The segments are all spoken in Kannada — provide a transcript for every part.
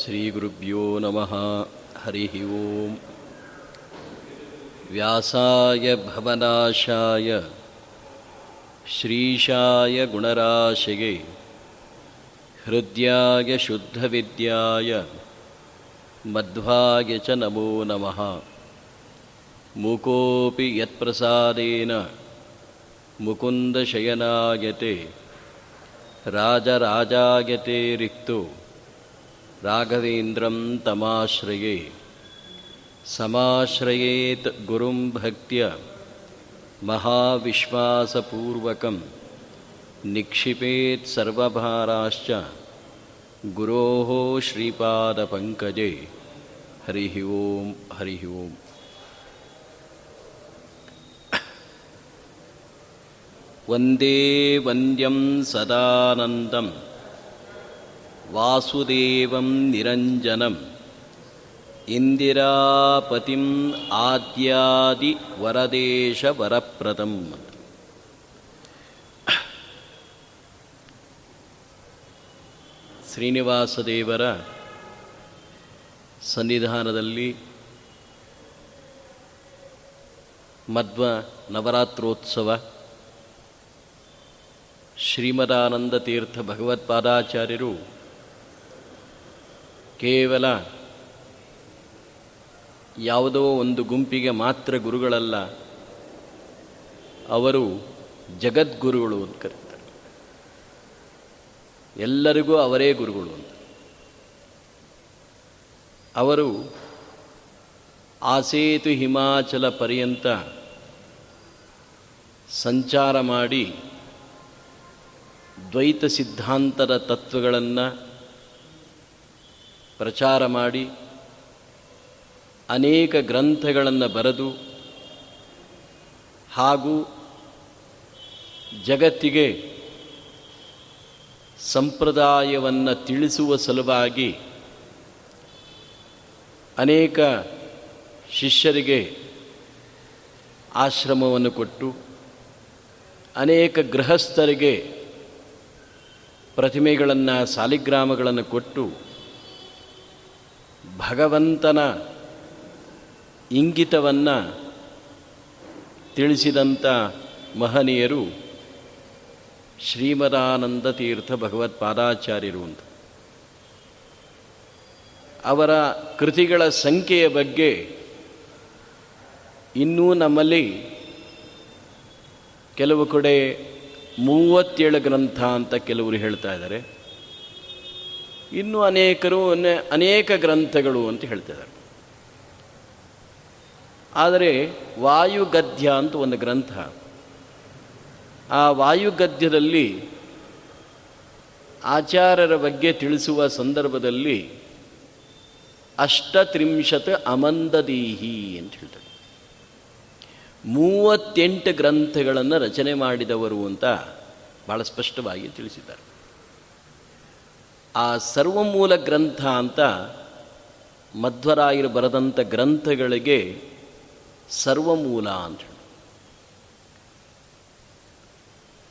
श्रीगुरुभ्यो नमः। हरिः ओम्। व्यासाय भवनाशाय श्रीशाय गुणराशये हृद्याय शुद्धविद्याय मध्वाय च नमो नमः। मुकोऽपि यत्प्रसादेन मुकुन्दशयनायते राजराजायते रिक्तो राघवेन्द्रं तमाश्रये। समाश्रयेत् गुरुं भक्त्या महाविश्वासपूर्वकं निक्षिपेत् सर्वभाराश्च गुरोः श्रीपादपङ्कजे। हरिः ओं हरिः ओम्। वन्दे वन्द्यं ವಾಸುದೇವಂ ನಿರಂಜನಂ. ಇಂದಿರಾಪತಿಂ ಆದ್ಯಾದಿ ವರದೇಶ ವರಪ್ರದಂ ಶ್ರೀನಿವಾಸದೇವರ ಸನ್ನಿಧಾನದಲ್ಲಿ ಮಧ್ವ ನವರಾತ್ರೋತ್ಸವ ಶ್ರೀಮದಾನಂದ ತೀರ್ಥ ಭಗವತ್ಪಾದಾಚಾರ್ಯರು ಕೇವಲ ಯಾವುದೋ ಒಂದು ಗುಂಪಿಗೆ ಮಾತ್ರ ಗುರುಗಳಲ್ಲ, ಅವರು ಜಗದ್ಗುರುಗಳು ಅಂತ ಕರೀತಾರೆ. ಎಲ್ಲರಿಗೂ ಅವರೇ ಗುರುಗಳು ಅಂತ. ಅವರು ಆಸೇತು ಹಿಮಾಚಲ ಪರ್ಯಂತ ಸಂಚಾರ ಮಾಡಿ ದ್ವೈತ ಸಿದ್ಧಾಂತದ ತತ್ವಗಳನ್ನು ಪ್ರಚಾರ ಮಾಡಿ ಅನೇಕ ಗ್ರಂಥಗಳನ್ನು ಬರೆದು ಹಾಗೂ ಜಗತ್ತಿಗೆ ಸಂಪ್ರದಾಯವನ್ನು ತಿಳಿಸುವ ಸಲುವಾಗಿ ಅನೇಕ ಶಿಷ್ಯರಿಗೆ ಆಶ್ರಮವನ್ನು ಕೊಟ್ಟು ಅನೇಕ ಗೃಹಸ್ಥರಿಗೆ ಪ್ರತಿಮೆಗಳನ್ನು ಸಾಲಿಗ್ರಾಮಗಳನ್ನು ಕೊಟ್ಟು ಭಗವಂತನ ಇಂಗಿತವನ್ನು ತಿಳಿಸಿದಂಥ ಮಹನೀಯರು ಶ್ರೀಮದಾನಂದ ತೀರ್ಥ ಭಗವತ್ಪಾದಾಚಾರ್ಯರು ಅಂತ. ಅವರ ಕೃತಿಗಳ ಸಂಖ್ಯೆಯ ಬಗ್ಗೆ ಇನ್ನೂ ನಮ್ಮಲ್ಲಿ ಕೆಲವು ಕಡೆ ಮೂವತ್ತೇಳು ಗ್ರಂಥ ಅಂತ ಕೆಲವರು ಹೇಳ್ತಾ ಇದ್ದಾರೆ. ಇನ್ನೂ ಅನೇಕರು ಅನೇಕ ಗ್ರಂಥಗಳು ಅಂತ ಹೇಳ್ತಿದ್ದಾರೆ. ಆದರೆ ವಾಯುಗದ್ಯ ಅಂತ ಒಂದು ಗ್ರಂಥ. ಆ ವಾಯುಗದ್ಯದಲ್ಲಿ ಆಚಾರ್ಯರ ಬಗ್ಗೆ ತಿಳಿಸುವ ಸಂದರ್ಭದಲ್ಲಿ ಅಷ್ಟತ್ರಿಂಶತ್ ಅಮಂದದೀಹಿ ಅಂತ ಹೇಳ್ತಾರೆ. ಮೂವತ್ತೆಂಟು ಗ್ರಂಥಗಳನ್ನು ರಚನೆ ಮಾಡಿದವರು ಅಂತ ಭಾಳ ಸ್ಪಷ್ಟವಾಗಿ ತಿಳಿಸಿದ್ದಾರೆ. ಆ ಸರ್ವಮೂಲ ಗ್ರಂಥ ಅಂತ ಮಧ್ವರಾಯರು ಬರೆದಂಥ ಗ್ರಂಥಗಳಿಗೆ ಸರ್ವಮೂಲ ಅಂತ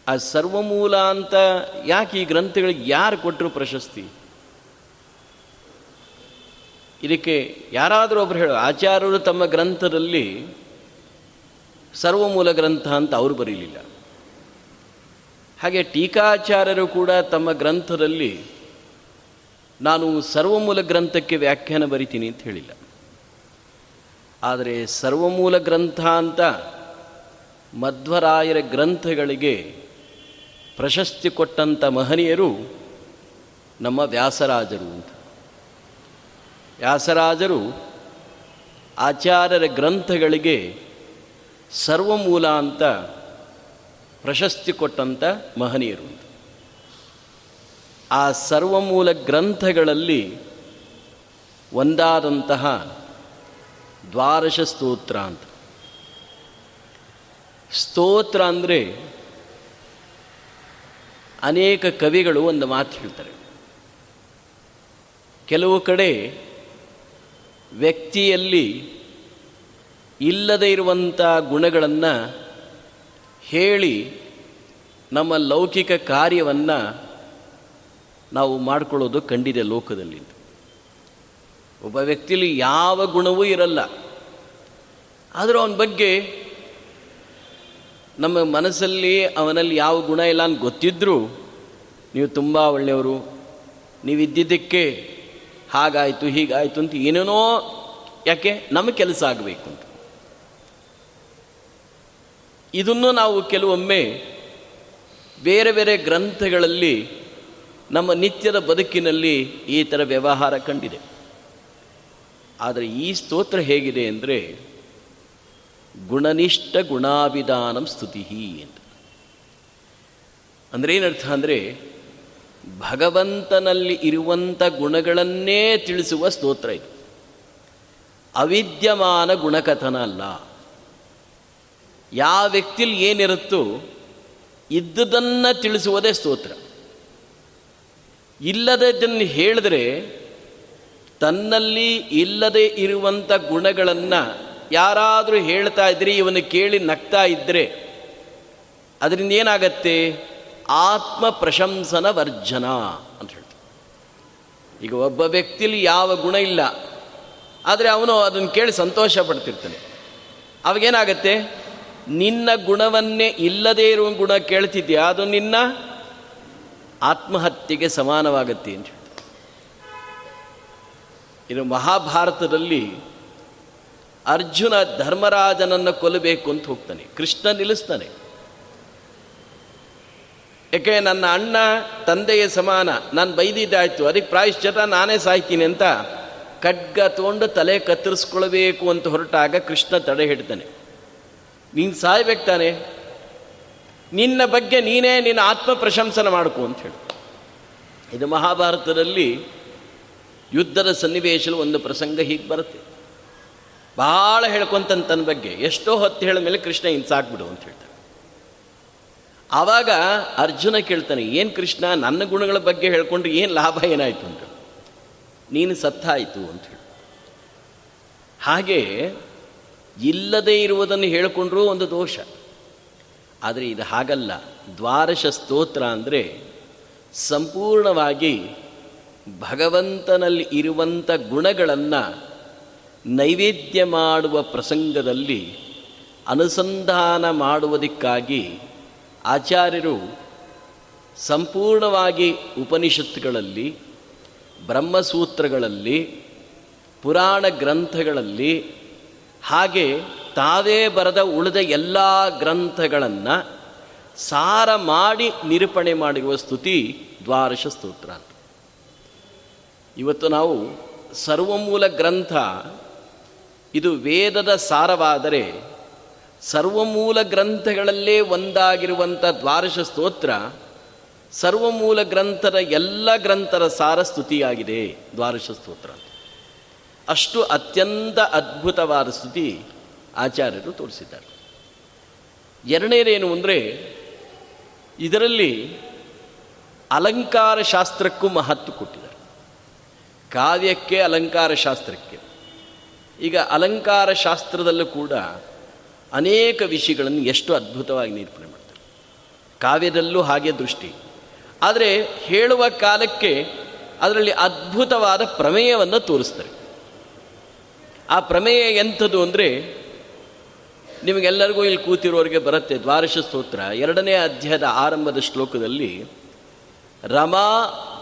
ಆ ಸರ್ವಮೂಲ ಅಂತ ಯಾಕೆ ಈ ಗ್ರಂಥಗಳಿಗೆ ಯಾರು ಕೊಟ್ಟರು ಪ್ರಶಸ್ತಿ? ಇದಕ್ಕೆ ಯಾರಾದರೂ ಒಬ್ರು ಹೇಳೋ, ಆಚಾರ್ಯರು ತಮ್ಮ ಗ್ರಂಥದಲ್ಲಿ ಸರ್ವಮೂಲ ಗ್ರಂಥ ಅಂತ ಅವರು ಬರೀಲಿಲ್ಲ. ಹಾಗೆ ಟೀಕಾಚಾರ್ಯರು ಕೂಡ ತಮ್ಮ ಗ್ರಂಥದಲ್ಲಿ ನಾನು ಸರ್ವಮೂಲ ಗ್ರಂಥಕ್ಕೆ ವ್ಯಾಖ್ಯಾನ ಬರಿತೀನಿ ಅಂತ ಹೇಳಿಲ್ಲ. ಆದರೆ ಸರ್ವಮೂಲ ಗ್ರಂಥ ಅಂತ ಮಧ್ವರಾಯರ ಗ್ರಂಥಗಳಿಗೆ ಪ್ರಶಸ್ತಿ ಕೊಟ್ಟಂಥ ಮಹನೀಯರು ನಮ್ಮ ವ್ಯಾಸರಾಜರು ಅಂತ. ವ್ಯಾಸರಾಜರು ಆಚಾರ್ಯರ ಗ್ರಂಥಗಳಿಗೆ ಸರ್ವಮೂಲ ಅಂತ ಪ್ರಶಸ್ತಿ ಕೊಟ್ಟಂಥ ಮಹನೀಯರು ಅಂತ. ಆ ಸರ್ವಮೂಲ ಗ್ರಂಥಗಳಲ್ಲಿ ಒಂದಾದಂತಹ ದ್ವಾರಶ ಸ್ತೋತ್ರ ಅಂತ. ಸ್ತೋತ್ರ ಅಂದರೆ ಅನೇಕ ಕವಿಗಳು ಒಂದು ಮಾತು ಹೇಳ್ತಾರೆ. ಕೆಲವು ಕಡೆ ವ್ಯಕ್ತಿಯಲ್ಲಿ ಇಲ್ಲದೇ ಇರುವಂಥ ಗುಣಗಳನ್ನು ಹೇಳಿ ನಮ್ಮ ಲೌಕಿಕ ಕಾರ್ಯವನ್ನು ನಾವು ಮಾಡಿಕೊಳ್ಳೋದು ಕಂಡಿದೆ ಲೋಕದಲ್ಲಿ ಒಬ್ಬ ವ್ಯಕ್ತಿಯಲ್ಲಿ ಯಾವ ಗುಣವೂ ಇರಲ್ಲ. ಆದರೂ ಅವನ ಬಗ್ಗೆ ನಮ್ಮ ಮನಸ್ಸಲ್ಲಿ ಅವನಲ್ಲಿ ಯಾವ ಗುಣ ಇಲ್ಲ ಅಂತ ಗೊತ್ತಿದ್ದರೂ ನೀವು ತುಂಬ ಒಳ್ಳೆಯವರು. ನೀವು ಇದ್ದಿದ್ದಕ್ಕೆ ಹಾಗಾಯಿತು, ಹೀಗಾಯಿತು ಅಂತ ಏನೇನೋ ಯಾಕೆ ನಮ್ಮ ಕೆಲಸ ಆಗಬೇಕು ಅಂತ. ಇದನ್ನು ನಾವು ಕೆಲವೊಮ್ಮೆ ಬೇರೆ ಬೇರೆ ಗ್ರಂಥಗಳಲ್ಲಿ ನಮ್ಮ ನಿತ್ಯದ ಬದುಕಿನಲ್ಲಿ ಈ ಥರ ವ್ಯವಹಾರ ಕಂಡಿದೆ. ಆದರೆ ಈ ಸ್ತೋತ್ರ ಹೇಗಿದೆ ಅಂದರೆ, ಗುಣನಿಷ್ಠ ಗುಣಾಭಿಧಾನಂ ಸ್ತುತಿ ಅಂತ. ಅಂದರೆ ಏನರ್ಥ ಅಂದರೆ, ಭಗವಂತನಲ್ಲಿ ಇರುವಂಥ ಗುಣಗಳನ್ನೇ ತಿಳಿಸುವ ಸ್ತೋತ್ರ ಇದು. ಅವಿದ್ಯಮಾನ ಗುಣಕಥನ ಅಲ್ಲ. ಯಾವ ವ್ಯಕ್ತಿಲಿ ಏನಿರುತ್ತೋ, ಇದ್ದುದನ್ನು ತಿಳಿಸುವುದೇ ಸ್ತೋತ್ರ. ಇಲ್ಲದನ್ನು ಹೇಳಿದ್ರೆ ತನ್ನಲ್ಲಿ ಇಲ್ಲದೆ ಇರುವಂಥ ಗುಣಗಳನ್ನು ಯಾರಾದರೂ ಹೇಳ್ತಾ ಇದ್ರೆ ಇವನು ಕೇಳಿ ನಗ್ತಾ ಇದ್ದರೆ ಅದರಿಂದ ಏನಾಗತ್ತೆ? ಆತ್ಮ ಪ್ರಶಂಸನ ವರ್ಜನ ಅಂತ ಹೇಳ್ತಾರೆ. ಈಗ ಒಬ್ಬ ವ್ಯಕ್ತಿಲಿ ಯಾವ ಗುಣ ಇಲ್ಲ, ಆದರೆ ಅವನು ಅದನ್ನು ಕೇಳಿ ಸಂತೋಷ ಪಡ್ತಿರ್ತಾನೆ. ಅವಾಗೇನಾಗತ್ತೆ? ನಿನ್ನ ಗುಣವನ್ನೇ ಇಲ್ಲದೇ ಇರುವ ಗುಣ ಕೇಳ್ತಿದ್ಯಾ? ಅದು ನಿನ್ನ ಆತ್ಮಹತ್ಯೆಗೆ ಸಮಾನವಾಗತ್ತೆ ಅಂತ ಇನ್ನು ಮಹಾಭಾರತದಲ್ಲಿ ಅರ್ಜುನ ಧರ್ಮರಾಜನನ್ನು ಕೊಲ್ಲಬೇಕು ಅಂತ ಹೋಗ್ತಾನೆ. ಕೃಷ್ಣ ನಿಲ್ಲಿಸ್ತಾನೆ. ಯಾಕೆ ನನ್ನ ಅಣ್ಣ ತಂದೆಯ ಸಮಾನ, ನಾನು ಬೈದಿದ್ದಾಯ್ತು ಅದಕ್ಕೆ ಪ್ರಾಯಶ್ಚಿತ ನಾನೇ ಸಾಯ್ತೀನಿ ಅಂತ ಖಡ್ಗ ತಗೊಂಡು ತಲೆ ಕತ್ತರಿಸ್ಕೊಳ್ಬೇಕು ಅಂತ ಹೊರಟಾಗ ಕೃಷ್ಣ ತಡೆ ಹಿಡ್ತಾನೆ. ನೀನು ಸಾಯ್ಬೇಕು ತಾನೆ? ನಿನ್ನ ಬಗ್ಗೆ ನೀನೇ ನಿನ್ನ ಆತ್ಮ ಪ್ರಶಂಸನ ಮಾಡ್ಕೊ ಅಂತ ಹೇಳಿ. ಇದು ಮಹಾಭಾರತದಲ್ಲಿ ಯುದ್ಧದ ಸನ್ನಿವೇಶದಲ್ಲಿ ಒಂದು ಪ್ರಸಂಗ ಹೀಗೆ ಬರುತ್ತೆ. ಭಾಳ ಹೇಳ್ಕೊಂತನ ತನ್ನ ಬಗ್ಗೆ. ಎಷ್ಟೋ ಹೊತ್ತು ಹೇಳಿದ ಮೇಲೆ ಕೃಷ್ಣ ಇನ್ಸಾಕ್ಬಿಡು ಅಂತ ಹೇಳ್ತಾನೆ. ಆವಾಗ ಅರ್ಜುನ ಕೇಳ್ತಾನೆ, ಏನು ಕೃಷ್ಣ, ನನ್ನ ಗುಣಗಳ ಬಗ್ಗೆ ಹೇಳ್ಕೊಂಡ್ರೆ ಏನು ಲಾಭ ಏನಾಯಿತು? ಅಂತ ನೀನು ಸತ್ತಾಯಿತು ಅಂತ ಹೇಳಿ. ಹಾಗೆ ಇಲ್ಲದೇ ಇರುವುದನ್ನು ಹೇಳಿಕೊಂಡ್ರೂ ಒಂದು ದೋಷ. ಆದರೆ ಇದು ಹಾಗಲ್ಲ. ದ್ವಾರಶ ಸ್ತೋತ್ರ ಅಂದರೆ ಸಂಪೂರ್ಣವಾಗಿ ಭಗವಂತನಲ್ಲಿ ಇರುವಂಥ ಗುಣಗಳನ್ನು ನೈವೇದ್ಯ ಮಾಡುವ ಪ್ರಸಂಗದಲ್ಲಿ ಅನುಸಂಧಾನ ಮಾಡುವುದಕ್ಕಾಗಿ ಆಚಾರ್ಯರು ಸಂಪೂರ್ಣವಾಗಿ ಉಪನಿಷತ್ತುಗಳಲ್ಲಿ, ಬ್ರಹ್ಮಸೂತ್ರಗಳಲ್ಲಿ, ಪುರಾಣ ಗ್ರಂಥಗಳಲ್ಲಿ ಹಾಗೆ ತಾವೇ ಬರೆದ ಉಳಿದ ಎಲ್ಲ ಗ್ರಂಥಗಳನ್ನು ಸಾರ ಮಾಡಿ ನಿರೂಪಣೆ ಮಾಡಿರುವ ಸ್ತುತಿ ದ್ವಾರಶ ಸ್ತೋತ್ರ ಅಂತ. ಇವತ್ತು ನಾವು ಸರ್ವಮೂಲ ಗ್ರಂಥ, ಇದು ವೇದದ ಸಾರವಾದರೆ ಸರ್ವಮೂಲ ಗ್ರಂಥಗಳಲ್ಲೇ ಒಂದಾಗಿರುವಂಥ ದ್ವಾರಶ ಸ್ತೋತ್ರ ಸರ್ವಮೂಲ ಗ್ರಂಥದ ಎಲ್ಲ ಗ್ರಂಥದ ಸಾರ ಸ್ತುತಿಯಾಗಿದೆ ದ್ವಾರಶ ಸ್ತೋತ್ರ ಅಷ್ಟು ಅತ್ಯಂತ ಅದ್ಭುತವಾದ ಸ್ತುತಿ ಆಚಾರ್ಯರು ತೋರಿಸಿದ್ದಾರೆ. ಎರಡನೇದೇನು ಅಂದರೆ, ಇದರಲ್ಲಿ ಅಲಂಕಾರ ಶಾಸ್ತ್ರಕ್ಕೂ ಮಹತ್ವ ಕೊಟ್ಟಿದ್ದಾರೆ. ಕಾವ್ಯಕ್ಕೆ ಅಲಂಕಾರ ಶಾಸ್ತ್ರಕ್ಕೆ. ಈಗ ಅಲಂಕಾರ ಶಾಸ್ತ್ರದಲ್ಲೂ ಕೂಡ ಅನೇಕ ವಿಷಯಗಳನ್ನು ಎಷ್ಟು ಅದ್ಭುತವಾಗಿ ನಿರೂಪಣೆ ಮಾಡ್ತಾರೆ. ಕಾವ್ಯದಲ್ಲೂ ಹಾಗೆ ದೃಷ್ಟಿ. ಆದರೆ ಹೇಳುವ ಕಾಲಕ್ಕೆ ಅದರಲ್ಲಿ ಅದ್ಭುತವಾದ ಪ್ರಮೇಯವನ್ನು ತೋರಿಸ್ತಾರೆ. ಆ ಪ್ರಮೇಯ ಎಂಥದ್ದು ಅಂದರೆ ನಿಮಗೆಲ್ಲರಿಗೂ ಇಲ್ಲಿ ಕೂತಿರೋರಿಗೆ ಬರುತ್ತೆ ದ್ವಾರಶ ಸ್ತೋತ್ರ. ಎರಡನೇ ಅಧ್ಯಾಯದ ಆರಂಭದ ಶ್ಲೋಕದಲ್ಲಿ, ರಮಾ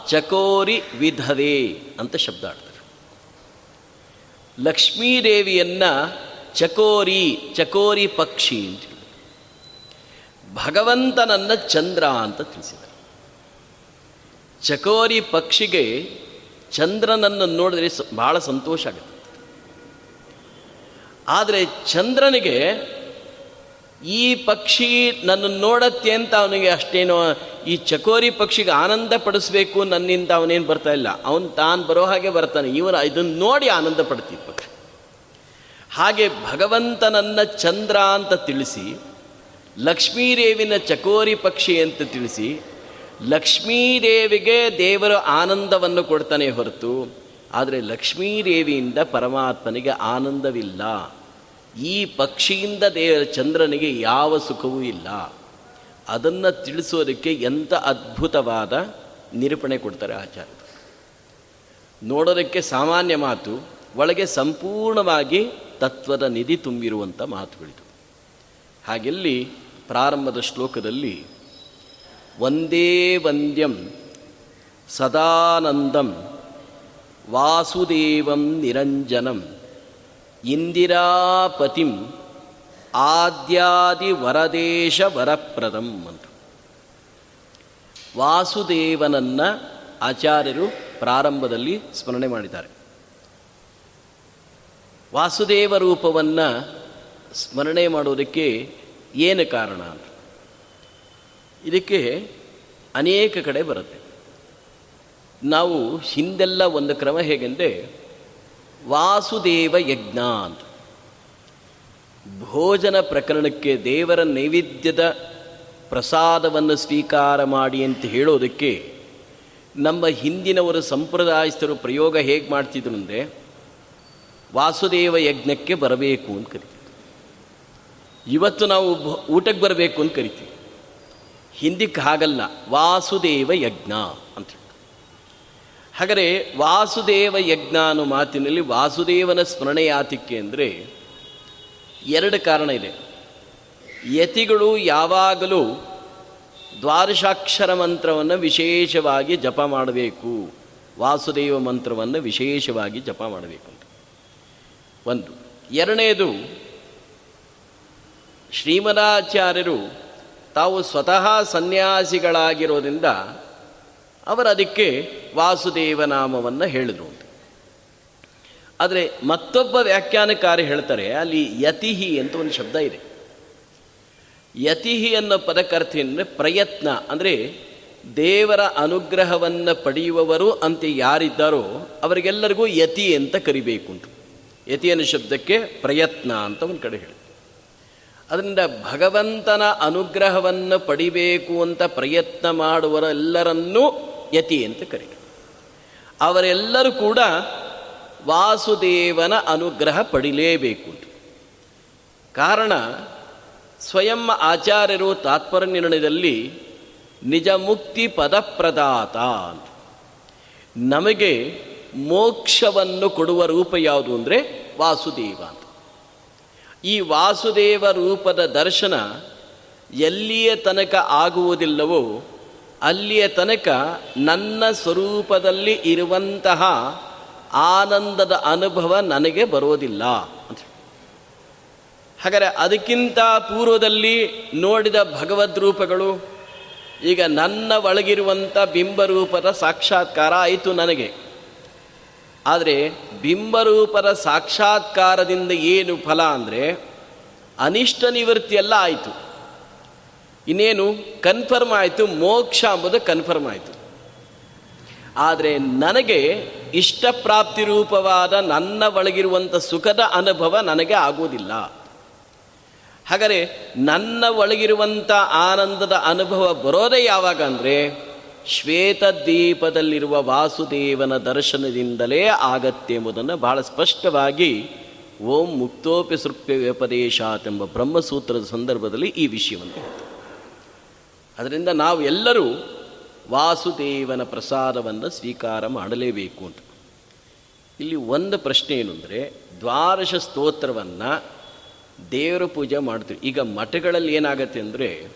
ಚಕೋರಿ ವಿಧವೆ ಅಂತ ಶಬ್ದ ಆಡ್ತಾರೆ ಲಕ್ಷ್ಮೀದೇವಿಯನ್ನ ಚಕೋರಿ ಚಕೋರಿ ಪಕ್ಷಿ ಅಂತ ಭಗವಂತನನ್ನು ಚಂದ್ರ ಅಂತ ತಿಳಿಸಿದ್ದಾರೆ. ಚಕೋರಿ ಪಕ್ಷಿಗೆ ಚಂದ್ರನನ್ನು ನೋಡಿದ್ರೆ ಬಹಳ ಸಂತೋಷ ಆಗುತ್ತೆ. ಆದರೆ ಚಂದ್ರನಿಗೆ ಈ ಪಕ್ಷಿ ನನ್ನನ್ನು ನೋಡತ್ತೆ ಅಂತ ಅವನಿಗೆ ಅಷ್ಟೇನೋ ಈ ಚಕೋರಿ ಪಕ್ಷಿಗೆ ಆನಂದ ಪಡಿಸ್ಬೇಕು ನನ್ನಿಂದ ಅವನೇನು ಬರ್ತಾ ಇಲ್ಲ. ಅವನು ತಾನು ಬರೋ ಹಾಗೆ ಬರ್ತಾನೆ. ಇವನು ಇದನ್ನು ನೋಡಿ ಆನಂದ ಪಡ್ತೀವಿ ಪಕ್ಷಿ. ಹಾಗೆ ಭಗವಂತನನ್ನ ಚಂದ್ರ ಅಂತ ತಿಳಿಸಿ, ಲಕ್ಷ್ಮೀದೇವಿನ ಚಕೋರಿ ಪಕ್ಷಿ ಅಂತ ತಿಳಿಸಿ, ಲಕ್ಷ್ಮೀದೇವಿಗೆ ದೇವರು ಆನಂದವನ್ನು ಕೊಡ್ತಾನೆ ಹೊರತು, ಆದರೆ ಲಕ್ಷ್ಮೀದೇವಿಯಿಂದ ಪರಮಾತ್ಮನಿಗೆ ಆನಂದವಿಲ್ಲ. ಈ ಪಕ್ಷಿಯಿಂದ ದೇವರ ಚಂದ್ರನಿಗೆ ಯಾವ ಸುಖವೂ ಇಲ್ಲ. ಅದನ್ನು ತಿಳಿಸೋದಕ್ಕೆ ಎಂಥ ಅದ್ಭುತವಾದ ನಿರೂಪಣೆ ಕೊಡ್ತಾರೆ ಆಚಾರ್ಯರು. ನೋಡೋದಕ್ಕೆ ಸಾಮಾನ್ಯ ಮಾತು, ಒಳಗೆ ಸಂಪೂರ್ಣವಾಗಿ ತತ್ವದ ನಿಧಿ ತುಂಬಿರುವಂಥ ಮಾತುಗಳಿದು. ಹಾಗೆಲ್ಲಿ ಪ್ರಾರಂಭದ ಶ್ಲೋಕದಲ್ಲಿ, ಒಂದೇ ವಂದ್ಯಂ ಸದಾನಂದಂ ವಾಸುದೇವಂ ನಿರಂಜನಂ ಇಂದಿರಾಪತಿಂ ಆದ್ಯಾದಿ ವರದೇಶ ವರಪ್ರದಂ ಅಂತ. ವಾಸುದೇವನನ್ನ ಆಚಾರ್ಯರು ಪ್ರಾರಂಭದಲ್ಲಿ ಸ್ಮರಣೆ ಮಾಡಿದ್ದಾರೆ. ವಾಸುದೇವ ರೂಪವನ್ನು ಸ್ಮರಣೆ ಮಾಡೋದಕ್ಕೆ ಏನು ಕಾರಣ ಅಂತ. ಇದಕ್ಕೆ ಅನೇಕ ಕಡೆ ಬರುತ್ತೆ. ನಾವು ಹಿಂದೆಲ್ಲ ಒಂದು ಕ್ರಮ ಹೇಗೆಂದರೆ ವಾಸುದೇವ ಯಜ್ಞ ಅಂತ ಭೋಜನ ಪ್ರಕರಣಕ್ಕೆ ದೇವರ ನೈವೇದ್ಯದ ಪ್ರಸಾದವನ್ನು ಸ್ವೀಕಾರ ಮಾಡಿ ಅಂತ ಹೇಳೋದಕ್ಕೆ ನಮ್ಮ ಹಿಂದಿನವರು ಸಂಪ್ರದಾಯಸ್ಥರು ಪ್ರಯೋಗ ಹೇಗೆ ಮಾಡ್ತಿದ್ರು ಅಂದರೆ ವಾಸುದೇವ ಯಜ್ಞಕ್ಕೆ ಬರಬೇಕು ಅಂತ ಕರಿತೀವಿ ಇವತ್ತು ನಾವು ಊಟಕ್ಕೆ ಬರಬೇಕು ಅಂತ ಕರಿತೀವಿ. ಹಿಂದಿಕ್ಕೆ ಹಾಗಲ್ಲ, ವಾಸುದೇವ ಯಜ್ಞ ಅಂತ ಹಾಗಾದರೆ ವಾಸುದೇವ ಯಜ್ಞ ಅನ್ನೋ ಮಾತಿನಲ್ಲಿ ವಾಸುದೇವನ ಸ್ಮರಣೆ ಯಾತಿಕ್ಕೆ ಅಂದರೆ ಎರಡು ಕಾರಣ ಇದೆ. ಯತಿಗಳು ಯಾವಾಗಲೂ ದ್ವಾದಶಾಕ್ಷರ ಮಂತ್ರವನ್ನು ವಿಶೇಷವಾಗಿ ಜಪ ಮಾಡಬೇಕು. ವಾಸುದೇವ ಮಂತ್ರವನ್ನು ವಿಶೇಷವಾಗಿ ಜಪ ಮಾಡಬೇಕು ಅಂತ. ಒಂದು. ಎರಡನೇದು, ಶ್ರೀಮದಾಚಾರ್ಯರು ತಾವು ಸ್ವತಃ ಸನ್ಯಾಸಿಗಳಾಗಿರೋದ್ರಿಂದ ಅವರು ಅದಕ್ಕೆ ವಾಸುದೇವ ನಾಮವನ್ನು ಹೇಳಿದರು ಅಂತ. ಆದರೆ ಮತ್ತೊಬ್ಬ ವ್ಯಾಖ್ಯಾನಕಾರಿ ಹೇಳ್ತಾರೆ, ಅಲ್ಲಿ ಯತಿಹಿ ಅಂತ ಒಂದು ಶಬ್ದ ಇದೆ. ಯತಿಹಿ ಅನ್ನೋ ಪದಕರ್ಥ ಅಂದರೆ ಪ್ರಯತ್ನ, ಅಂದರೆ ದೇವರ ಅನುಗ್ರಹವನ್ನು ಪಡೆಯುವವರು ಅಂತ ಯಾರಿದ್ದಾರೋ ಅವರಿಗೆಲ್ಲರಿಗೂ ಯತಿ ಅಂತ ಕರಿಬೇಕು ಅಂತ. ಯತಿ ಅನ್ನೋ ಶಬ್ದಕ್ಕೆ ಪ್ರಯತ್ನ ಅಂತ ಒಂದು ಕಡೆ ಹೇಳಿ ಅದರಿಂದ ಭಗವಂತನ ಅನುಗ್ರಹವನ್ನು ಪಡಿಬೇಕು ಅಂತ ಪ್ರಯತ್ನ ಮಾಡುವರೆಲ್ಲರನ್ನೂ ಯತಿ ಅಂತ ಕರೆ ಅವರೆಲ್ಲರೂ ಕೂಡ ವಾಸುದೇವನ ಅನುಗ್ರಹ ಪಡಿಲೇಬೇಕು ಕಾರಣ, ಸ್ವಯಂ ಆಚಾರ್ಯರು ತಾತ್ಪರ್ಯ ನಿರ್ಣಯದಲ್ಲಿ ನಿಜ ಮುಕ್ತಿ ಪದಪ್ರದಾತ ನಮಗೆ ಮೋಕ್ಷವನ್ನು ಕೊಡುವ ರೂಪ ಯಾವುದು ಅಂದರೆ ವಾಸುದೇವ ಅಂತ. ಈ ವಾಸುದೇವ ರೂಪದ ದರ್ಶನ ಎಲ್ಲಿಯ ತನಕ ಆಗುವುದಿಲ್ಲವೋ ಅಲ್ಲಿಯ ತನಕ ನನ್ನ ಸ್ವರೂಪದಲ್ಲಿ ಇರುವಂತಹ ಆನಂದದ ಅನುಭವ ನನಗೆ ಬರೋದಿಲ್ಲ ಅಂತ ಹಾಗಾದರೆ ಅದಕ್ಕಿಂತ ಪೂರ್ವದಲ್ಲಿ ನೋಡಿದ ಭಗವದ್ ರೂಪಗಳು, ಈಗ ನನ್ನ ಒಳಗಿರುವಂಥ ಬಿಂಬರೂಪದ ಸಾಕ್ಷಾತ್ಕಾರ ಆಯಿತು ನನಗೆ. ಆದರೆ ಬಿಂಬರೂಪದ ಸಾಕ್ಷಾತ್ಕಾರದಿಂದ ಏನು ಫಲ ಅಂದರೆ ಅನಿಷ್ಟ ನಿವೃತ್ತಿಯೆಲ್ಲ ಆಯಿತು. ಇನ್ನೇನು? ಕನ್ಫರ್ಮ್ ಆಯಿತು, ಮೋಕ್ಷ ಅಂಬುದು ಕನ್ಫರ್ಮ್ ಆಯಿತು. ಆದರೆ ನನಗೆ ಇಷ್ಟಪ್ರಾಪ್ತಿ ರೂಪವಾದ ನನ್ನ ಒಳಗಿರುವಂಥ ಸುಖದ ಅನುಭವ ನನಗೆ ಆಗುವುದಿಲ್ಲ. ಹಾಗಾದರೆ ನನ್ನ ಒಳಗಿರುವಂಥ ಆನಂದದ ಅನುಭವ ಬರೋದೇ ಯಾವಾಗ ಅಂದರೆ ಶ್ವೇತದ್ವೀಪದಲ್ಲಿರುವ ವಾಸುದೇವನ ದರ್ಶನದಿಂದಲೇ ಆಗತ್ತೆ ಎಂಬುದನ್ನು ಬಹಳ ಸ್ಪಷ್ಟವಾಗಿ ಓಂ ಮುಕ್ತೋಪಿ ಸೃಪ್ಯ ವ್ಯಪದೇಶಾತ್ ಎಂಬ ಬ್ರಹ್ಮಸೂತ್ರದ ಸಂದರ್ಭದಲ್ಲಿ ಈ ವಿಷಯವನ್ನು ಅದರಿಂದ ನಾವು ಎಲ್ಲರೂ ವಾಸುದೇವನ ಪ್ರಸಾದವನ್ನು ಸ್ವೀಕಾರ ಮಾಡಲೇಬೇಕು ಅಂತ. ಇಲ್ಲಿ ಒಂದು ಪ್ರಶ್ನೆ ಏನು ಅಂದರೆ, ದ್ವಾದಶ ಸ್ತೋತ್ರವನ್ನು ದೇವರ ಪೂಜೆ ಮಾಡ್ತೀವಿ ಈಗ ಮಠಗಳಲ್ಲಿ ಏನಾಗತ್ತೆ ಅಂದರೆ,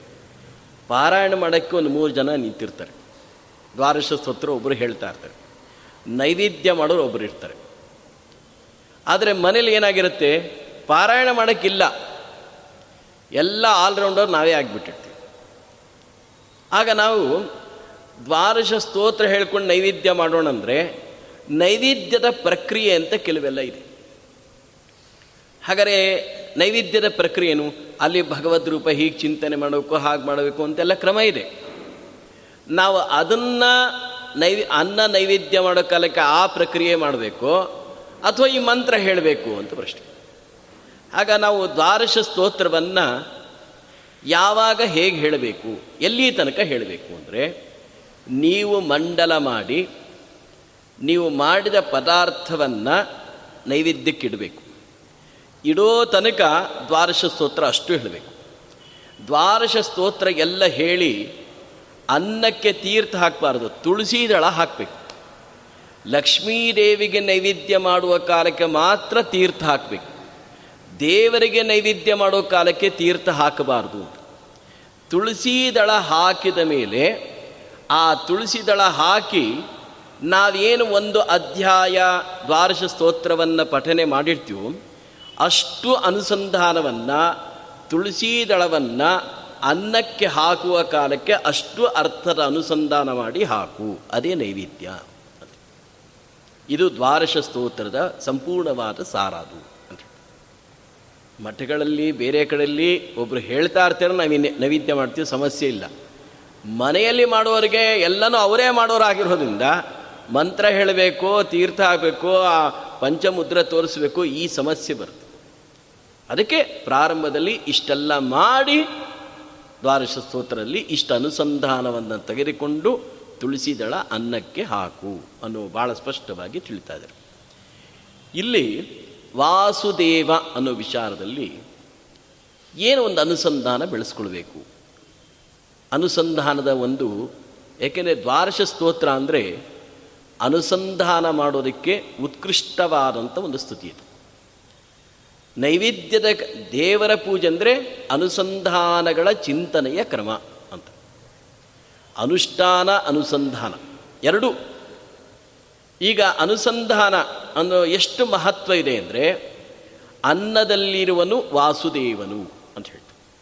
ಪಾರಾಯಣ ಮಾಡೋಕ್ಕೆ ಒಂದು ಮೂರು ಜನ ನಿಂತಿರ್ತಾರೆ. ದ್ವಾದಶ ಸ್ತೋತ್ರ ಒಬ್ಬರು ಹೇಳ್ತಾ ಇರ್ತಾರೆ. ನೈವೇದ್ಯ ಮಾಡೋರು ಒಬ್ಬರು ಇರ್ತಾರೆ. ಆದರೆ ಮನೇಲಿ ಏನಾಗಿರುತ್ತೆ, ಪಾರಾಯಣ ಮಾಡೋಕ್ಕಿಲ್ಲ. ಎಲ್ಲ ಆಲ್ರೌಂಡರ್ ನಾವೇ ಆಗಿಬಿಟ್ಟಿರ್ತೀವಿ. ಆಗ ನಾವು ದ್ವಾದಶ ಸ್ತೋತ್ರ ಹೇಳ್ಕೊಂಡು ನೈವೇದ್ಯ ಮಾಡೋಣ ಅಂದರೆ ನೈವೇದ್ಯದ ಪ್ರಕ್ರಿಯೆ ಅಂತ ಕೆಲವೆಲ್ಲ ಇದೆ. ಹಾಗಾದರೆ ನೈವೇದ್ಯದ ಪ್ರಕ್ರಿಯೆನು ಅಲ್ಲಿ ಭಗವದ್ ರೂಪ ಹೀಗೆ ಚಿಂತನೆ ಮಾಡಬೇಕು, ಹಾಗೆ ಮಾಡಬೇಕು ಅಂತೆಲ್ಲ ಕ್ರಮ ಇದೆ. ನಾವು ಅದನ್ನು ನೈವಿ, ಅನ್ನ ನೈವೇದ್ಯ ಮಾಡೋ ಕಾಲಕ್ಕೆ ಆ ಪ್ರಕ್ರಿಯೆ ಮಾಡಬೇಕು ಅಥವಾ ಈ ಮಂತ್ರ ಹೇಳಬೇಕು ಅಂತ ಪ್ರಶ್ನೆ. ಆಗ ನಾವು ದ್ವಾದಶ ಸ್ತೋತ್ರವನ್ನು ಯಾವಾಗ ಹೇಗೆ ಹೇಳಬೇಕು, ಎಲ್ಲಿ ತನಕ ಹೇಳಬೇಕು ಅಂದರೆ, ನೀವು ಮಂಡಲ ಮಾಡಿ, ನೀವು ಮಾಡಿದ ಪದಾರ್ಥವನ್ನು ನೈವೇದ್ಯಕ್ಕಿಡಬೇಕು. ಇಡೋ ತನಕ ದ್ವಾದಶ ಸ್ತೋತ್ರ ಅಷ್ಟು ಹೇಳಬೇಕು. ದ್ವಾದಶ ಸ್ತೋತ್ರ ಎಲ್ಲ ಹೇಳಿ, ಅನ್ನಕ್ಕೆ ತೀರ್ಥ ಹಾಕಬಾರ್ದು, ತುಳಸಿ ದಳ ಹಾಕಬೇಕು. ಲಕ್ಷ್ಮೀದೇವಿಗೆ ನೈವೇದ್ಯ ಮಾಡುವ ಕಾಲಕ್ಕೆ ಮಾತ್ರ ತೀರ್ಥ ಹಾಕಬೇಕು. ದೇವರಿಗೆ ನೈವೇದ್ಯ ಮಾಡೋ ಕಾಲಕ್ಕೆ ತೀರ್ಥ ಹಾಕಬಾರ್ದು. ತುಳಸಿ ದಳ ಹಾಕಿದ ಮೇಲೆ ಆ ತುಳಸಿ ದಳ ಹಾಕಿ ನಾವೇನು ಒಂದು ಅಧ್ಯಾಯ ದ್ವಾರಶ ಸ್ತೋತ್ರವನ್ನು ಪಠನೆ ಮಾಡಿರ್ತೀವೋ, ಅಷ್ಟು ಅನುಸಂಧಾನವನ್ನು, ತುಳಸಿ ದಳವನ್ನು ಅನ್ನಕ್ಕೆ ಹಾಕುವ ಕಾಲಕ್ಕೆ ಅಷ್ಟು ಅರ್ಥದ ಅನುಸಂಧಾನ ಮಾಡಿ ಹಾಕು. ಅದೇ ನೈವೇದ್ಯ. ಇದು ದ್ವಾರಶ ಸ್ತೋತ್ರದ ಸಂಪೂರ್ಣವಾದ ಸಾರ ಅದು ಮಠಗಳಲ್ಲಿ ಬೇರೆ ಕಡೆಯಲ್ಲಿ ಒಬ್ಬರು ಹೇಳ್ತಾ ಇರ್ತಾರೆ ನಾವು ನೈವೇದ್ಯ ಮಾಡ್ತೀವಿ, ಸಮಸ್ಯೆ ಇಲ್ಲ. ಮನೆಯಲ್ಲಿ ಮಾಡೋರಿಗೆ ಎಲ್ಲನೂ ಅವರೇ ಮಾಡೋರಾಗಿರೋದ್ರಿಂದ ಮಂತ್ರ ಹೇಳಬೇಕು, ತೀರ್ಥ ಆಗಬೇಕು, ಆ ಪಂಚಮುದ್ರ ತೋರಿಸ್ಬೇಕು, ಈ ಸಮಸ್ಯೆ ಬರುತ್ತೆ. ಅದಕ್ಕೆ ಪ್ರಾರಂಭದಲ್ಲಿ ಇಷ್ಟೆಲ್ಲ ಮಾಡಿ ದ್ವಾದಶ ಸ್ತೋತ್ರದಲ್ಲಿ ಇಷ್ಟು ಅನುಸಂಧಾನವನ್ನು ತೆಗೆದುಕೊಂಡು ತುಳಸಿ ದಳ ಅನ್ನಕ್ಕೆ ಹಾಕು ಅನ್ನೋ ಭಾಳ ಸ್ಪಷ್ಟವಾಗಿ ತಿಳಿತಾ ಇದ್ದಾರೆ. ಇಲ್ಲಿ ವಾಸುದೇವ ಅನ್ನೋ ವಿಚಾರದಲ್ಲಿ ಏನು ಒಂದು ಅನುಸಂಧಾನ ಬೆಳೆಸ್ಕೊಳ್ಬೇಕು. ಅನುಸಂಧಾನದ ಒಂದು, ಏಕೆಂದರೆ ದ್ವಾರಶ ಸ್ತೋತ್ರ ಅಂದರೆ ಅನುಸಂಧಾನ ಮಾಡೋದಕ್ಕೆ ಉತ್ಕೃಷ್ಟವಾದಂಥ ಒಂದು ಸ್ತುತಿ ಇದು. ನೈವೇದ್ಯದ ದೇವರ ಪೂಜೆ ಅಂದರೆ ಅನುಸಂಧಾನಗಳ ಚಿಂತನೆಯ ಕ್ರಮ ಅಂತ. ಅನುಷ್ಠಾನ, ಅನುಸಂಧಾನ, ಎರಡು ಈಗ ಅನುಸಂಧಾನ ಅನ್ನೋ ಎಷ್ಟು ಮಹತ್ವ ಇದೆ ಅಂದರೆ ಅನ್ನದಲ್ಲಿರುವನು ವಾಸುದೇವನು ಅಂತ ಹೇಳ್ತಾರೆ.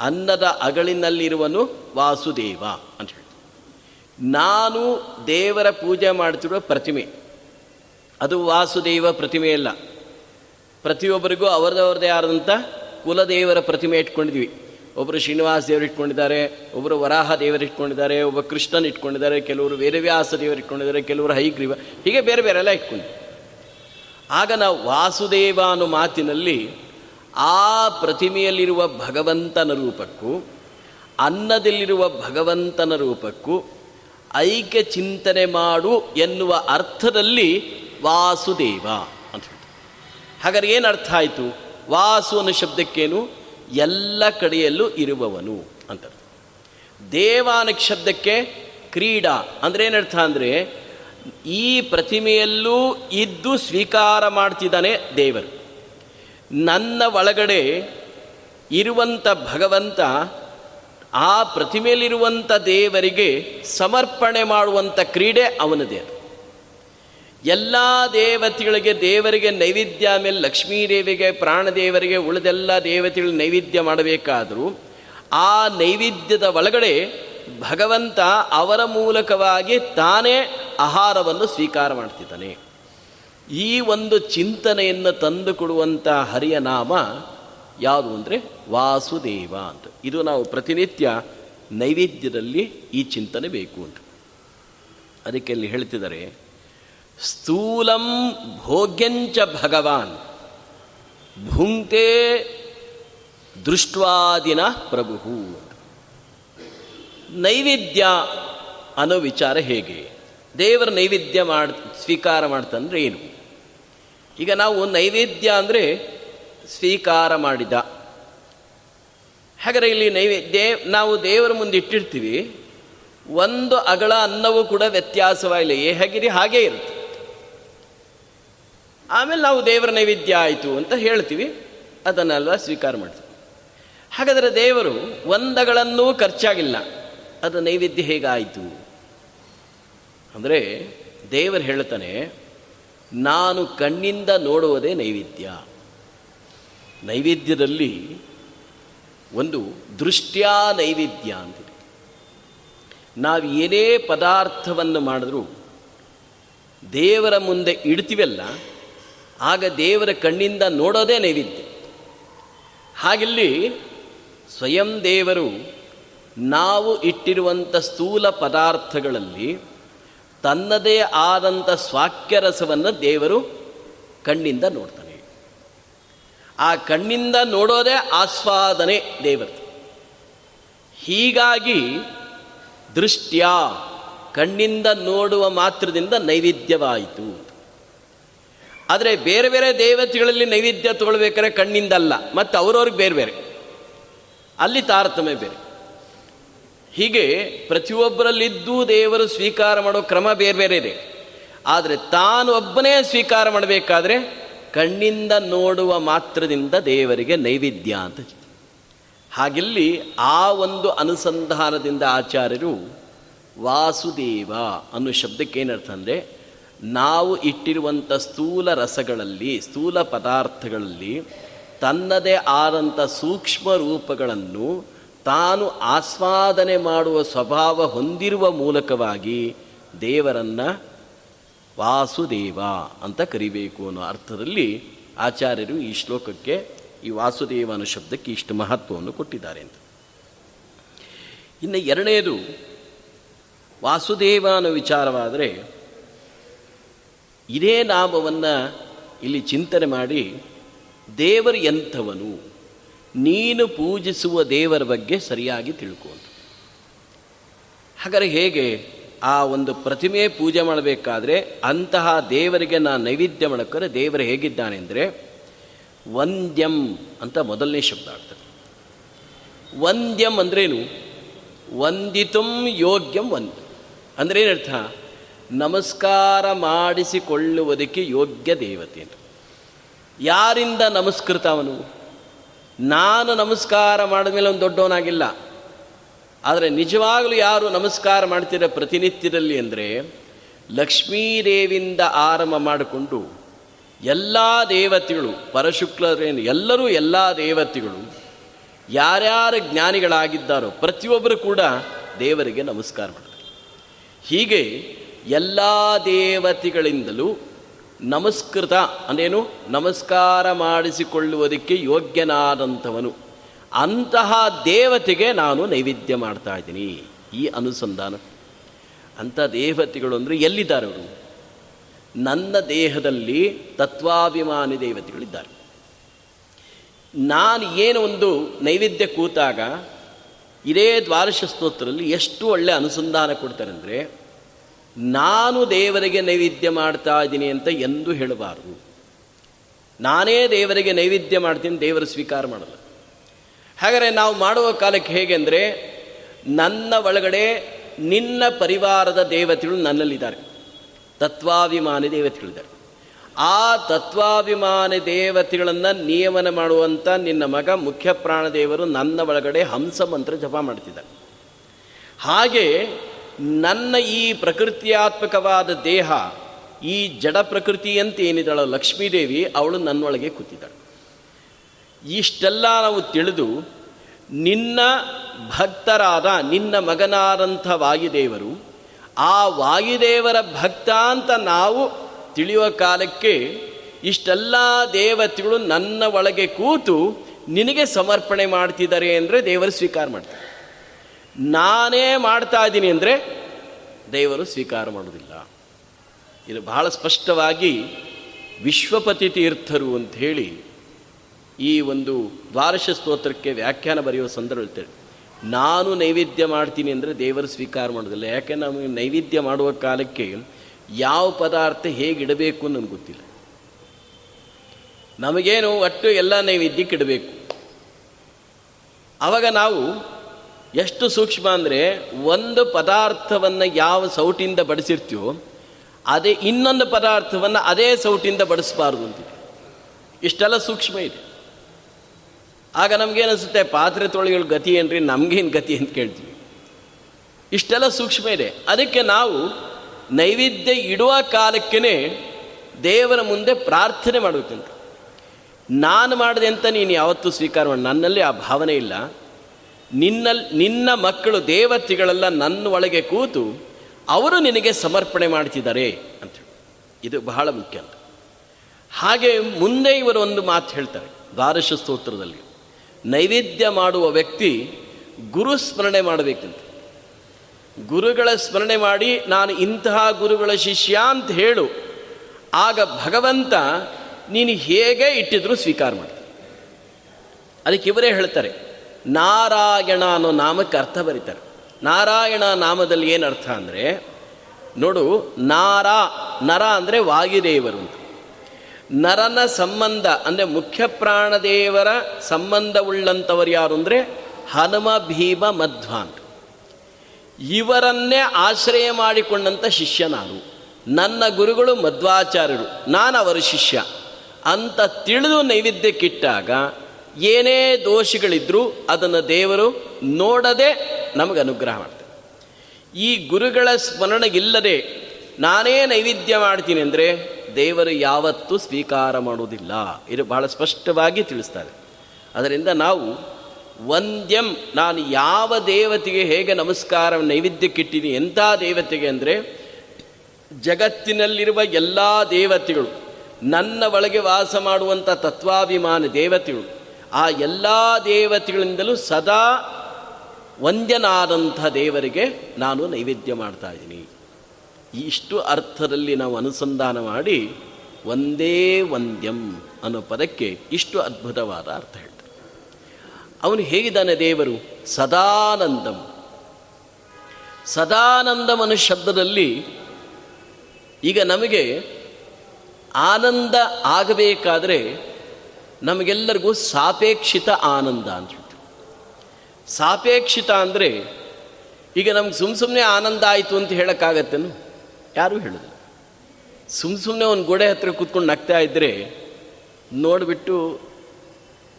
ಅನ್ನದ ಅಗಳಿನಲ್ಲಿರುವನು ವಾಸುದೇವ ಅಂತ ಹೇಳ್ತಾರೆ. ನಾನು ದೇವರ ಪೂಜೆ ಮಾಡ್ತಿರುವ ಪ್ರತಿಮೆ. ಅದು ವಾಸುದೇವ ಪ್ರತಿಮೆ ಅಲ್ಲ. ಪ್ರತಿಯೊಬ್ಬರಿಗೂ ಅವರದವ್ರದೇ ಆದಂಥ ಕುಲದೇವರ ಪ್ರತಿಮೆ ಇಟ್ಕೊಂಡಿದ್ವಿ ಒಬ್ಬರು ಶ್ರೀನಿವಾಸ ದೇವರು ಇಟ್ಕೊಂಡಿದ್ದಾರೆ ಒಬ್ಬರು ವರಾಹ ದೇವರು ಇಟ್ಕೊಂಡಿದ್ದಾರೆ, ಒಬ್ಬ ಕೃಷ್ಣನ್ ಇಟ್ಕೊಂಡಿದ್ದಾರೆ, ಕೆಲವರು ವೇದವ್ಯಾಸ ದೇವರು ಇಟ್ಕೊಂಡಿದ್ದಾರೆ, ಕೆಲವರು ಹೈಗ್ರೀವ, ಹೀಗೆ ಬೇರೆ ಬೇರೆ ಎಲ್ಲ ಇಟ್ಕೊಂಡು ಆಗ ನಾವು ವಾಸುದೇವ ಅನ್ನೋ ಮಾತಿನಲ್ಲಿ ಆ ಪ್ರತಿಮೆಯಲ್ಲಿರುವ ಭಗವಂತನ ರೂಪಕ್ಕೂ, ಅನ್ನದಲ್ಲಿರುವ ಭಗವಂತನ ರೂಪಕ್ಕೂ ಐಕ್ಯ ಚಿಂತನೆ ಮಾಡು ಎನ್ನುವ ಅರ್ಥದಲ್ಲಿ ವಾಸುದೇವ ಅಂತ ಹೇಳ್ತಾರೆ. ಹಾಗಾದ್ರೆ ಏನು ಅರ್ಥ ಆಯಿತು? ವಾಸು ಅನ್ನೋ ಶಬ್ದಕ್ಕೇನು? ಎಲ್ಲ ಕಡೆಯಲ್ಲೂ ಇರುವವನು ಅಂತ ದೇವ ಶಬ್ದಕ್ಕೆ ಕ್ರೀಡಾ ಅಂದ್ರೆ ಏನರ್ಥ ಅಂದರೆ ಈ ಪ್ರತಿಮೆಯಲ್ಲೂ ಇದ್ದು ಸ್ವೀಕಾರ ಮಾಡ್ತಿದ್ದಾನೆ ದೇವರು. ನನ್ನ ಒಳಗಡೆ ಇರುವಂಥ ಭಗವಂತ ಆ ಪ್ರತಿಮೆಯಲ್ಲಿರುವಂಥ ದೇವರಿಗೆ ಸಮರ್ಪಣೆ ಮಾಡುವಂಥ ಕ್ರೀಡೆ ಅವನದೇ ಎಲ್ಲ ದೇವತೆಗಳಿಗೆ ದೇವರಿಗೆ ನೈವೇದ್ಯ ಮೇಲೆ ಲಕ್ಷ್ಮೀದೇವಿಗೆ ಪ್ರಾಣದೇವರಿಗೆ ಉಳಿದೆಲ್ಲ ದೇವತೆಗಳು ನೈವೇದ್ಯ ಮಾಡಬೇಕಾದರೂ, ಆ ನೈವೇದ್ಯದ ಒಳಗಡೆ ಭಗವಂತ ಅವರ ಮೂಲಕವಾಗಿ ತಾನೇ ಆಹಾರವನ್ನು ಸ್ವೀಕಾರ ಮಾಡ್ತಿದ್ದಾನೆ. ಈ ಒಂದು ಚಿಂತನೆಯನ್ನು ತಂದು ಕೊಡುವಂಥ ಹರಿಯ ನಾಮ ಯಾವುದು ಅಂದರೆ ವಾಸುದೇವ ಅಂತ. ಇದು ನಾವು ಪ್ರತಿನಿತ್ಯ ನೈವೇದ್ಯದಲ್ಲಿ ಈ ಚಿಂತನೆ ಬೇಕು ಅಂತ. ಅದಕ್ಕೆ ಅಲ್ಲಿ ಹೇಳ್ತಿದ್ದಾರೆ ಸ್ಥೂಲಂ ಭೋಗ್ಯಂಚ ಭಗವಾನ್. ಭುಂಕ್ತೆ ದೃಷ್ಟ್ವಾದಿನ ಪ್ರಭು ನೈವೇದ್ಯ ಅನ್ನೋ ವಿಚಾರ ಹೇಗೆ? ದೇವರ ನೈವೇದ್ಯ ಮಾಡ್, ಸ್ವೀಕಾರ ಮಾಡ್ತಂದ್ರೆ ಏನು? ಈಗ ನಾವು ನೈವೇದ್ಯ ಅಂದರೆ ಸ್ವೀಕಾರ ಮಾಡಿದ. ಹಾಗಾದರೆ ಇಲ್ಲಿ ನೈವೇದ್ಯ ನಾವು ದೇವರ ಮುಂದೆ ಇಟ್ಟಿರ್ತೀವಿ. ಒಂದು ಅಗಳ ಅನ್ನವೂ ಕೂಡ ವ್ಯತ್ಯಾಸವಾಗಿಲ್ಲ. ಹೇಗಿರಿ ಹಾಗೇ ಇರುತ್ತೆ. ಆಮೇಲೆ ನಾವು ದೇವರ ನೈವೇದ್ಯ ಆಯಿತು ಅಂತ ಹೇಳ್ತೀವಿ. ಅದನ್ನೆಲ್ಲ ಸ್ವೀಕಾರ ಮಾಡ್ತೀವಿ. ಹಾಗಾದರೆ ದೇವರು ಒಂದಗಳನ್ನೂ ಖರ್ಚಾಗಿಲ್ಲ. ಅದು ನೈವೇದ್ಯ ಹೇಗಾಯಿತು? ಅಂದರೆ ದೇವರು ಹೇಳ್ತಾನೆ, ನಾನು ಕಣ್ಣಿಂದ ನೋಡುವುದೇ ನೈವೇದ್ಯ. ನೈವೇದ್ಯದಲ್ಲಿ ಒಂದು ದೃಷ್ಟ್ಯಾ ನೈವೇದ್ಯ ಅಂತಿದೆ ನಾವು ಏನೇ ಪದಾರ್ಥವನ್ನು ಮಾಡಿದ್ರೂ ದೇವರ ಮುಂದೆ ಇಡ್ತೀವಲ್ಲ ಆಗ ದೇವರ ಕಣ್ಣಿಂದ ನೋಡೋದೇ ನೈವೇದ್ಯ. ಹಾಗಿಲ್ಲಿ ಸ್ವಯಂ ದೇವರು ನಾವು ಇಟ್ಟಿರುವಂಥ ಸ್ಥೂಲ ಪದಾರ್ಥಗಳಲ್ಲಿ ತನ್ನದೇ ಆದಂಥ ಸ್ವಾಕ್ಯರಸವನ್ನು ದೇವರು ಕಣ್ಣಿಂದ ನೋಡ್ತಾನೆ. ಆ ಕಣ್ಣಿಂದ ನೋಡೋದೇ ಆಸ್ವಾದನೆ ದೇವರು ಹೀಗಾಗಿ ದೃಷ್ಟ್ಯ ಕಣ್ಣಿಂದ ನೋಡುವ ಮಾತ್ರದಿಂದ ನೈವೇದ್ಯವಾಯಿತು. ಆದರೆ ಬೇರೆ ಬೇರೆ ದೇವತೆಗಳಲ್ಲಿ ನೈವೇದ್ಯ ತಗೊಳ್ಬೇಕಾದ್ರೆ ಕಣ್ಣಿಂದಲ್ಲ, ಮತ್ತು ಅವ್ರವ್ರಿಗೆ ಬೇರೆ ಬೇರೆ. ಅಲ್ಲಿ ತಾರತಮ್ಯ ಬೇರೆ. ಹೀಗೆ ಪ್ರತಿಯೊಬ್ಬರಲ್ಲಿದ್ದು ದೇವರು ಸ್ವೀಕಾರ ಮಾಡೋ ಕ್ರಮ ಬೇರೆ ಬೇರೆ ಇದೆ. ಆದರೆ ತಾನು ಒಬ್ಬನೇ ಸ್ವೀಕಾರ ಮಾಡಬೇಕಾದ್ರೆ ಕಣ್ಣಿಂದ ನೋಡುವ ಮಾತ್ರದಿಂದ ದೇವರಿಗೆ ನೈವೇದ್ಯ ಅಂತ ಹಾಗಿಲ್ಲಿ ಆ ಒಂದು ಅನುಸಂಧಾನದಿಂದ ಆಚಾರ್ಯರು ವಾಸುದೇವ ಅನ್ನೋ ಶಬ್ದಕ್ಕೆ ಏನರ್ಥ ಅಂದರೆ ನಾವು ಇಟ್ಟಿರುವಂಥ ಸ್ಥೂಲ ರಸಗಳಲ್ಲಿ, ಸ್ಥೂಲ ಪದಾರ್ಥಗಳಲ್ಲಿ ತನ್ನದೇ ಆದಂಥ ಸೂಕ್ಷ್ಮ ರೂಪಗಳನ್ನು ತಾನು ಆಸ್ವಾದನೆ ಮಾಡುವ ಸ್ವಭಾವ ಹೊಂದಿರುವ ಮೂಲಕವಾಗಿ ದೇವರನ್ನು ವಾಸುದೇವ ಅಂತ ಕರಿಬೇಕು ಅನ್ನೋ ಅರ್ಥದಲ್ಲಿ ಆಚಾರ್ಯರು ಈ ಶ್ಲೋಕಕ್ಕೆ ಈ ವಾಸುದೇವ ಅನ್ನೋ ಶಬ್ದಕ್ಕೆ ಇಷ್ಟು ಮಹತ್ವವನ್ನು ಕೊಟ್ಟಿದ್ದಾರೆ ಅಂತ. ಇನ್ನು ಎರಡನೇದು ವಾಸುದೇವ ಅನ್ನೋ ವಿಚಾರವಾದರೆ ಇದೇ ನಾಮವನ್ನು ಇಲ್ಲಿ ಚಿಂತನೆ ಮಾಡಿ, ದೇವರು ಎಂಥವನು, ನೀನು ಪೂಜಿಸುವ ದೇವರ ಬಗ್ಗೆ ಸರಿಯಾಗಿ ತಿಳ್ಕೊಂಡು. ಹಾಗಾದರೆ ಹೇಗೆ ಆ ಒಂದು ಪ್ರತಿಮೆ ಪೂಜೆ ಮಾಡಬೇಕಾದ್ರೆ ಅಂತಹ ದೇವರಿಗೆ ನಾನು ನೈವೇದ್ಯ ಮಾಡಕ್ಕರೆ ದೇವರು ಹೇಗಿದ್ದಾನೆ ಅಂದರೆ ವಂದ್ಯಂ ಅಂತ ಮೊದಲನೇ ಶಬ್ದ ಆಗ್ತದೆ. ವಂದ್ಯಂ ಅಂದ್ರೇನು? ವಂದಿತುಂ ಯೋಗ್ಯಂ ವಂದ್ಯ ಅಂದ್ರೆ ಏನರ್ಥ ನಮಸ್ಕಾರ ಮಾಡಿಸಿಕೊಳ್ಳುವುದಕ್ಕೆ ಯೋಗ್ಯ ದೇವತೆ ಯಾರಿಂದ ನಮಸ್ಕೃತ ಅವನು? ನಾನು ನಮಸ್ಕಾರ ಮಾಡಿದ ಮೇಲೆ ಅವನು ದೊಡ್ಡವನಾಗಿಲ್ಲ. ಆದರೆ ನಿಜವಾಗಲೂ ಯಾರು ನಮಸ್ಕಾರ ಮಾಡ್ತಿರ ಪ್ರತಿನಿತ್ಯದಲ್ಲಿ ಅಂದರೆ ಲಕ್ಷ್ಮೀದೇವಿಂದ ಆರಂಭ ಮಾಡಿಕೊಂಡು ಎಲ್ಲ ದೇವತೆಗಳು ಪರಶುಕ್ಲರೇನು ಎಲ್ಲರೂ ಎಲ್ಲ ದೇವತೆಗಳು, ಯಾರ್ಯಾರು ಜ್ಞಾನಿಗಳಾಗಿದ್ದಾರೋ ಪ್ರತಿಯೊಬ್ಬರು ಕೂಡ ದೇವರಿಗೆ ನಮಸ್ಕಾರ ಮಾಡ್ತಾರೆ. ಹೀಗೆ ಎಲ್ಲ ದೇವತೆಗಳಿಂದಲೂ ನಮಸ್ಕೃತ ಅಂದೇನು? ನಮಸ್ಕಾರ ಮಾಡಿಸಿಕೊಳ್ಳುವುದಕ್ಕೆ ಯೋಗ್ಯನಾದಂಥವನು. ಅಂತಹ ದೇವತೆಗೆ ನಾನು ನೈವೇದ್ಯ ಮಾಡ್ತಾ ಇದ್ದೀನಿ. ಈ ಅನುಸಂಧಾನ. ಅಂಥ ದೇವತೆಗಳು ಅಂದರೆ ಎಲ್ಲಿದ್ದಾರೆ ಅವರು? ನನ್ನ ದೇಹದಲ್ಲಿ ತತ್ವಾಭಿಮಾನಿ ದೇವತೆಗಳಿದ್ದಾರೆ. ನಾನು ಏನು ಒಂದು ನೈವೇದ್ಯ ಕೂತಾಗ, ಇದೇ ದ್ವಾದಶ ಸ್ತೋತ್ರದಲ್ಲಿ ಎಷ್ಟು ಒಳ್ಳೆಯ ಅನುಸಂಧಾನ ಕೊಡ್ತಾರೆ ಅಂದರೆ ನಾನು ದೇವರಿಗೆ ನೈವೇದ್ಯ ಮಾಡ್ತಾ ಇದ್ದೀನಿ ಅಂತ ಎಂದು ಹೇಳಬಾರದು. ನಾನೇ ದೇವರಿಗೆ ನೈವೇದ್ಯ ಮಾಡ್ತೀನಿ, ದೇವರು ಸ್ವೀಕಾರ ಮಾಡಲ್ಲ. ಹಾಗಾದರೆ ನಾವು ಮಾಡುವ ಕಾಲಕ್ಕೆ ಹೇಗೆ ಅಂದರೆ, ನನ್ನ ಒಳಗಡೆ ನಿನ್ನ ಪರಿವಾರದ ದೇವತೆಗಳು ನನ್ನಲ್ಲಿದ್ದಾರೆ. ತತ್ವಾಭಿಮಾನಿ ದೇವತೆಗಳಿದ್ದಾರೆ. ಆ ತತ್ವಾಭಿಮಾನಿ ದೇವತೆಗಳನ್ನು ನಿಯಮನ ಮಾಡುವಂಥ ನಿನ್ನ ಮಗ ಮುಖ್ಯ ಪ್ರಾಣದೇವರು ನನ್ನ ಒಳಗಡೆ ಹಂಸ ಮಂತ್ರ ಜಪ ಮಾಡ್ತಿದ್ದಾರೆ ಹಾಗೆ ನನ್ನ ಈ ಪ್ರಕೃತಿಯಾತ್ಮಕವಾದ ದೇಹ, ಈ ಜಡ ಪ್ರಕೃತಿ ಅಂತ ಏನಿದ್ದಾಳ ಲಕ್ಷ್ಮೀದೇವಿ, ಅವಳು ನನ್ನೊಳಗೆ ಕೂತಿದ್ದಾಳೆ. ಇಷ್ಟೆಲ್ಲ ನಾವು ತಿಳಿದು ನಿನ್ನ ಭಕ್ತರಾದ, ನಿನ್ನ ಮಗನಾದಂಥ ವಾಯುದೇವರು, ಆ ವಾಯುದೇವರ ಭಕ್ತ ಅಂತ ನಾವು ತಿಳಿಯುವ ಕಾಲಕ್ಕೆ ಇಷ್ಟೆಲ್ಲ ದೇವತೆಗಳು ನನ್ನ ಒಳಗೆ ಕೂತು ನಿನಗೆ ಸಮರ್ಪಣೆ ಮಾಡ್ತಿದ್ದಾರೆ ಅಂದರೆ ದೇವರು ಸ್ವೀಕಾರ ಮಾಡ್ತಾರೆ. ನಾನೇ ಮಾಡ್ತಾ ಇದ್ದೀನಿ ಅಂದರೆ ದೇವರು ಸ್ವೀಕಾರ ಮಾಡೋದಿಲ್ಲ ಇದು ಬಹಳ ಸ್ಪಷ್ಟವಾಗಿ ವಿಶ್ವಪತಿ ತೀರ್ಥರು ಅಂಥೇಳಿ ಈ ಒಂದು ದ್ವಾರಶ ಸ್ತೋತ್ರಕ್ಕೆ ವ್ಯಾಖ್ಯಾನ ಬರೆಯುವ ಸಂದರ್ಭ ಹೇಳ್ತೇವೆ ನಾನು ನೈವೇದ್ಯ ಮಾಡ್ತೀನಿ ಅಂದರೆ ದೇವರು ಸ್ವೀಕಾರ ಮಾಡೋದಿಲ್ಲ ಯಾಕೆ ನಮಗೆ ನೈವೇದ್ಯ ಮಾಡುವ ಕಾಲಕ್ಕೆ ಯಾವ ಪದಾರ್ಥ ಹೇಗಿಡಬೇಕು ನನಗೆ ಗೊತ್ತಿಲ್ಲ. ನಮಗೇನು ಒಟ್ಟು ಎಲ್ಲ ನೈವೇದ್ಯಕ್ಕೆ ಇಡಬೇಕು. ಆವಾಗ ನಾವು ಎಷ್ಟು ಸೂಕ್ಷ್ಮ ಅಂದರೆ ಒಂದು ಪದಾರ್ಥವನ್ನು ಯಾವ ಸೌಟಿಂದ ಬಡಿಸಿರ್ತೀವೋ ಅದೇ ಇನ್ನೊಂದು ಪದಾರ್ಥವನ್ನು ಅದೇ ಸೌಟಿಂದ ಬಡಿಸಬಾರ್ದು ಅಂತ. ಇಷ್ಟೆಲ್ಲ ಸೂಕ್ಷ್ಮ ಇದೆ. ಆಗ ನಮಗೇನಿಸುತ್ತೆ ಪಾತ್ರೆ ತೊಳೆಗಳ ಗತಿ ಏನ್ರಿ? ನಮಗೇನು ಗತಿ ಅಂತ ಕೇಳ್ತೀವಿ. ಇಷ್ಟೆಲ್ಲ ಸೂಕ್ಷ್ಮ ಇದೆ. ಅದಕ್ಕೆ ನಾವು ನೈವೇದ್ಯ ಇಡುವ ಕಾಲಕ್ಕೇ ದೇವರ ಮುಂದೆ ಪ್ರಾರ್ಥನೆ ಮಾಡಬೇಕಂತ. ನಾನು ಮಾಡಿದೆ ಅಂತ ನೀನು ಯಾವತ್ತೂ ಸ್ವೀಕಾರ ಮಾಡಿ ನನ್ನಲ್ಲಿ ಆ ಭಾವನೆ ಇಲ್ಲ. ನಿನ್ನಲ್ಲಿ ನಿನ್ನ ಮಕ್ಕಳು ದೇವತೆಗಳೆಲ್ಲ ನನ್ನ ಒಳಗೆ ಕೂತು ಅವರು ನಿನಗೆ ಸಮರ್ಪಣೆ ಮಾಡ್ತಿದ್ದಾರೆ ಅಂತ ಇದು ಬಹಳ ಮುಖ್ಯ ಅಂತ. ಹಾಗೆ ಮುಂದೆ ಇವರು ಒಂದು ಮಾತು ಹೇಳ್ತಾರೆ ದ್ವಾದಶ ಸ್ತೋತ್ರದಲ್ಲಿ. ನೈವೇದ್ಯ ಮಾಡುವ ವ್ಯಕ್ತಿ ಗುರು ಸ್ಮರಣೆ ಮಾಡಬೇಕಂತ. ಗುರುಗಳ ಸ್ಮರಣೆ ಮಾಡಿ ನಾನು ಇಂತಹ ಗುರುಗಳ ಶಿಷ್ಯ ಅಂತ ಹೇಳು. ಆಗ ಭಗವಂತ ನೀನು ಹೇಗೆ ಇಟ್ಟಿದ್ರು ಸ್ವೀಕಾರ ಮಾಡ್ತೀನಿ. ಅದಕ್ಕೆ ಇವರೇ ಹೇಳ್ತಾರೆ ನಾರಾಯಣ ಅನ್ನೋ ನಾಮಕ್ಕೆ ಅರ್ಥ ಬರೀತಾರೆ. ನಾರಾಯಣ ನಾಮದಲ್ಲಿ ಏನು ಅರ್ಥ ಅಂದರೆ, ನೋಡು, ನಾರ, ನರ ಅಂದರೆ ವಾಯುದೇವರು ಅಂತ. ನರನ ಸಂಬಂಧ ಅಂದರೆ ಮುಖ್ಯ ಪ್ರಾಣದೇವರ ಸಂಬಂಧವುಳ್ಳಂಥವರು ಯಾರು ಅಂದರೆ, ಹನುಮ, ಭೀಮ, ಮಧ್ವ ಅಂತ. ಇವರನ್ನೇ ಆಶ್ರಯ ಮಾಡಿಕೊಂಡಂಥ ಶಿಷ್ಯ ನಾನು ನನ್ನ ಗುರುಗಳು ಮಧ್ವಾಚಾರ್ಯರು ನಾನು ಅವರ ಶಿಷ್ಯ. ಅಂತ ತಿಳಿದು ನೈವೇದ್ಯಕ್ಕಿಟ್ಟಾಗ ಏನೇ ದೋಷಗಳಿದ್ರೂ ಅದನ್ನು ದೇವರು ನೋಡದೆ ನಮಗೆ ಅನುಗ್ರಹ ಮಾಡ್ತಾರೆ. ಈ ಗುರುಗಳ ಸ್ಮರಣೆಗಿಲ್ಲದೆ ನಾನೇ ನೈವೇದ್ಯ ಮಾಡ್ತೀನಿ ಅಂದರೆ ದೇವರು ಯಾವತ್ತೂ ಸ್ವೀಕಾರ ಮಾಡುವುದಿಲ್ಲ ಇದು ಬಹಳ ಸ್ಪಷ್ಟವಾಗಿ ತಿಳಿಸ್ತಾರೆ. ಅದರಿಂದ ನಾವು ವಂದ್ಯಂ ನಾನು ಯಾವ ದೇವತೆಗೆ ಹೇಗೆ ನಮಸ್ಕಾರ ನೈವೇದ್ಯಕ್ಕಿಟ್ಟಿನಿ ಎಂಥ ದೇವತೆಗೆ ಅಂದರೆ ಜಗತ್ತಿನಲ್ಲಿರುವ ಎಲ್ಲ ದೇವತೆಗಳು, ನನ್ನ ಒಳಗೆ ವಾಸ ಮಾಡುವಂಥ ತತ್ವಾಭಿಮಾನ ದೇವತೆಗಳು ಆ ಎಲ್ಲ ದೇವತೆಗಳಿಂದಲೂ ಸದಾ ವಂದ್ಯನಾದಂಥ ದೇವರಿಗೆ ನಾನು ನೈವೇದ್ಯ ಮಾಡ್ತಾ ಇದ್ದೀನಿ. ಇಷ್ಟು ಅರ್ಥದಲ್ಲಿ ನಾವು ಅನುಸಂಧಾನ ಮಾಡಿ ಒಂದೇ ವಂದ್ಯಂ ಅನ್ನೋ ಪದಕ್ಕೆ ಇಷ್ಟು ಅದ್ಭುತವಾದ ಅರ್ಥ ಹೇಳ್ತಾರೆ. ಅವನು ಹೇಗಿದ್ದಾನೆ ದೇವರು? ಸದಾನಂದಂ. ಸದಾನಂದಂ ಅನ್ನೋ ಶಬ್ದದಲ್ಲಿ ಈಗ ನಮಗೆ ಆನಂದ ಆಗಬೇಕಾದ್ರೆ ನಮಗೆಲ್ಲರಿಗೂ ಸಾಪೇಕ್ಷಿತ ಆನಂದ ಅಂತ ಹೇಳ್ತೀವಿ. ಸಾಪೇಕ್ಷಿತ ಅಂದರೆ ಈಗ ನಮ್ಗೆ ಸುಮ್ಮ ಸುಮ್ಮನೆ ಆನಂದ ಆಯಿತು ಅಂತ ಹೇಳೋಕ್ಕಾಗತ್ತೇನು? ಯಾರೂ ಹೇಳಿದ್ರು ಸುಮ್ಮ ಸುಮ್ಮನೆ ಒಂದು ಗೋಡೆ ಹತ್ತಿರ ಕೂತ್ಕೊಂಡು ನಗ್ತಾ ಇದ್ದರೆ ನೋಡಿಬಿಟ್ಟು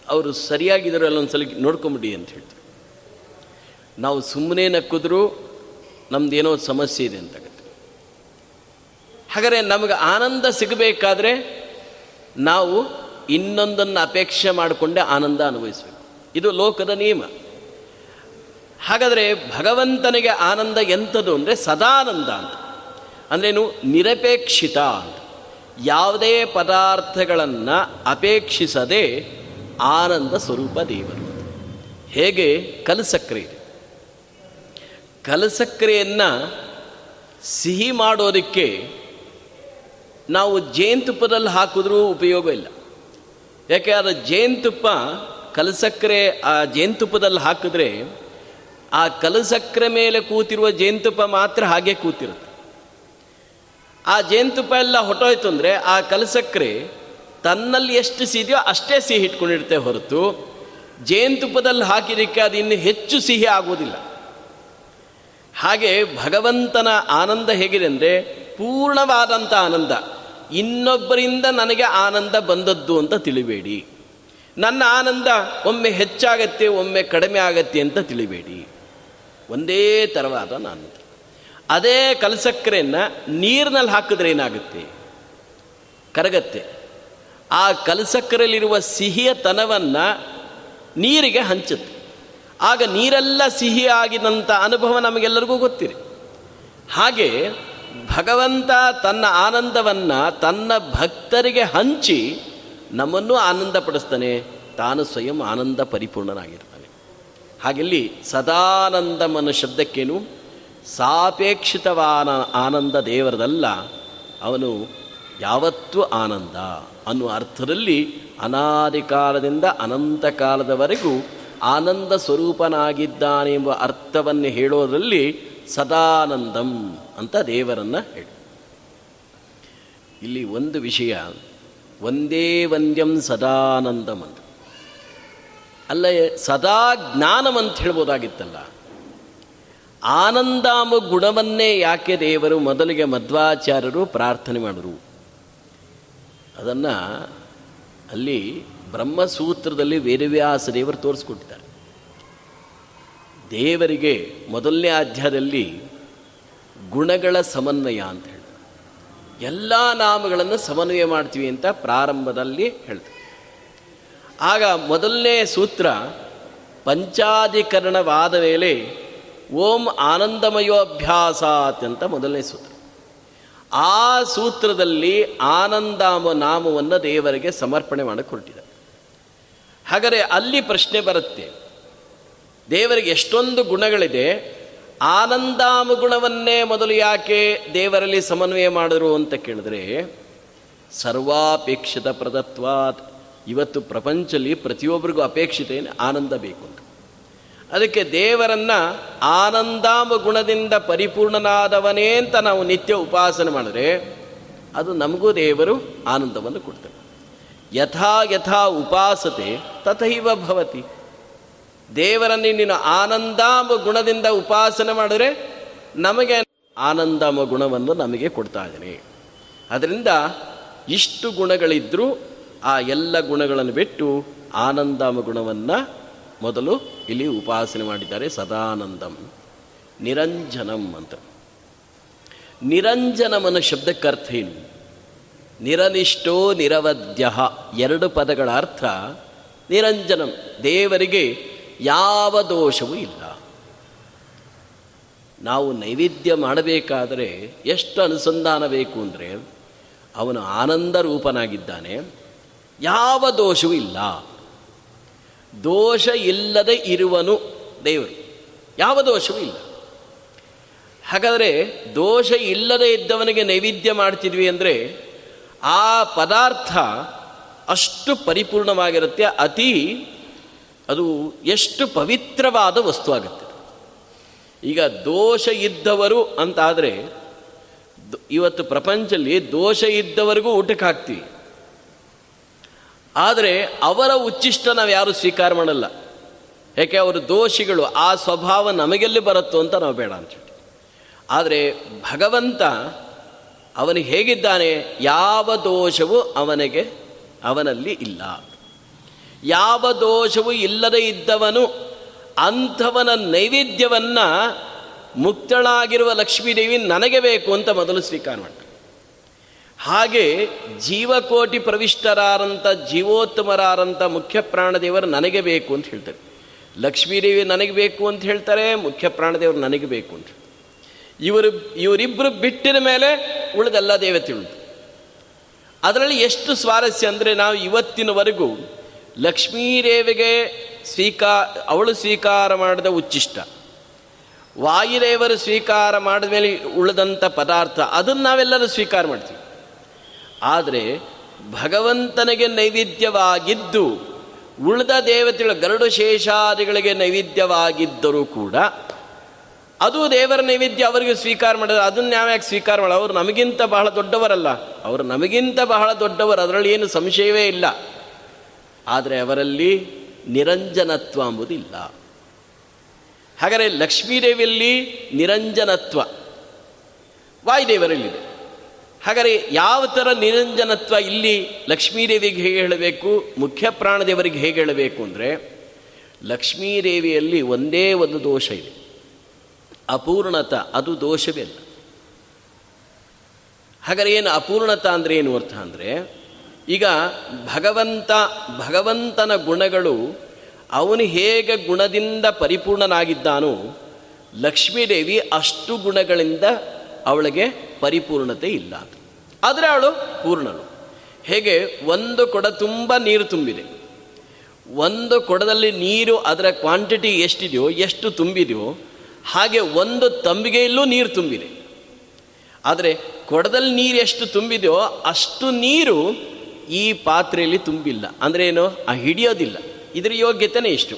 ಅವರು ಸರಿಯಾಗಿದ್ದಾರಲ್ಲ ಅಲ್ಲೊಂದ್ಸಲ ಸಲ ನೋಡ್ಕೊಂಬಿಡಿ ಅಂತ ಹೇಳ್ತೀವಿ. ನಾವು ಸುಮ್ಮನೆ ನಕ್ಕಿದ್ರೂ ನಮ್ದೇನೋ ಸಮಸ್ಯೆ ಇದೆ ಅಂತ ಹಾಗಾದರೆ ನಮಗೆ ಆನಂದ ಸಿಗಬೇಕಾದ್ರೆ ನಾವು ಇನ್ನೊಂದನ್ನು ಅಪೇಕ್ಷೆ ಮಾಡಿಕೊಂಡೇ ಆನಂದ ಅನುಭವಿಸಬೇಕು. ಇದು ಲೋಕದ ನಿಯಮ. ಹಾಗಾದರೆ ಭಗವಂತನಿಗೆ ಆನಂದ ಎಂಥದ್ದು ಅಂದರೆ ಸದಾನಂದ ಅಂತ. ಅಂದ್ರೇನು ನಿರಪೇಕ್ಷಿತ ಅಂತ. ಯಾವುದೇ ಪದಾರ್ಥಗಳನ್ನು ಅಪೇಕ್ಷಿಸದೆ ಆನಂದ ಸ್ವರೂಪ ದೇವರು. ಹೇಗೆ? ಕಲಸಕ್ರೆ ಕಲಸಕ್ರೆಯನ್ನು ಸಿಹಿ ಮಾಡೋದಕ್ಕೆ ನಾವು ಜೇನುತುಪ್ಪದಲ್ಲಿ ಹಾಕಿದ್ರೂ ಉಪಯೋಗ ಇಲ್ಲ. ಯಾಕೆ ಅದು ಜೇನುತುಪ್ಪ ಕಲಸಕ್ಕರೆ, ಆ ಜೇನುತುಪ್ಪದಲ್ಲಿ ಹಾಕಿದ್ರೆ ಆ ಕಲಸಕ್ಕರೆ ಮೇಲೆ ಕೂತಿರುವ ಜೇನುತುಪ್ಪ ಮಾತ್ರ ಹಾಗೆ ಕೂತಿರುತ್ತೆ. ಆ ಜೇನುತುಪ್ಪ ಎಲ್ಲ ಹೊಟ್ಟೋಯ್ತು ಅಂದರೆ ಆ ಕಲಸಕ್ಕರೆ ತನ್ನಲ್ಲಿ ಎಷ್ಟು ಸಿಹಿಯೋ ಅಷ್ಟೇ ಸಿಹಿ ಇಟ್ಕೊಂಡಿರುತ್ತೆ ಹೊರತು ಜೇನುತುಪ್ಪದಲ್ಲಿ ಹಾಕಿದಕ್ಕೆ ಅದು ಇನ್ನು ಹೆಚ್ಚು ಸಿಹಿ ಆಗೋದಿಲ್ಲ ಹಾಗೆ ಭಗವಂತನ ಆನಂದ ಹೇಗಿದೆ ಅಂದರೆ ಪೂರ್ಣವಾದಂಥ ಆನಂದ. ಇನ್ನೊಬ್ಬರಿಂದ ನನಗೆ ಆನಂದ ಬಂದದ್ದು ಅಂತ ತಿಳಿಬೇಡಿ. ನನ್ನ ಆನಂದ ಒಮ್ಮೆ ಹೆಚ್ಚಾಗತ್ತೆ, ಒಮ್ಮೆ ಕಡಿಮೆ ಆಗತ್ತೆ ಅಂತ ತಿಳಿಬೇಡಿ. ಒಂದೇ ಥರವಾದ ನಾನು. ಅದೇ ಕಲಸಕ್ಕರೆಯನ್ನು ನೀರಿನಲ್ಲಿ ಹಾಕಿದ್ರೆ ಏನಾಗುತ್ತೆ? ಕರಗತ್ತೆ. ಆ ಕಲಸಕ್ಕರೆಯಲ್ಲಿರುವ ಸಿಹಿಯ ತನವನ್ನು ನೀರಿಗೆ ಹಂಚುತ್ತೆ. ಆಗ ನೀರೆಲ್ಲ ಸಿಹಿಯಾಗಿದಂಥ ಅನುಭವ ನಮಗೆಲ್ಲರಿಗೂ ಗೊತ್ತಿದೆ. ಹಾಗೆ ಭಗವಂತ ತನ್ನ ಆನಂದವನ್ನು ತನ್ನ ಭಕ್ತರಿಗೆ ಹಂಚಿ ನಮ್ಮನ್ನು ಆನಂದ ಪಡಿಸ್ತಾನೆ ತಾನು ಸ್ವಯಂ ಆನಂದ ಪರಿಪೂರ್ಣನಾಗಿರ್ತಾನೆ. ಹಾಗೆಲ್ಲಿ ಸದಾನಂದಮನ ಶಬ್ದಕ್ಕೇನು? ಸಾಪೇಕ್ಷಿತವಾದ ಆನಂದ ದೇವರದಲ್ಲ. ಅವನು ಯಾವತ್ತೂ ಆನಂದ ಅನ್ನುವ ಅರ್ಥದಲ್ಲಿ ಅನಾದಿ ಕಾಲದಿಂದ ಅನಂತ ಕಾಲದವರೆಗೂ ಆನಂದ ಸ್ವರೂಪನಾಗಿದ್ದಾನೆ ಎಂಬ ಅರ್ಥವನ್ನು ಹೇಳೋದರಲ್ಲಿ ಸದಾನಂದಂ ಅಂತ ದೇವರನ್ನು ಹೇಳಿ. ಇಲ್ಲಿ ಒಂದು ವಿಷಯ ಒಂದೇ ವಂದ್ಯಂ ಸದಾನಂದಂ ಅಂತ. ಅಲ್ಲ ಸದಾ ಜ್ಞಾನಂ ಅಂತ ಹೇಳ್ಬೋದಾಗಿತ್ತಲ್ಲ. ಆನಂದಾಮ ಗುಣವನ್ನೇ ಯಾಕೆ ದೇವರು ಮೊದಲಿಗೆ ಮಧ್ವಾಚಾರ್ಯರು ಪ್ರಾರ್ಥನೆ ಮಾಡರು ಅದನ್ನು ಅಲ್ಲಿ ಬ್ರಹ್ಮಸೂತ್ರದಲ್ಲಿ ವೇದವ್ಯಾಸ ದೇವರು ತೋರಿಸ್ಕೊಟ್ಟಿದ್ದಾರೆ. ದೇವರಿಗೆ ಮೊದಲನೇ ಅಧ್ಯಾಯದಲ್ಲಿ ಗುಣಗಳ ಸಮನ್ವಯ ಅಂತ ಹೇಳಿ ಎಲ್ಲ ನಾಮಗಳನ್ನು ಸಮನ್ವಯ ಮಾಡ್ತೀವಿ ಅಂತ ಪ್ರಾರಂಭದಲ್ಲಿ ಹೇಳ್ತಾರೆ. ಆಗ ಮೊದಲನೇ ಸೂತ್ರ ಪಂಚಾಧಿಕರಣವಾದ ಮೇಲೆ ಓಂ ಆನಂದಮಯೋಭ್ಯಾಸಾತ್ ಅಂತ ಮೊದಲನೇ ಸೂತ್ರ. ಆ ಸೂತ್ರದಲ್ಲಿ ಆನಂದಾಮ ನಾಮವನ್ನು ದೇವರಿಗೆ ಸಮರ್ಪಣೆ ಮಾಡಕ್ಕೆ ಹಾಗಾದರೆ ಅಲ್ಲಿ ಪ್ರಶ್ನೆ ಬರುತ್ತೆ. ದೇವರಿಗೆ ಎಷ್ಟೊಂದು ಗುಣಗಳಿದೆ ಆನಂದಾಮ ಗುಣವನ್ನೇ ಮೊದಲು ಯಾಕೆ ದೇವರಲ್ಲಿ ಸಮನ್ವಯ ಮಾಡಿದ್ರು ಅಂತ ಕೇಳಿದ್ರೆ, ಸರ್ವಾಪೇಕ್ಷಿತ ಪ್ರದತ್ವಾತ್. ಇವತ್ತು ಪ್ರಪಂಚದಲ್ಲಿ ಪ್ರತಿಯೊಬ್ಬರಿಗೂ ಅಪೇಕ್ಷಿತ ಏನು? ಆನಂದ ಬೇಕು ಅಂತ. ಅದಕ್ಕೆ ದೇವರನ್ನು ಆನಂದಾಮ ಗುಣದಿಂದ ಪರಿಪೂರ್ಣನಾದವನೇ ಅಂತ ನಾವು ನಿತ್ಯ ಉಪಾಸನೆ ಮಾಡಿದ್ರೆ, ಅದು ನಮಗೂ ದೇವರು ಆನಂದವನ್ನು ಕೊಡ್ತೇವೆ ಯಥಾ ಯಥಾ ಉಪಾಸತೆ ತಥೈವ ಭವತಿ. ದೇವರನ್ನು ನೀನು ಆನಂದಾಮ ಗುಣದಿಂದ ಉಪಾಸನೆ ಮಾಡಿದ್ರೆ ನಮಗೆ ಆನಂದಾಮ ಗುಣವನ್ನು ನಮಗೆ ಕೊಡ್ತಾ ಇದ್ದಾನೆ. ಅದರಿಂದ ಇಷ್ಟು ಗುಣಗಳಿದ್ದರೂ ಆ ಎಲ್ಲ ಗುಣಗಳನ್ನು ಬಿಟ್ಟು ಆನಂದಾಮ ಗುಣವನ್ನು ಮೊದಲು ಇಲ್ಲಿ ಉಪಾಸನೆ ಮಾಡಿದ್ದಾರೆ ಸದಾನಂದಂ. ನಿರಂಜನಂ ಅಂತ. ನಿರಂಜನಮನ ಶಬ್ದಕ್ಕೆ ಅರ್ಥ ಏನು? ನಿರನಿಷ್ಠೋ ನಿರವದ್ಯ ಎರಡು ಪದಗಳ ಅರ್ಥ ನಿರಂಜನಂ. ದೇವರಿಗೆ ಯಾವ ದೋಷವೂ ಇಲ್ಲ. ನಾವು ನೈವೇದ್ಯ ಮಾಡಬೇಕಾದರೆ ಎಷ್ಟು ಅನುಸಂಧಾನ ಬೇಕು ಅಂದರೆ ಅವನು ಆನಂದ ರೂಪನಾಗಿದ್ದಾನೆ, ಯಾವ ದೋಷವೂ ಇಲ್ಲ. ದೋಷ ಇಲ್ಲದೆ ಇರುವನು ದೇವರು, ಯಾವ ದೋಷವೂ ಇಲ್ಲ. ಹಾಗಾದರೆ ದೋಷ ಇಲ್ಲದೆ ಇದ್ದವನಿಗೆ ನೈವೇದ್ಯ ಮಾಡ್ತಿದ್ವಿ ಅಂದರೆ ಆ ಪದಾರ್ಥ ಅಷ್ಟು ಪರಿಪೂರ್ಣವಾಗಿರುತ್ತೆ, ಅತಿ ಅದು ಎಷ್ಟು ಪವಿತ್ರವಾದ ವಸ್ತು ಆಗುತ್ತೆ. ಈಗ ದೋಷ ಇದ್ದವರು ಅಂತಾದರೆ ಇವತ್ತು ಪ್ರಪಂಚದಲ್ಲಿ ದೋಷ ಇದ್ದವರಿಗೂ ಊಟಕ್ಕೆ ಹಾಕ್ತೀವಿ. ಆದರೆ ಅವರ ಉಚ್ಚಿಷ್ಟ ನಾವು ಯಾರು ಸ್ವೀಕಾರ ಮಾಡಲ್ಲ. ಯಾಕೆ ಅವರು ದೋಷಿಗಳು, ಆ ಸ್ವಭಾವ ನಮಗೆಲ್ಲಿ ಬರುತ್ತೋ ಅಂತ ನಾವು ಬೇಡ ಅಂತ ಆದರೆ ಭಗವಂತ ಅವನಿಗೆ ಹೇಗಿದ್ದಾನೆ? ಯಾವ ದೋಷವೂ ಅವನಿಗೆ, ಅವನಲ್ಲಿ ಇಲ್ಲ. ಯಾವ ದೋಷವೂ ಇಲ್ಲದೆ ಇದ್ದವನು ಅಂಥವನ ನೈವೇದ್ಯವನ್ನು ಮುಕ್ತಳಾಗಿರುವ ಲಕ್ಷ್ಮೀದೇವಿ ನನಗೆ ಬೇಕು ಅಂತ ಮೊದಲು ಸ್ವೀಕಾರ ಮಾಡ್ತಾರೆ ಹಾಗೆ ಜೀವಕೋಟಿ ಪ್ರವಿಷ್ಟರಾರಂಥ ಜೀವೋತ್ತಮರಾರಂಥ ಮುಖ್ಯ ಪ್ರಾಣದೇವರು ನನಗೆ ಬೇಕು ಅಂತ ಹೇಳ್ತಾರೆ. ಲಕ್ಷ್ಮೀದೇವಿ ನನಗೆ ಬೇಕು ಅಂತ ಹೇಳ್ತಾರೆ, ಮುಖ್ಯ ಪ್ರಾಣದೇವರು ನನಗೆ ಬೇಕು ಅಂತ ಇವರು ಇವರಿಬ್ಬರು ಬಿಟ್ಟಿನ ಮೇಲೆ ಉಳಿದೆಲ್ಲ ದೇವತೆ ಉಳಿದು ಅದರಲ್ಲಿ ಎಷ್ಟು ಸ್ವಾರಸ್ಯ ಅಂದರೆ ನಾವು ಇವತ್ತಿನವರೆಗೂ ಲಕ್ಷ್ಮೀದೇವಿಗೆ ಸ್ವೀಕಾರ ಅವಳು ಸ್ವೀಕಾರ ಮಾಡಿದ ಉಚ್ಚಿಷ್ಟ. ವಾಯುದೇವರು ಸ್ವೀಕಾರ ಮಾಡಿದ ಮೇಲೆ ಉಳಿದಂಥ ಪದಾರ್ಥ, ಅದನ್ನು ನಾವೆಲ್ಲರೂ ಸ್ವೀಕಾರ ಮಾಡ್ತೀವಿ. ಆದರೆ ಭಗವಂತನಿಗೆ ನೈವೇದ್ಯವಾಗಿದ್ದು, ಉಳಿದ ದೇವತೆಗಳ ಗರುಡು ಶೇಷಾದಿಗಳಿಗೆ ನೈವೇದ್ಯವಾಗಿದ್ದರೂ ಕೂಡ, ಅದು ದೇವರ ನೈವೇದ್ಯ ಅವರಿಗೆ ಸ್ವೀಕಾರ ಮಾಡಿದ್ರೆ ಅದನ್ನು ನಾವು ಸ್ವೀಕಾರ ಮಾಡೋದು ಅವರು ನಮಗಿಂತ ಬಹಳ ದೊಡ್ಡವರಲ್ಲ. ಅವರು ನಮಗಿಂತ ಬಹಳ ದೊಡ್ಡವರು, ಅದರಲ್ಲಿ ಏನು ಸಂಶಯವೇ ಇಲ್ಲ. ಆದರೆ ಅವರಲ್ಲಿ ನಿರಂಜನತ್ವ ಎಂಬುದಿಲ್ಲ. ಹಾಗಾದರೆ ಲಕ್ಷ್ಮೀದೇವಿಯಲ್ಲಿ ನಿರಂಜನತ್ವ, ವಾಯುದೇವರಲ್ಲಿದೆ. ಹಾಗಾದರೆ ಯಾವ ಥರ ನಿರಂಜನತ್ವ ಇಲ್ಲಿ ಲಕ್ಷ್ಮೀದೇವಿಗೆ ಹೇಗೆ ಹೇಳಬೇಕು, ಮುಖ್ಯ ಪ್ರಾಣದೇವರಿಗೆ ಹೇಗೆ ಹೇಳಬೇಕು ಅಂದರೆ, ಲಕ್ಷ್ಮೀದೇವಿಯಲ್ಲಿ ಒಂದೇ ಒಂದು ದೋಷ ಇದೆ. ಅಪೂರ್ಣತ, ಅದು ದೋಷವೇ ಅಲ್ಲ. ಹಾಗಾದರೆ ಏನು ಅಪೂರ್ಣತ ಅಂದರೆ ಏನು ಅರ್ಥ ಅಂದರೆ ಈಗ ಭಗವಂತ, ಭಗವಂತನ ಗುಣಗಳು ಅವನು ಹೇಗೆ ಗುಣದಿಂದ ಪರಿಪೂರ್ಣನಾಗಿದ್ದಾನೋ, ಲಕ್ಷ್ಮೀದೇವಿ ಅಷ್ಟು ಗುಣಗಳಿಂದ ಅವಳಿಗೆ ಪರಿಪೂರ್ಣತೆ ಇಲ್ಲ. ಆದರೆ ಅವಳು ಪೂರ್ಣಳು. ಹೇಗೆ? ಒಂದು ಕೊಡ ತುಂಬ ನೀರು ತುಂಬಿದೆ. ಒಂದು ಕೊಡದಲ್ಲಿ ನೀರು ಅದರ ಕ್ವಾಂಟಿಟಿ ಎಷ್ಟಿದೆಯೋ, ಎಷ್ಟು ತುಂಬಿದೆಯೋ, ಹಾಗೆ ಒಂದು ತಂಬಿಗೆಯಲ್ಲೂ ನೀರು ತುಂಬಿದೆ. ಆದರೆ ಕೊಡದಲ್ಲಿ ನೀರು ಎಷ್ಟು ತುಂಬಿದೆಯೋ ಅಷ್ಟು ನೀರು ಈ ಪಾತ್ರೆಯಲ್ಲಿ ತುಂಬಿಲ್ಲ. ಅಂದರೆ ಏನು? ಆ ಹಿಡಿಯೋದಿಲ್ಲ. ಇದರ ಯೋಗ್ಯತೆನೇ ಇಷ್ಟು.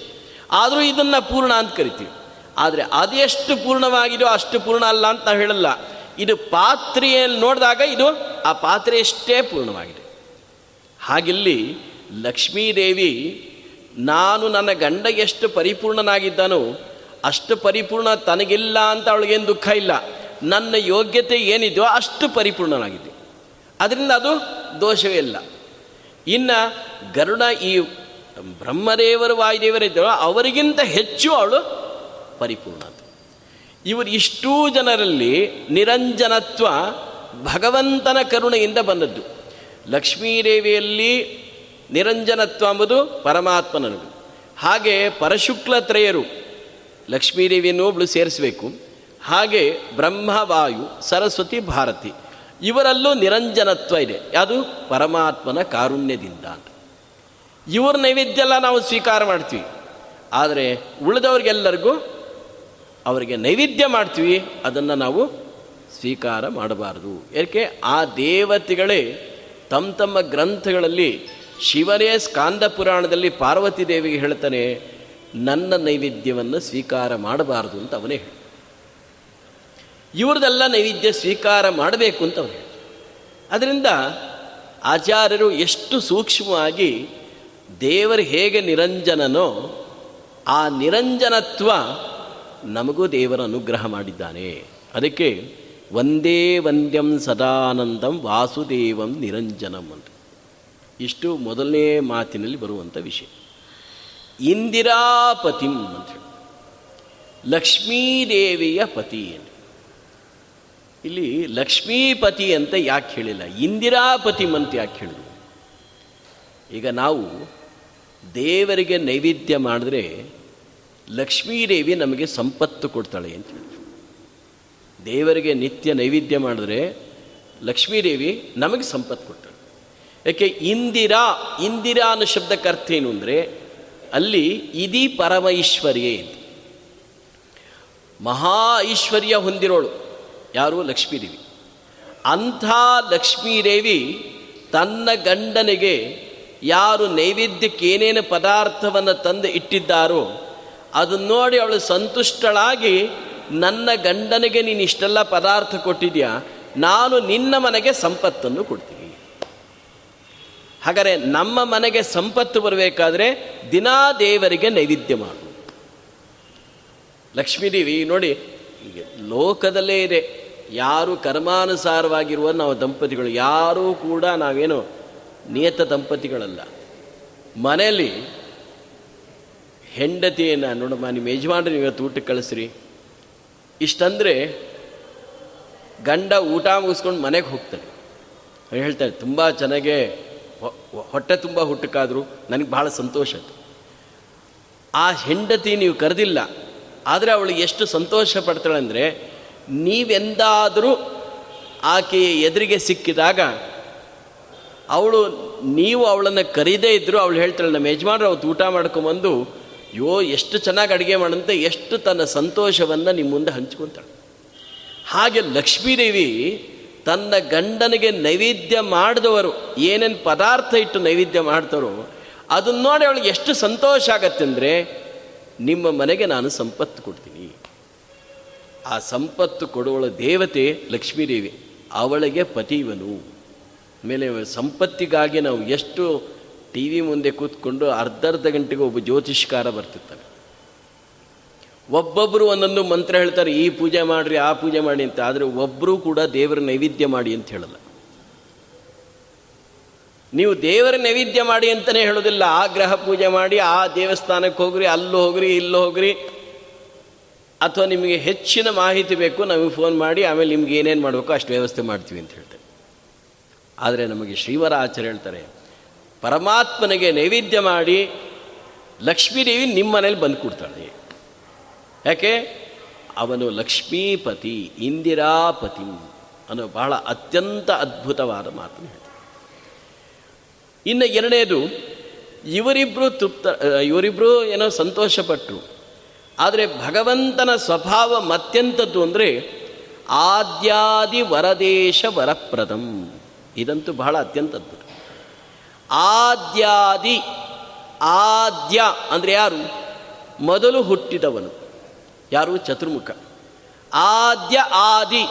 ಆದರೂ ಇದನ್ನು ಪೂರ್ಣ ಅಂತ ಕರಿತೀವಿ. ಆದರೆ ಅದೆಷ್ಟು ಪೂರ್ಣವಾಗಿದೆಯೋ ಅಷ್ಟು ಪೂರ್ಣ ಅಲ್ಲ ಅಂತ ನಾವು ಹೇಳಲ್ಲ. ಇದು ಪಾತ್ರೆಯಲ್ಲಿ ನೋಡಿದಾಗ ಇದು ಆ ಪಾತ್ರೆಯಷ್ಟೇ ಪೂರ್ಣವಾಗಿದೆ. ಹಾಗಿಲ್ಲಿ ಲಕ್ಷ್ಮೀದೇವಿ ನಾನು ನನ್ನ ಗಂಡ ಎಷ್ಟು ಪರಿಪೂರ್ಣನಾಗಿದ್ದಾನೋ ಅಷ್ಟು ಪರಿಪೂರ್ಣ ತನಗಿಲ್ಲ ಅಂತ ಅವಳಿಗೇನು ದುಃಖ ಇಲ್ಲ. ನನ್ನ ಯೋಗ್ಯತೆ ಏನಿದೆಯೋ ಅಷ್ಟು ಪರಿಪೂರ್ಣನಾಗಿದೆ ಅದರಿಂದ ಅದು ದೋಷವೇ ಇಲ್ಲ. ಇನ್ನು ಗರುಡ ಈ ಬ್ರಹ್ಮದೇವರು ವಾಯುದೇವರಿದ್ದರೋ ಅವರಿಗಿಂತ ಹೆಚ್ಚು ಅವಳು ಪರಿಪೂರ್ಣ. ಇವರು ಇಷ್ಟೂ ಜನರಲ್ಲಿ ನಿರಂಜನತ್ವ ಭಗವಂತನ ಕರುಣೆಯಿಂದ ಬಂದದ್ದು. ಲಕ್ಷ್ಮೀದೇವಿಯಲ್ಲಿ ನಿರಂಜನತ್ವ ಎಂಬುದು ಪರಮಾತ್ಮನನು ಹಾಗೆ ಪರಶುಕ್ಲತ್ರಯರು ಲಕ್ಷ್ಮೀದೇವಿಯನ್ನು ಒಬ್ಳು ಸೇರಿಸಬೇಕು. ಹಾಗೆ ಬ್ರಹ್ಮವಾಯು ಸರಸ್ವತಿ ಭಾರತಿ. ಇವರಲ್ಲೂ ನಿರಂಜನತ್ವ ಇದೆ. ಅದು ಪರಮಾತ್ಮನ ಕಾರುಣ್ಯದಿಂದ ಅಂತ. ಇವ್ರ ನೈವೇದ್ಯ ಎಲ್ಲ ನಾವು ಸ್ವೀಕಾರ ಮಾಡ್ತೀವಿ. ಆದರೆ ಉಳಿದವ್ರಿಗೆಲ್ಲರಿಗೂ ಅವರಿಗೆ ನೈವೇದ್ಯ ಮಾಡ್ತೀವಿ. ಅದನ್ನು ನಾವು ಸ್ವೀಕಾರ ಮಾಡಬಾರದು. ಏಕೆ ಆ ದೇವತೆಗಳೇ ತಮ್ಮ ತಮ್ಮ ಗ್ರಂಥಗಳಲ್ಲಿ ಶಿವನೇ ಸ್ಕಾಂದ ಪುರಾಣದಲ್ಲಿ ಪಾರ್ವತಿ ದೇವಿಗೆ ಹೇಳ್ತಾನೆ, ನನ್ನ ನೈವೇದ್ಯವನ್ನು ಸ್ವೀಕಾರ ಮಾಡಬಾರದು ಅಂತ ಅವನೇ ಇವ್ರದೆಲ್ಲ ನೈವೇದ್ಯ ಸ್ವೀಕಾರ ಮಾಡಬೇಕು ಅಂತ ಅವ್ರು ಅದರಿಂದ ಆಚಾರ್ಯರು ಎಷ್ಟು ಸೂಕ್ಷ್ಮವಾಗಿ ದೇವರು ಹೇಗೆ ನಿರಂಜನನೋ ಆ ನಿರಂಜನತ್ವ ನಮಗೂ ದೇವರ ಅನುಗ್ರಹ ಮಾಡಿದ್ದಾನೆ. ಅದಕ್ಕೆ ಒಂದೇ ವಂದ್ಯಂ ಸದಾನಂದಂ ವಾಸುದೇವಂ ನಿರಂಜನಂ ಅಂತ. ಇಷ್ಟು ಮೊದಲನೇ ಮಾತಿನಲ್ಲಿ ಬರುವಂಥ ವಿಷಯ. ಇಂದಿರಾಪತಿಂ ಅಂತ ಲಕ್ಷ್ಮೀದೇವಿಯ ಪತಿ ಅಂತ. ಇಲ್ಲಿ ಲಕ್ಷ್ಮೀಪತಿ ಅಂತ ಯಾಕೆ ಹೇಳಿಲ್ಲ? ಇಂದಿರಾಪತಿ ಅಂತ ಯಾಕೆ ಹೇಳಿದ್ರು? ಈಗ ನಾವು ದೇವರಿಗೆ ನೈವೇದ್ಯ ಮಾಡಿದ್ರೆ ಲಕ್ಷ್ಮೀದೇವಿ ನಮಗೆ ಸಂಪತ್ತು ಕೊಡ್ತಾಳೆ ಅಂತ ಹೇಳಿದ್ರು. ದೇವರಿಗೆ ನಿತ್ಯ ನೈವೇದ್ಯ ಮಾಡಿದ್ರೆ ಲಕ್ಷ್ಮೀದೇವಿ ನಮಗೆ ಸಂಪತ್ತು ಕೊಡ್ತಾಳೆ. ಯಾಕೆ? ಇಂದಿರಾ ಇಂದಿರಾ ಅನ್ನೋ ಶಬ್ದಕ್ಕೆ ಅರ್ಥ ಏನು ಅಂದರೆ ಅಲ್ಲಿ ಇದೀ ಪರಮೈಶ್ವರ್ಯೇ ಇದೆ ಮಹಾ ಐಶ್ವರ್ಯ ಹೊಂದಿರೋಳು. ಯಾರು? ಲಕ್ಷ್ಮೀದೇವಿ. ಅಂಥ ಲಕ್ಷ್ಮೀದೇವಿ ತನ್ನ ಗಂಡನಿಗೆ ಯಾರು ನೈವೇದ್ಯಕ್ಕೆ ಏನೇನು ಪದಾರ್ಥವನ್ನು ತಂದು ಇಟ್ಟಿದ್ದಾರೋ, ಅದನ್ನು ನೋಡಿ ಅವಳು ಸಂತುಷ್ಟಳಾಗಿ, ನನ್ನ ಗಂಡನಿಗೆ ನೀನು ಇಷ್ಟೆಲ್ಲ ಪದಾರ್ಥ ಕೊಟ್ಟಿದ್ಯಾ, ನಾನು ನಿನ್ನ ಮನೆಗೆ ಸಂಪತ್ತನ್ನು ಕೊಡ್ತೀನಿ. ಹಾಗಾದರೆ ನಮ್ಮ ಮನೆಗೆ ಸಂಪತ್ತು ಬರಬೇಕಾದ್ರೆ ದಿನಾ ದೇವರಿಗೆ ನೈವೇದ್ಯ ಮಾಡು. ಲಕ್ಷ್ಮೀದೇವಿ ನೋಡಿ ಲೋಕದಲ್ಲೇ ಇದೆ. ಯಾರು ಕರ್ಮಾನುಸಾರವಾಗಿರುವ ನಾವು ದಂಪತಿಗಳು, ಯಾರೂ ಕೂಡ ನಾವೇನು ನಿಯತ ದಂಪತಿಗಳಲ್ಲ. ಮನೆಯಲ್ಲಿ ಹೆಂಡತಿಯನ್ನು ನೋಡಮ್ಮ, ನಿಮ್ಮ ಯಜಮಾನ್ರಿ ಇವತ್ತು ಊಟಕ್ಕೆ ಕಳಿಸ್ರಿ. ಇಷ್ಟಂದರೆ ಗಂಡ ಊಟ ಮುಗಿಸ್ಕೊಂಡು ಮನೆಗೆ ಹೋಗ್ತಾನೆ. ಹೇಳ್ತಾನೆ, ತುಂಬ ಚೆನ್ನಾಗೆ ಹೊಟ್ಟೆ ತುಂಬ ಹುಟ್ಟಕ್ಕಾದರೂ ನನಗೆ ಭಾಳ ಸಂತೋಷ ಆಯಿತು. ಆ ಹೆಂಡತಿ ನೀವು ಕರೆದಿಲ್ಲ, ಆದರೆ ಅವಳು ಎಷ್ಟು ಸಂತೋಷ ಪಡ್ತಾಳೆ ಅಂದರೆ ನೀವೆಂದಾದರೂ ಆಕೆಯ ಎದುರಿಗೆ ಸಿಕ್ಕಿದಾಗ, ಅವಳು ನೀವು ಅವಳನ್ನು ಕರೀದೇ ಇದ್ದರೂ ಅವಳು ಹೇಳ್ತಾಳೆ, ನಮ್ಮ ಯಜಮಾನ್ರು ಅವತ್ತು ಊಟ ಮಾಡ್ಕೊಂಬಂದು ಯೋ ಎಷ್ಟು ಚೆನ್ನಾಗಿ ಅಡುಗೆ ಮಾಡಂತೆ ಎಷ್ಟು ತನ್ನ ಸಂತೋಷವನ್ನು ನಿಮ್ಮ ಮುಂದೆ ಹಂಚ್ಕೊತಾಳೆ. ಹಾಗೆ ಲಕ್ಷ್ಮೀದೇವಿ ತನ್ನ ಗಂಡನಿಗೆ ನೈವೇದ್ಯ ಮಾಡಿದವರು, ಏನೇನು ಪದಾರ್ಥ ಇಟ್ಟು ನೈವೇದ್ಯ ಮಾಡ್ತಾರೋ, ಅದನ್ನ ನೋಡಿ ಅವಳಿಗೆ ಎಷ್ಟು ಸಂತೋಷ ಆಗತ್ತೆ ಅಂದರೆ, ನಿಮ್ಮ ಮನೆಗೆ ನಾನು ಸಂಪತ್ತು ಕೊಡ್ತೀನಿ. ಆ ಸಂಪತ್ತು ಕೊಡುವಳ ದೇವತೆ ಲಕ್ಷ್ಮೀದೇವಿ, ಅವಳಿಗೆ ಪತಿವನು ಆಮೇಲೆ ಸಂಪತ್ತಿಗಾಗಿ ನಾವು ಎಷ್ಟು ಟಿ ವಿ ಮುಂದೆ ಕೂತ್ಕೊಂಡು ಅರ್ಧ ಅರ್ಧ ಗಂಟೆಗೆ ಒಬ್ಬ ಜ್ಯೋತಿಷ್ಕಾರ ಬರ್ತಿರ್ತಾನೆ ಒಬ್ಬೊಬ್ಬರು ಒಂದೊಂದು ಮಂತ್ರ ಹೇಳ್ತಾರೆ, ಈ ಪೂಜೆ ಮಾಡಿರಿ, ಆ ಪೂಜೆ ಮಾಡಿ ಅಂತ. ಆದರೆ ಒಬ್ಬರೂ ಕೂಡ ದೇವರ ನೈವೇದ್ಯ ಮಾಡಿ ಅಂತ ಹೇಳಲ್ಲ. ನೀವು ದೇವರ ನೈವೇದ್ಯ ಮಾಡಿ ಅಂತಲೇ ಹೇಳೋದಿಲ್ಲ. ಆ ಗ್ರಹ ಪೂಜೆ ಮಾಡಿ, ಆ ದೇವಸ್ಥಾನಕ್ಕೆ ಹೋಗ್ರಿ, ಅಲ್ಲೂ ಹೋಗ್ರಿ, ಇಲ್ಲಿ ಹೋಗ್ರಿ. ಅಥವಾ ನಿಮಗೆ ಹೆಚ್ಚಿನ ಮಾಹಿತಿ ಬೇಕು, ನಮಗೆ ಫೋನ್ ಮಾಡಿ, ಆಮೇಲೆ ನಿಮ್ಗೆ ಏನೇನು ಮಾಡಬೇಕು ಅಷ್ಟು ವ್ಯವಸ್ಥೆ ಮಾಡ್ತೀವಿ ಅಂತ ಹೇಳ್ತಾರೆ. ಆದರೆ ನಮಗೆ ಶ್ರೀವರ ಆಚಾರ್ಯ ಹೇಳ್ತಾರೆ, ಪರಮಾತ್ಮನಿಗೆ ನೈವೇದ್ಯ ಮಾಡಿ ಲಕ್ಷ್ಮೀದೇವಿ ನಿಮ್ಮ ಮನೇಲಿ ಬಂದು ಕೊಡ್ತಾಳೆ. ಯಾಕೆ? ಅವನು ಲಕ್ಷ್ಮೀಪತಿ, ಇಂದಿರಾಪತಿ ಅನ್ನೋ ಬಹಳ ಅತ್ಯಂತ ಅದ್ಭುತವಾದ ಮಾತು ಹೇಳ್ತಾರೆ ಇನ್ನು ಎರಡನೇದು ಇವರಿಬ್ಬರು ತೃಪ್ತ ಇವರಿಬ್ಬರು ಏನೋ ಸಂತೋಷಪಟ್ಟರು ಆದರೆ ಭಗವಂತನ ಸ್ವಭಾವ ಮತ್ತೆಂಥದ್ದು ಅಂದರೆ ಆದ್ಯಾದಿ ವರದೇಶ ವರಪ್ರದಂ. ಇದಂತೂ ಬಹಳ ಅತ್ಯಂತದ್ದು. ಆದ್ಯಾದಿ, ಆದ್ಯ ಅಂದರೆ ಯಾರು? ಮೊದಲು ಹುಟ್ಟಿದವನು. ಯಾರು? ಚತುರ್ಮುಖ. ಆದ್ಯ, ಆದಿ,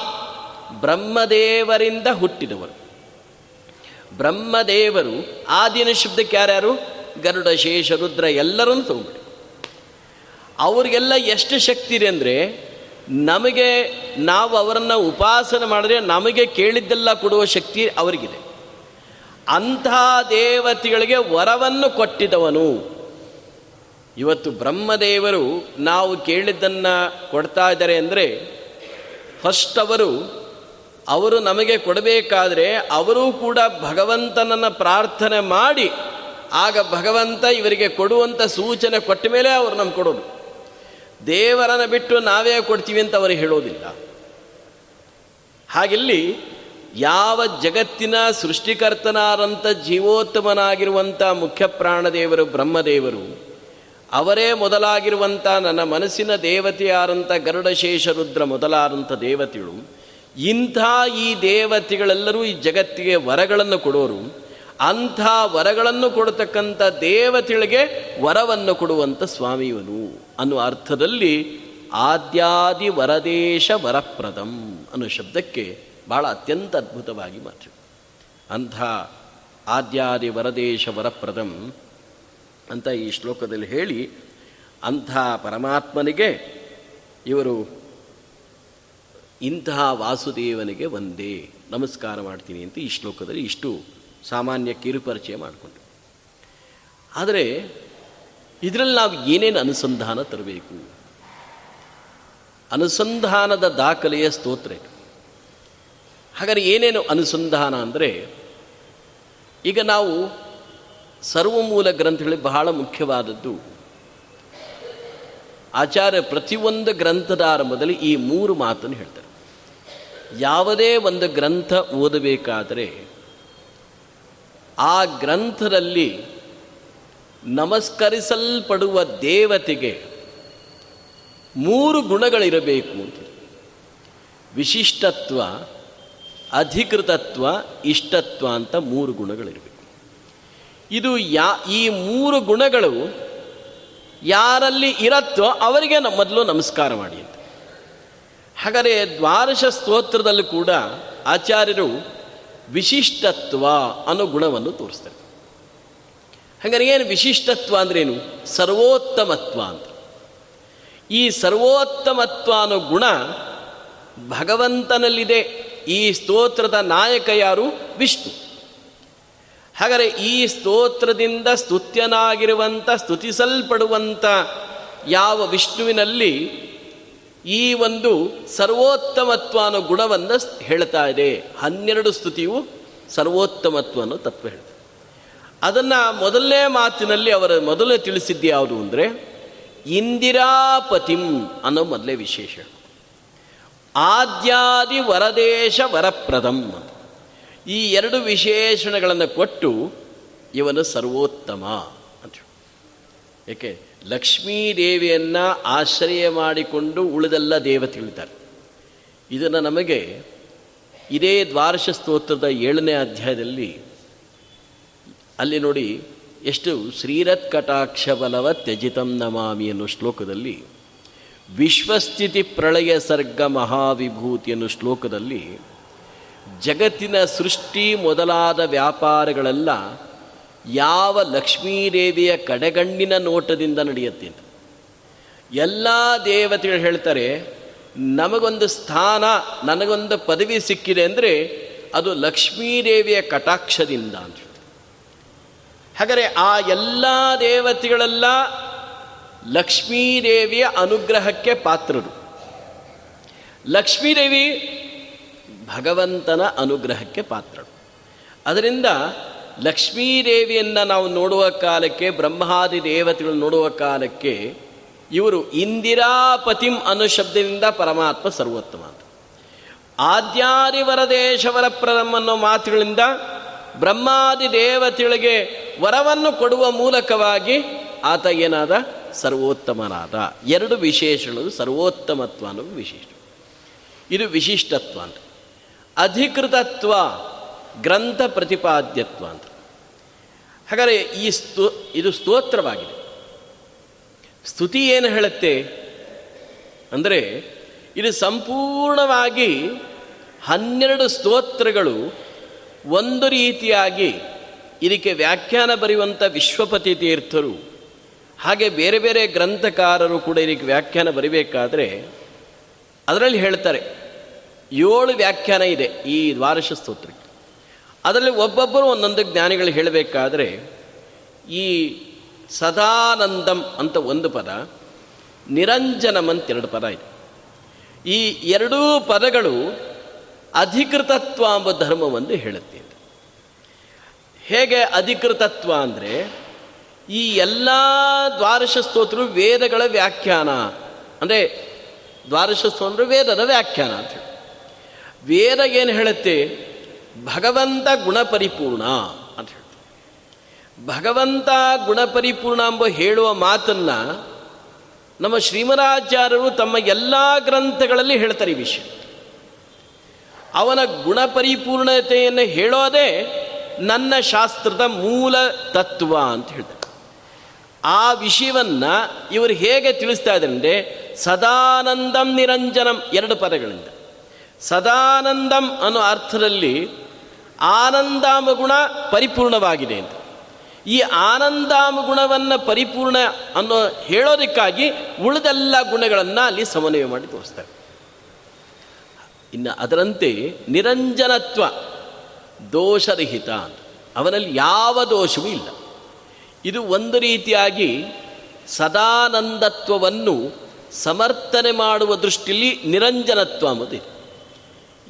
ಬ್ರಹ್ಮದೇವರಿಂದ ಹುಟ್ಟಿದವರು. ಬ್ರಹ್ಮದೇವರು, ಆದಿನ ಶಬ್ದಕ್ಕೆ ಯಾರ್ಯಾರು? ಗರುಡ ಶೇಷ ರುದ್ರ ಎಲ್ಲರನ್ನು ಅವ್ರಿಗೆಲ್ಲ ಎಷ್ಟು ಶಕ್ತಿ ಇದೆ ಅಂದರೆ ನಮಗೆ ನಾವು ಅವರನ್ನು ಉಪಾಸನೆ ಮಾಡಿದ್ರೆ ನಮಗೆ ಕೇಳಿದ್ದೆಲ್ಲ ಕೊಡುವ ಶಕ್ತಿ ಅವರಿಗಿದೆ. ಅಂಥ ದೇವತೆಗಳಿಗೆ ವರವನ್ನು ಕೊಟ್ಟಿದವನು. ಇವತ್ತು ಬ್ರಹ್ಮದೇವರು ನಾವು ಕೇಳಿದ್ದನ್ನು ಕೊಡ್ತಾ ಇದ್ದಾರೆ ಅಂದರೆ ಫಸ್ಟ್ ಅವರು ಅವರು ನಮಗೆ ಕೊಡಬೇಕಾದ್ರೆ ಅವರೂ ಕೂಡ ಭಗವಂತನನ್ನು ಪ್ರಾರ್ಥನೆ ಮಾಡಿ, ಆಗ ಭಗವಂತ ಇವರಿಗೆ ಕೊಡುವಂಥ ಸೂಚನೆ ಕೊಟ್ಟ ಮೇಲೆ ಅವರು ನಮ್ಗೆ ಕೊಡೋದು. ದೇವರನ್ನು ಬಿಟ್ಟು ನಾವೇ ಕೊಡ್ತೀವಿ ಅಂತ ಅವರು ಹೇಳೋದಿಲ್ಲ. ಹಾಗಿಲ್ಲಿ ಯಾವ ಜಗತ್ತಿನ ಸೃಷ್ಟಿಕರ್ತನಾದಂಥ ಜೀವೋತ್ತಮನಾಗಿರುವಂಥ ಮುಖ್ಯ ಪ್ರಾಣದೇವರು ಬ್ರಹ್ಮದೇವರು, ಅವರೇ ಮೊದಲಾಗಿರುವಂಥ ನನ್ನ ಮನಸ್ಸಿನ ದೇವತೆಯಾದಂಥ ಗರುಡಶೇಷ ರುದ್ರ ಮೊದಲಾದಂಥ ದೇವತೆಗಳು, ಇಂಥ ಈ ದೇವತೆಗಳೆಲ್ಲರೂ ಈ ಜಗತ್ತಿಗೆ ವರಗಳನ್ನು ಕೊಡೋರು. ಅಂಥ ವರಗಳನ್ನು ಕೊಡತಕ್ಕಂಥ ದೇವತೆಗಳಿಗೆ ವರವನ್ನು ಕೊಡುವಂಥ ಸ್ವಾಮಿಯವನು ಅನ್ನುವ ಅರ್ಥದಲ್ಲಿ ಆದ್ಯಾದಿ ವರದೇಶ ವರಪ್ರದಂ ಅನ್ನೋ ಶಬ್ದಕ್ಕೆ ಭಾಳ ಅತ್ಯಂತ ಅದ್ಭುತವಾಗಿ ಮಾತು ಅಂಥ ಆದ್ಯಾದಿ ವರದೇಶ ವರಪ್ರದಂ ಅಂತ ಈ ಶ್ಲೋಕದಲ್ಲಿ ಹೇಳಿ ಅಂಥ ಪರಮಾತ್ಮನಿಗೆ ಇವರು ಇಂತಹ ವಾಸುದೇವನಿಗೆ ಒಂದೇ ನಮಸ್ಕಾರ ಮಾಡ್ತೀನಿ ಅಂತ ಈ ಶ್ಲೋಕದಲ್ಲಿ ಇಷ್ಟು ಸಾಮಾನ್ಯ ಕಿರುಪರಿಚಯ ಮಾಡಿಕೊಂಡು ಆದರೆ ಇದರಲ್ಲಿ ನಾವು ಏನೇನು ಅನುಸಂಧಾನ ತರಬೇಕು? ಅನುಸಂಧಾನದ ದಾಖಲೆಯ ಸ್ತೋತ್ರ ಹಾಗಾದರೆ ಏನೇನು ಅನುಸಂಧಾನ ಅಂದರೆ, ಈಗ ನಾವು ಸರ್ವಮೂಲ ಗ್ರಂಥಗಳಿಗೆ ಬಹಳ ಮುಖ್ಯವಾದದ್ದು, ಆಚಾರ್ಯ ಪ್ರತಿಯೊಂದು ಗ್ರಂಥದ ಆರಂಭದಲ್ಲಿ ಈ ಮೂರು ಮಾತನ್ನು ಹೇಳ್ತಾರೆ. ಯಾವುದೇ ಒಂದು ಗ್ರಂಥ ಓದಬೇಕಾದರೆ ಆ ಗ್ರಂಥದಲ್ಲಿ ನಮಸ್ಕರಿಸಲ್ಪಡುವ ದೇವತೆಗೆ ಮೂರು ಗುಣಗಳಿರಬೇಕು ಅಂತ. ವಿಶಿಷ್ಟತ್ವ, ಅಧಿಕೃತತ್ವ, ಇಷ್ಟತ್ವ ಅಂತ ಮೂರು ಗುಣಗಳಿರಬೇಕು. ಇದು ಯಾ, ಈ ಮೂರು ಗುಣಗಳು ಯಾರಲ್ಲಿ ಇರತ್ತೋ ಅವರಿಗೆ ಮೊದಲು ನಮಸ್ಕಾರ ಮಾಡಿ ಅಂತ. ಹಾಗಾದರೆ ದ್ವಾದಶ ಸ್ತೋತ್ರದಲ್ಲೂ ಕೂಡ ಆಚಾರ್ಯರು ವಿಶಿಷ್ಟತ್ವ ಅನ್ನೋ ಗುಣವನ್ನು ತೋರಿಸ್ತಾರೆ. ಹಾಗಾದ್ರೆ ಏನು ವಿಶಿಷ್ಟತ್ವ ಅಂದ್ರೇನು? ಸರ್ವೋತ್ತಮತ್ವ ಅಂತ. ಈ ಸರ್ವೋತ್ತಮತ್ವ ಅನ್ನೋ ಗುಣ ಭಗವಂತನಲ್ಲಿದೆ. ಈ ಸ್ತೋತ್ರದ ನಾಯಕ ಯಾರು? ವಿಷ್ಣು. ಹಾಗಾದರೆ ಈ ಸ್ತೋತ್ರದಿಂದ ಸ್ತುತ್ಯನಾಗಿರುವಂಥ ಸ್ತುತಿಸಲ್ಪಡುವಂಥ ಯಾವ ವಿಷ್ಣುವಿನಲ್ಲಿ ಈ ಒಂದು ಸರ್ವೋತ್ತಮತ್ವ ಅನ್ನೋ ಗುಣವನ್ನು ಹೇಳ್ತಾ ಇದೆ. ಹನ್ನೆರಡು ಸ್ತುತಿಯು ಸರ್ವೋತ್ತಮತ್ವ ಅನ್ನೋ ತತ್ವ ಹೇಳ್ತದೆ. ಅದನ್ನು ಮೊದಲನೇ ಮಾತಿನಲ್ಲಿ ಅವರ ಮೊದಲನೇ ತಿಳಿಸಿದ್ದು ಯಾವುದು ಅಂದರೆ, ಇಂದಿರಾಪತಿಂ ಅನ್ನೋ ಮೊದಲೇ ವಿಶೇಷ. ಆದ್ಯಾದಿ ವರದೇಶ ವರಪ್ರದಂ ಈ ಎರಡು ವಿಶೇಷಣಗಳನ್ನು ಕೊಟ್ಟು ಇವನು ಸರ್ವೋತ್ತಮ ಅಂತ ಏಕೆ? ಲಕ್ಷ್ಮೀದೇವಿಯನ್ನು ಆಶ್ರಯ ಮಾಡಿಕೊಂಡು ಉಳಿದೆಲ್ಲ ದೇವತೆಗಳಿದ್ದಾರೆ. ಇದನ್ನು ನಮಗೆ ಇದೇ ದ್ವಾರಶ ಸ್ತೋತ್ರದ ಏಳನೇ ಅಧ್ಯಾಯದಲ್ಲಿ ಅಲ್ಲಿ ನೋಡಿ ಎಷ್ಟು ಶ್ರೀರತ್ ಕಟಾಕ್ಷ ಬಲವ ತ್ಯಜಿತಂ ನಮಾಮಿ ಅನ್ನೋ ಶ್ಲೋಕದಲ್ಲಿ, ವಿಶ್ವಸ್ಥಿತಿ ಪ್ರಳಯ ಸರ್ಗ ಮಹಾವಿಭೂತಿ ಅನ್ನೋ ಶ್ಲೋಕದಲ್ಲಿ ಜಗತ್ತಿನ ಸೃಷ್ಟಿ ಮೊದಲಾದ ವ್ಯಾಪಾರಗಳೆಲ್ಲ ಯಾವ ಲಕ್ಷ್ಮೀದೇವಿಯ ಕಡೆಗಣ್ಣಿನ ನೋಟದಿಂದ ನಡೆಯುತ್ತೆ ಎಲ್ಲ ದೇವತೆಗಳು ಹೇಳ್ತಾರೆ, ನಮಗೊಂದು ಸ್ಥಾನ, ನನಗೊಂದು ಪದವಿ ಸಿಕ್ಕಿದೆ ಅಂದರೆ ಅದು ಲಕ್ಷ್ಮೀದೇವಿಯ ಕಟಾಕ್ಷದಿಂದ ಅಂತ ಹಾಗಾದರೆ ಆ ಎಲ್ಲ ದೇವತೆಗಳೆಲ್ಲ ಲಕ್ಷ್ಮೀದೇವಿಯ ಅನುಗ್ರಹಕ್ಕೆ ಪಾತ್ರರು. ಲಕ್ಷ್ಮೀದೇವಿ ಭಗವಂತನ ಅನುಗ್ರಹಕ್ಕೆ ಪಾತ್ರರು. ಅದರಿಂದ ಲಕ್ಷ್ಮೀದೇವಿಯನ್ನು ನಾವು ನೋಡುವ ಕಾಲಕ್ಕೆ, ಬ್ರಹ್ಮಾದಿ ದೇವತೆಗಳು ನೋಡುವ ಕಾಲಕ್ಕೆ ಇವರು ಇಂದಿರಾಪತಿಂ ಅನ್ನೋ ಶಬ್ದದಿಂದ ಪರಮಾತ್ಮ ಸರ್ವೋತ್ತಮ ಅಂತ ಆದ್ಯಾದಿ ವರದೇಶವರ ಪ್ರದಮ್ ಅನ್ನೋ ಮಾತುಗಳಿಂದ ಬ್ರಹ್ಮಾದಿ ದೇವತೆಗಳಿಗೆ ವರವನ್ನು ಕೊಡುವ ಮೂಲಕವಾಗಿ ಆತ ಏನಾದ? ಸರ್ವೋತ್ತಮನಾದ. ಎರಡು ವಿಶೇಷಗಳು ಸರ್ವೋತ್ತಮತ್ವ ಅನ್ನೋದು ವಿಶೇಷ. ಇದು ವಿಶಿಷ್ಟತ್ವ ಅಂತ. ಅಧಿಕೃತತ್ವ, ಗ್ರಂಥ ಪ್ರತಿಪಾದ್ಯತ್ವ ಅಂತ. ಹಾಗಾದರೆ ಈ ಸ್ತೋ, ಇದು ಸ್ತೋತ್ರವಾಗಿದೆ. ಸ್ತುತಿ ಏನು ಹೇಳುತ್ತೆ? ಅಂದರೆ ಇದು ಸಂಪೂರ್ಣವಾಗಿ ಹನ್ನೆರಡು ಸ್ತೋತ್ರಗಳು ಒಂದು ರೀತಿಯಾಗಿ ಇದಕ್ಕೆ ವ್ಯಾಖ್ಯಾನ ಬರೆಯುವಂಥ ವಿಶ್ವಪತಿ ತೀರ್ಥರು, ಹಾಗೆ ಬೇರೆ ಬೇರೆ ಗ್ರಂಥಕಾರರು ಕೂಡ ಇದಕ್ಕೆ ವ್ಯಾಖ್ಯಾನ ಬರಿಬೇಕಾದ್ರೆ ಅದರಲ್ಲಿ ಹೇಳ್ತಾರೆ, ಏಳು ವ್ಯಾಖ್ಯಾನ ಇದೆ ಈ ದ್ವಾರಶ ಸ್ತೋತ್ರಕ್ಕೆ. ಅದರಲ್ಲಿ ಒಬ್ಬೊಬ್ಬರು ಒಂದೊಂದು ಜ್ಞಾನಿಗಳು ಹೇಳಬೇಕಾದ್ರೆ, ಈ ಸದಾನಂದಂ ಅಂತ ಒಂದು ಪದ, ನಿರಂಜನಂ ಅಂತ ಎರಡು ಪದ ಇದೆ. ಈ ಎರಡೂ ಪದಗಳು ಅಧಿಕೃತತ್ವ ಎಂಬ ಧರ್ಮವನ್ನು ಹೇಳುತ್ತೆ. ಹೇಗೆ ಅಧಿಕೃತತ್ವ ಅಂದರೆ, ಈ ಎಲ್ಲ ದ್ವಾದಶ ಸ್ತೋತ್ರ ವೇದಗಳ ವ್ಯಾಖ್ಯಾನ. ಅಂದರೆ ದ್ವಾದಶ ಸ್ತೋತ್ರ ವೇದದ ವ್ಯಾಖ್ಯಾನ ಅಂತ ಹೇಳಿ. ವೇದ ಏನು ಹೇಳುತ್ತೆ? ಭಗವಂತ ಗುಣಪರಿಪೂರ್ಣ ಅಂತ ಹೇಳ್ತಾರೆ. ಭಗವಂತ ಗುಣಪರಿಪೂರ್ಣ ಎಂಬ ಹೇಳುವ ಮಾತನ್ನು ನಮ್ಮ ಶ್ರೀಮರಾಚಾರ್ಯರು ತಮ್ಮ ಎಲ್ಲ ಗ್ರಂಥಗಳಲ್ಲಿ ಹೇಳ್ತಾರೆ ಈ ವಿಷಯ. ಅವನ ಗುಣಪರಿಪೂರ್ಣತೆಯನ್ನು ಹೇಳೋದೇ ನನ್ನ ಶಾಸ್ತ್ರದ ಮೂಲ ತತ್ವ ಅಂತ ಹೇಳ್ತಾರೆ. ಆ ವಿಷಯವನ್ನು ಇವರು ಹೇಗೆ ತಿಳಿಸ್ತಾ ಇದ್ದಾರೆ ಸದಾನಂದಂ ನಿರಂಜನಂ ಎರಡು ಪದಗಳಿಂದ. ಸದಾನಂದಂ ಅನ್ನೋ ಅರ್ಥದಲ್ಲಿ ಆನಂದಾಮ ಗುಣ ಪರಿಪೂರ್ಣವಾಗಿದೆ ಅಂತ. ಈ ಆನಂದಾಮ ಗುಣವನ್ನು ಪರಿಪೂರ್ಣ ಅನ್ನೋ ಹೇಳೋದಕ್ಕಾಗಿ ಉಳಿದೆಲ್ಲ ಗುಣಗಳನ್ನು ಅಲ್ಲಿ ಸಮನ್ವಯ ಮಾಡಿ ತೋರಿಸ್ತಾರೆ. ಇನ್ನು ಅದರಂತೆ ನಿರಂಜನತ್ವ, ದೋಷರಹಿತ ಅಂತ. ಅವನಲ್ಲಿ ಯಾವ ದೋಷವೂ ಇಲ್ಲ. ಇದು ಒಂದು ರೀತಿಯಾಗಿ ಸದಾನಂದತ್ವವನ್ನು ಸಮರ್ಥನೆ ಮಾಡುವ ದೃಷ್ಟಿಯಲ್ಲಿ ನಿರಂಜನತ್ವ ಎಂಬುದಿದೆ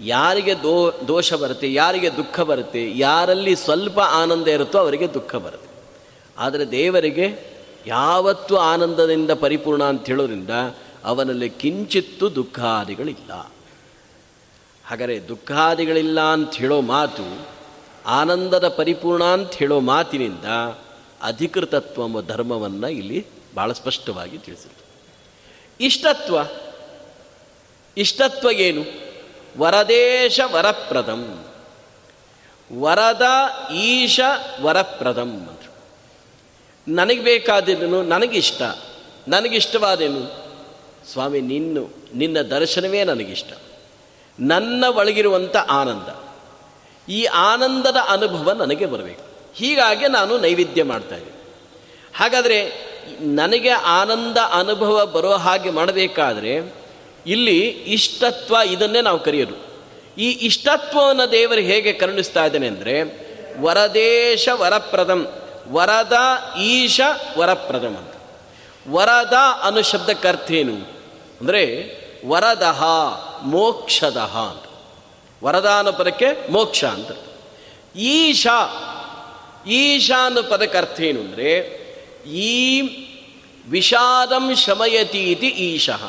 ಯಾರಿಗೆ ದೋ, ದೋಷ ಬರುತ್ತೆ, ಯಾರಿಗೆ ದುಃಖ ಬರುತ್ತೆ, ಯಾರಲ್ಲಿ ಸ್ವಲ್ಪ ಆನಂದ ಇರುತ್ತೋ ಅವರಿಗೆ ದುಃಖ ಬರುತ್ತೆ. ಆದರೆ ದೇವರಿಗೆ ಯಾವತ್ತೂ ಆನಂದದಿಂದ ಪರಿಪೂರ್ಣ ಅಂತ ಹೇಳೋದ್ರಿಂದ ಅವನಲ್ಲಿ ಕಿಂಚಿತ್ತೂ ದುಃಖಾದಿಗಳಿಲ್ಲ. ಹಾಗಾದರೆ ದುಃಖಾದಿಗಳಿಲ್ಲ ಅಂತ ಹೇಳೋ ಮಾತು, ಆನಂದದ ಪರಿಪೂರ್ಣ ಅಂತ ಹೇಳೋ ಮಾತಿನಿಂದ ಅಧಿಕೃತತ್ವ ಧರ್ಮವನ್ನು ಇಲ್ಲಿ ಭಾಳ ಸ್ಪಷ್ಟವಾಗಿ ತಿಳಿಸುತ್ತೆ. ಇಷ್ಟತ್ವ ಇಷ್ಟತ್ವ ಏನು? ವರದೇಶ ವರಪ್ರದಂ. ವರದ ಈಶ ವರಪ್ರದಂ ಅಂದರು. ನನಗೆ ಬೇಕಾದೇನು ನನಗಿಷ್ಟ. ನನಗಿಷ್ಟವಾದೇನು? ಸ್ವಾಮಿ, ನಿನ್ನು, ನಿನ್ನ ದರ್ಶನವೇ ನನಗಿಷ್ಟ. ನನ್ನ ಒಳಗಿರುವಂಥ ಆನಂದ. ಈ ಆನಂದದ ಅನುಭವ ನನಗೆ ಬರಬೇಕು. ಹೀಗಾಗಿ ನಾನು ನೈವೇದ್ಯ ಮಾಡ್ತಾ ಇದ್ದೀನಿ. ಹಾಗಾದರೆ ನನಗೆ ಆನಂದ ಅನುಭವ ಬರೋ ಹಾಗೆ ಮಾಡಬೇಕಾದ್ರೆ ಇಲ್ಲಿ ಇಷ್ಟತ್ವ ಇದನ್ನೇ ನಾವು ಕರೆಯೋದು. ಈ ಇಷ್ಟತ್ವವನ್ನು ದೇವರು ಹೇಗೆ ಕರುಣಿಸ್ತಾ ಇದ್ದಾನೆ ಅಂದರೆ, ವರದೇಶ ವರಪ್ರದಂ, ವರದ ಈಶ ವರಪ್ರದಂ ಅಂತ. ವರದ ಅನ್ನೋ ಶಬ್ದಕ್ಕೆ ಅರ್ಥ ಏನು? ಅಂದರೆ, ವರದಹ, ಮೋಕ್ಷದಹ ಅಂತ. ವರದ ಅನ್ನೋ ಪದಕ್ಕೆ ಮೋಕ್ಷ ಅಂತ ಈಶ ಈಶ ಅನ್ನೋ ಪದಕ್ಕೆ ಅರ್ಥ ಏನು ಅಂದರೆ, ಈ ವಿಷಾದಂ ಶಮಯತಿ ಇತಿ ಈಶಃ